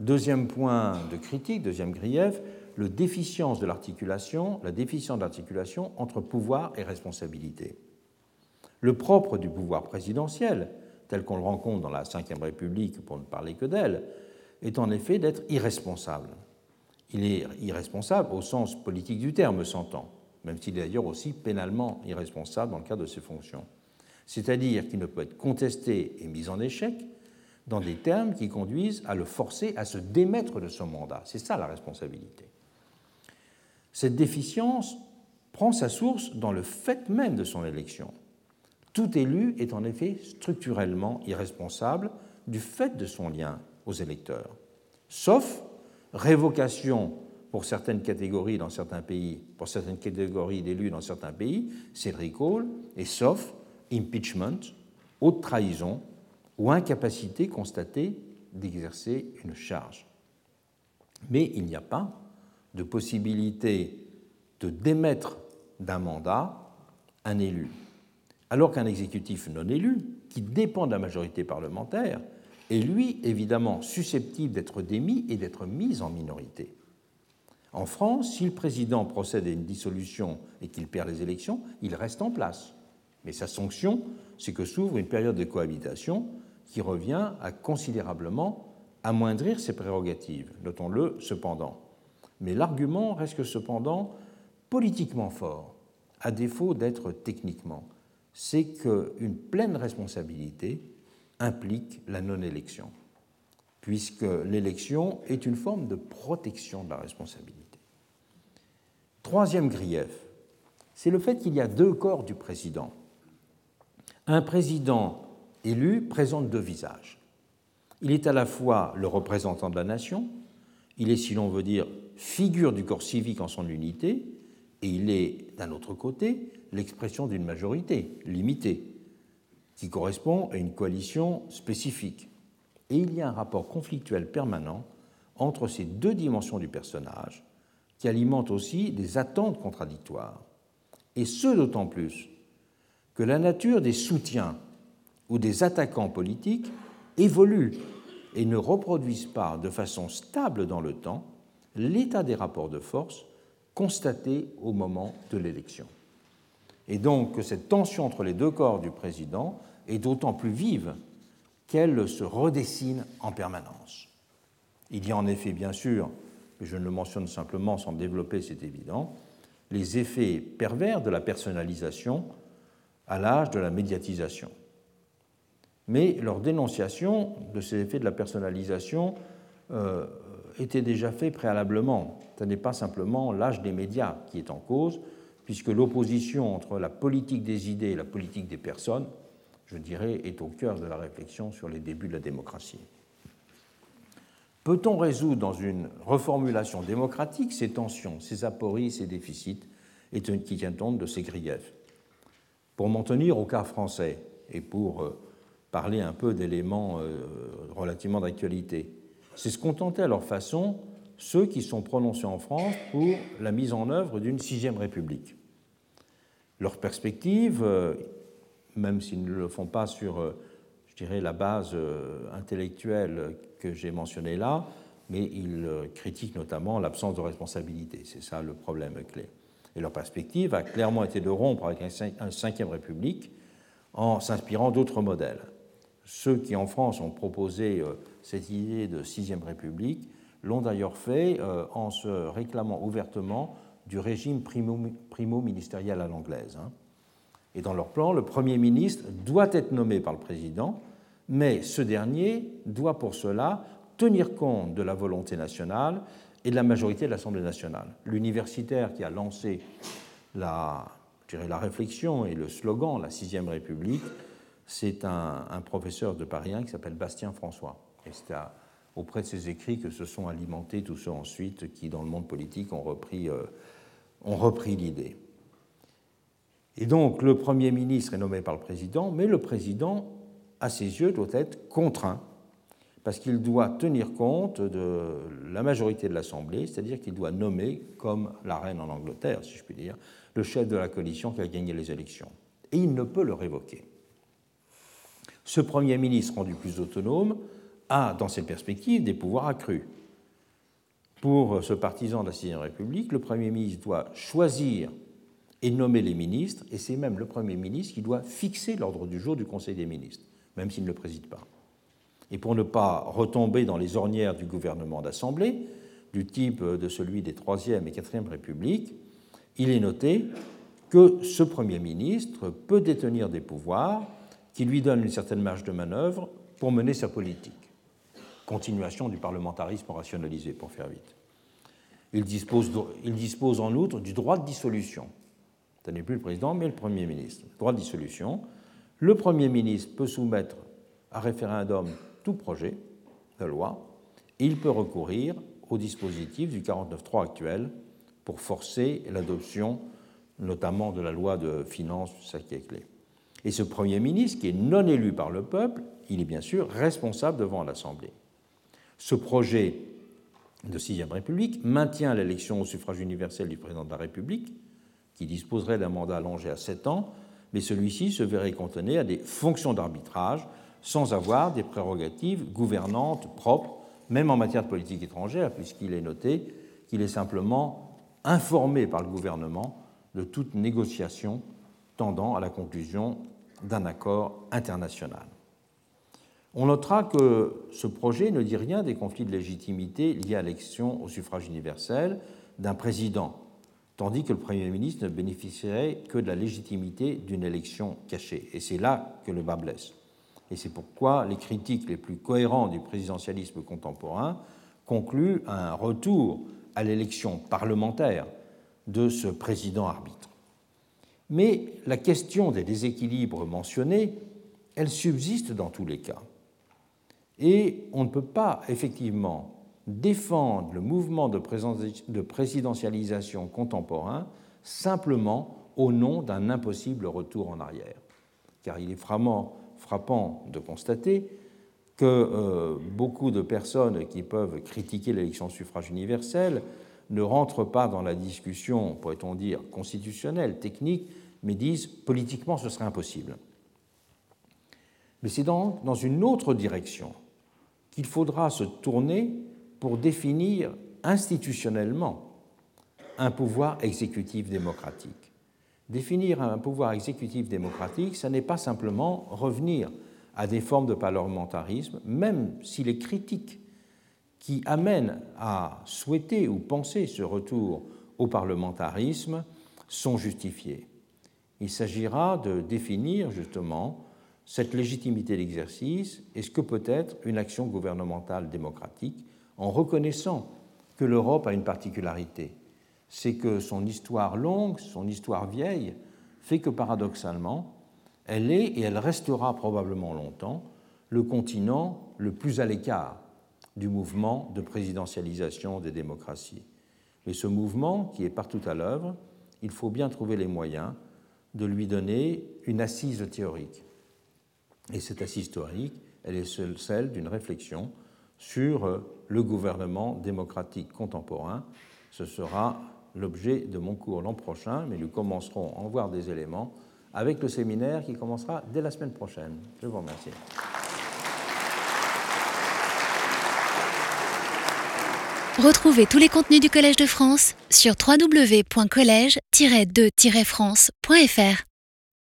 Deuxième point de critique, deuxième grief, le déficience de l'articulation, la déficience d'articulation entre pouvoir et responsabilité. Le propre du pouvoir présidentiel, tel qu'on le rencontre dans la Ve République, pour ne parler que d'elle, est en effet d'être irresponsable. Il est irresponsable au sens politique du terme, s'entend même s'il est d'ailleurs aussi pénalement irresponsable dans le cadre de ses fonctions. C'est-à-dire qu'il ne peut être contesté et mis en échec dans des termes qui conduisent à le forcer à se démettre de son mandat. C'est ça la responsabilité. Cette déficience prend sa source dans le fait même de son élection. Tout élu est en effet structurellement irresponsable du fait de son lien aux électeurs, sauf révocation pour certaines catégories dans certains pays, pour certaines catégories d'élus dans certains pays, c'est le recall, et sauf impeachment, haute trahison ou incapacité constatée d'exercer une charge. Mais il n'y a pas de possibilité de démettre d'un mandat un élu, alors qu'un exécutif non élu, qui dépend de la majorité parlementaire, est lui évidemment susceptible d'être démis et d'être mis en minorité. En France, si le président procède à une dissolution et qu'il perd les élections, il reste en place. Mais sa sanction, c'est que s'ouvre une période de cohabitation qui revient à considérablement amoindrir ses prérogatives, notons-le cependant. Mais l'argument reste cependant politiquement fort, à défaut d'être techniquement. C'est qu'une pleine responsabilité implique la non-élection, puisque l'élection est une forme de protection de la responsabilité. Troisième grief, c'est le fait qu'il y a deux corps du président. Un président élu présente deux visages. Il est à la fois le représentant de la nation, il est, si l'on veut dire, figure du corps civique en son unité, et il est, d'un autre côté, l'expression d'une majorité limitée, qui correspond à une coalition spécifique. Et il y a un rapport conflictuel permanent entre ces deux dimensions du personnage, qui alimente aussi des attentes contradictoires. Et ce d'autant plus que la nature des soutiens ou des attaquants politiques évolue et ne reproduisent pas de façon stable dans le temps l'état des rapports de force constaté au moment de l'élection. Et donc que cette tension entre les deux corps du président est d'autant plus vive qu'elle se redessine en permanence. Il y a en effet bien sûr je ne le mentionne simplement sans développer, c'est évident, les effets pervers de la personnalisation à l'âge de la médiatisation. Mais leur dénonciation de ces effets de la personnalisation euh, était déjà faite préalablement. Ce n'est pas simplement l'âge des médias qui est en cause, puisque l'opposition entre la politique des idées et la politique des personnes, je dirais, est au cœur de la réflexion sur les débuts de la démocratie. Peut-on résoudre dans une reformulation démocratique ces tensions, ces apories, ces déficits et qui tiennent compte de ces griefs? Pour m'en tenir au cas français et pour euh, parler un peu d'éléments euh, relativement d'actualité, c'est se contenter à leur façon ceux qui sont prononcés en France pour la mise en œuvre d'une sixième république. Leur perspective, euh, même s'ils ne le font pas sur dirais, la base euh, intellectuelle que j'ai mentionnée là, mais ils euh, critiquent notamment l'absence de responsabilité. C'est ça le problème clé. Et leur perspective a clairement été de rompre avec une cinquième république en s'inspirant d'autres modèles. Ceux qui en France ont proposé euh, cette idée de sixième république l'ont d'ailleurs fait en se réclamant ouvertement du régime primo-ministériel à l'anglaise. Hein. Et dans leur plan, le Premier ministre doit être nommé par le président, mais ce dernier doit pour cela tenir compte de la volonté nationale et de la majorité de l'Assemblée nationale. L'universitaire qui a lancé la, la réflexion et le slogan La Sixième République, c'est un, professeur de Paris 1 qui s'appelle Bastien François. Et c'est auprès de ses écrits que se sont alimentés tous ceux ensuite qui, dans le monde politique, ont repris, euh, ont repris l'idée. Et donc, le Premier ministre est nommé par le Président, mais le Président, à ses yeux, doit être contraint parce qu'il doit tenir compte de la majorité de l'Assemblée, c'est-à-dire qu'il doit nommer, comme la reine en Angleterre, si je puis dire, le chef de la coalition qui a gagné les élections. Et il ne peut le révoquer. Ce Premier ministre rendu plus autonome a, dans cette perspective, des pouvoirs accrus. Pour ce partisan de la Sixième République, le Premier ministre doit choisir et nommer les ministres, et c'est même le Premier ministre qui doit fixer l'ordre du jour du Conseil des ministres, même s'il ne le préside pas et pour ne pas retomber dans les ornières du gouvernement d'Assemblée, du type de celui des Troisième et Quatrième Républiques, il est noté que ce Premier ministre peut détenir des pouvoirs qui lui donnent une certaine marge de manœuvre pour mener sa politique. Continuation du parlementarisme rationalisé, pour faire vite. Il dispose, il dispose en outre du droit de dissolution. Ce n'est plus le président, mais le Premier ministre. Droit de dissolution. Le Premier ministre peut soumettre à référendum tout projet de loi, il peut recourir au dispositif du 49.3 actuel pour forcer l'adoption notamment de la loi de finances, ça qui est clé. Et ce Premier ministre, qui est non élu par le peuple, il est bien sûr responsable devant l'Assemblée. Ce projet de Sixième République maintient l'élection au suffrage universel du président de la République, qui disposerait d'un mandat allongé à sept ans, mais celui-ci se verrait cantonné à des fonctions d'arbitrage sans avoir des prérogatives gouvernantes propres, même en matière de politique étrangère, puisqu'il est noté qu'il est simplement informé par le gouvernement de toute négociation tendant à la conclusion d'un accord international. On notera que ce projet ne dit rien des conflits de légitimité liés à l'élection au suffrage universel d'un président, tandis que le Premier ministre ne bénéficierait que de la légitimité d'une élection cachée. Et c'est là que le bas blesse et c'est pourquoi les critiques les plus cohérents du présidentialisme contemporain concluent à un retour à l'élection parlementaire de ce président arbitre. Mais la question des déséquilibres mentionnés, elle subsiste dans tous les cas. Et on ne peut pas effectivement défendre le mouvement de présidentialisation contemporain simplement au nom d'un impossible retour en arrière. Car il est frappant de constater que euh, beaucoup de personnes qui peuvent critiquer l'élection suffrage universel ne rentrent pas dans la discussion, pourrait-on dire, constitutionnelle, technique, mais disent politiquement ce serait impossible. Mais c'est donc dans une autre direction qu'il faudra se tourner pour définir institutionnellement un pouvoir exécutif démocratique. Définir un pouvoir exécutif démocratique, ce n'est pas simplement revenir à des formes de parlementarisme, même si les critiques qui amènent à souhaiter ou penser ce retour au parlementarisme sont justifiées. Il s'agira de définir justement cette légitimité d'exercice et ce que peut être une action gouvernementale démocratique en reconnaissant que l'Europe a une particularité, c'est que son histoire longue, son histoire vieille, fait que paradoxalement, elle est et elle restera probablement longtemps le continent le plus à l'écart du mouvement de présidentialisation des démocraties. Mais ce mouvement, qui est partout à l'œuvre, il faut bien trouver les moyens de lui donner une assise théorique. Et cette assise théorique, elle est celle d'une réflexion sur le gouvernement démocratique contemporain. Ce sera l'objet de mon cours l'an prochain, mais nous commencerons à en voir des éléments avec le séminaire qui commencera dès la semaine prochaine. Je vous remercie. Retrouvez tous les contenus du Collège de France sur www.colège-2-france.fr.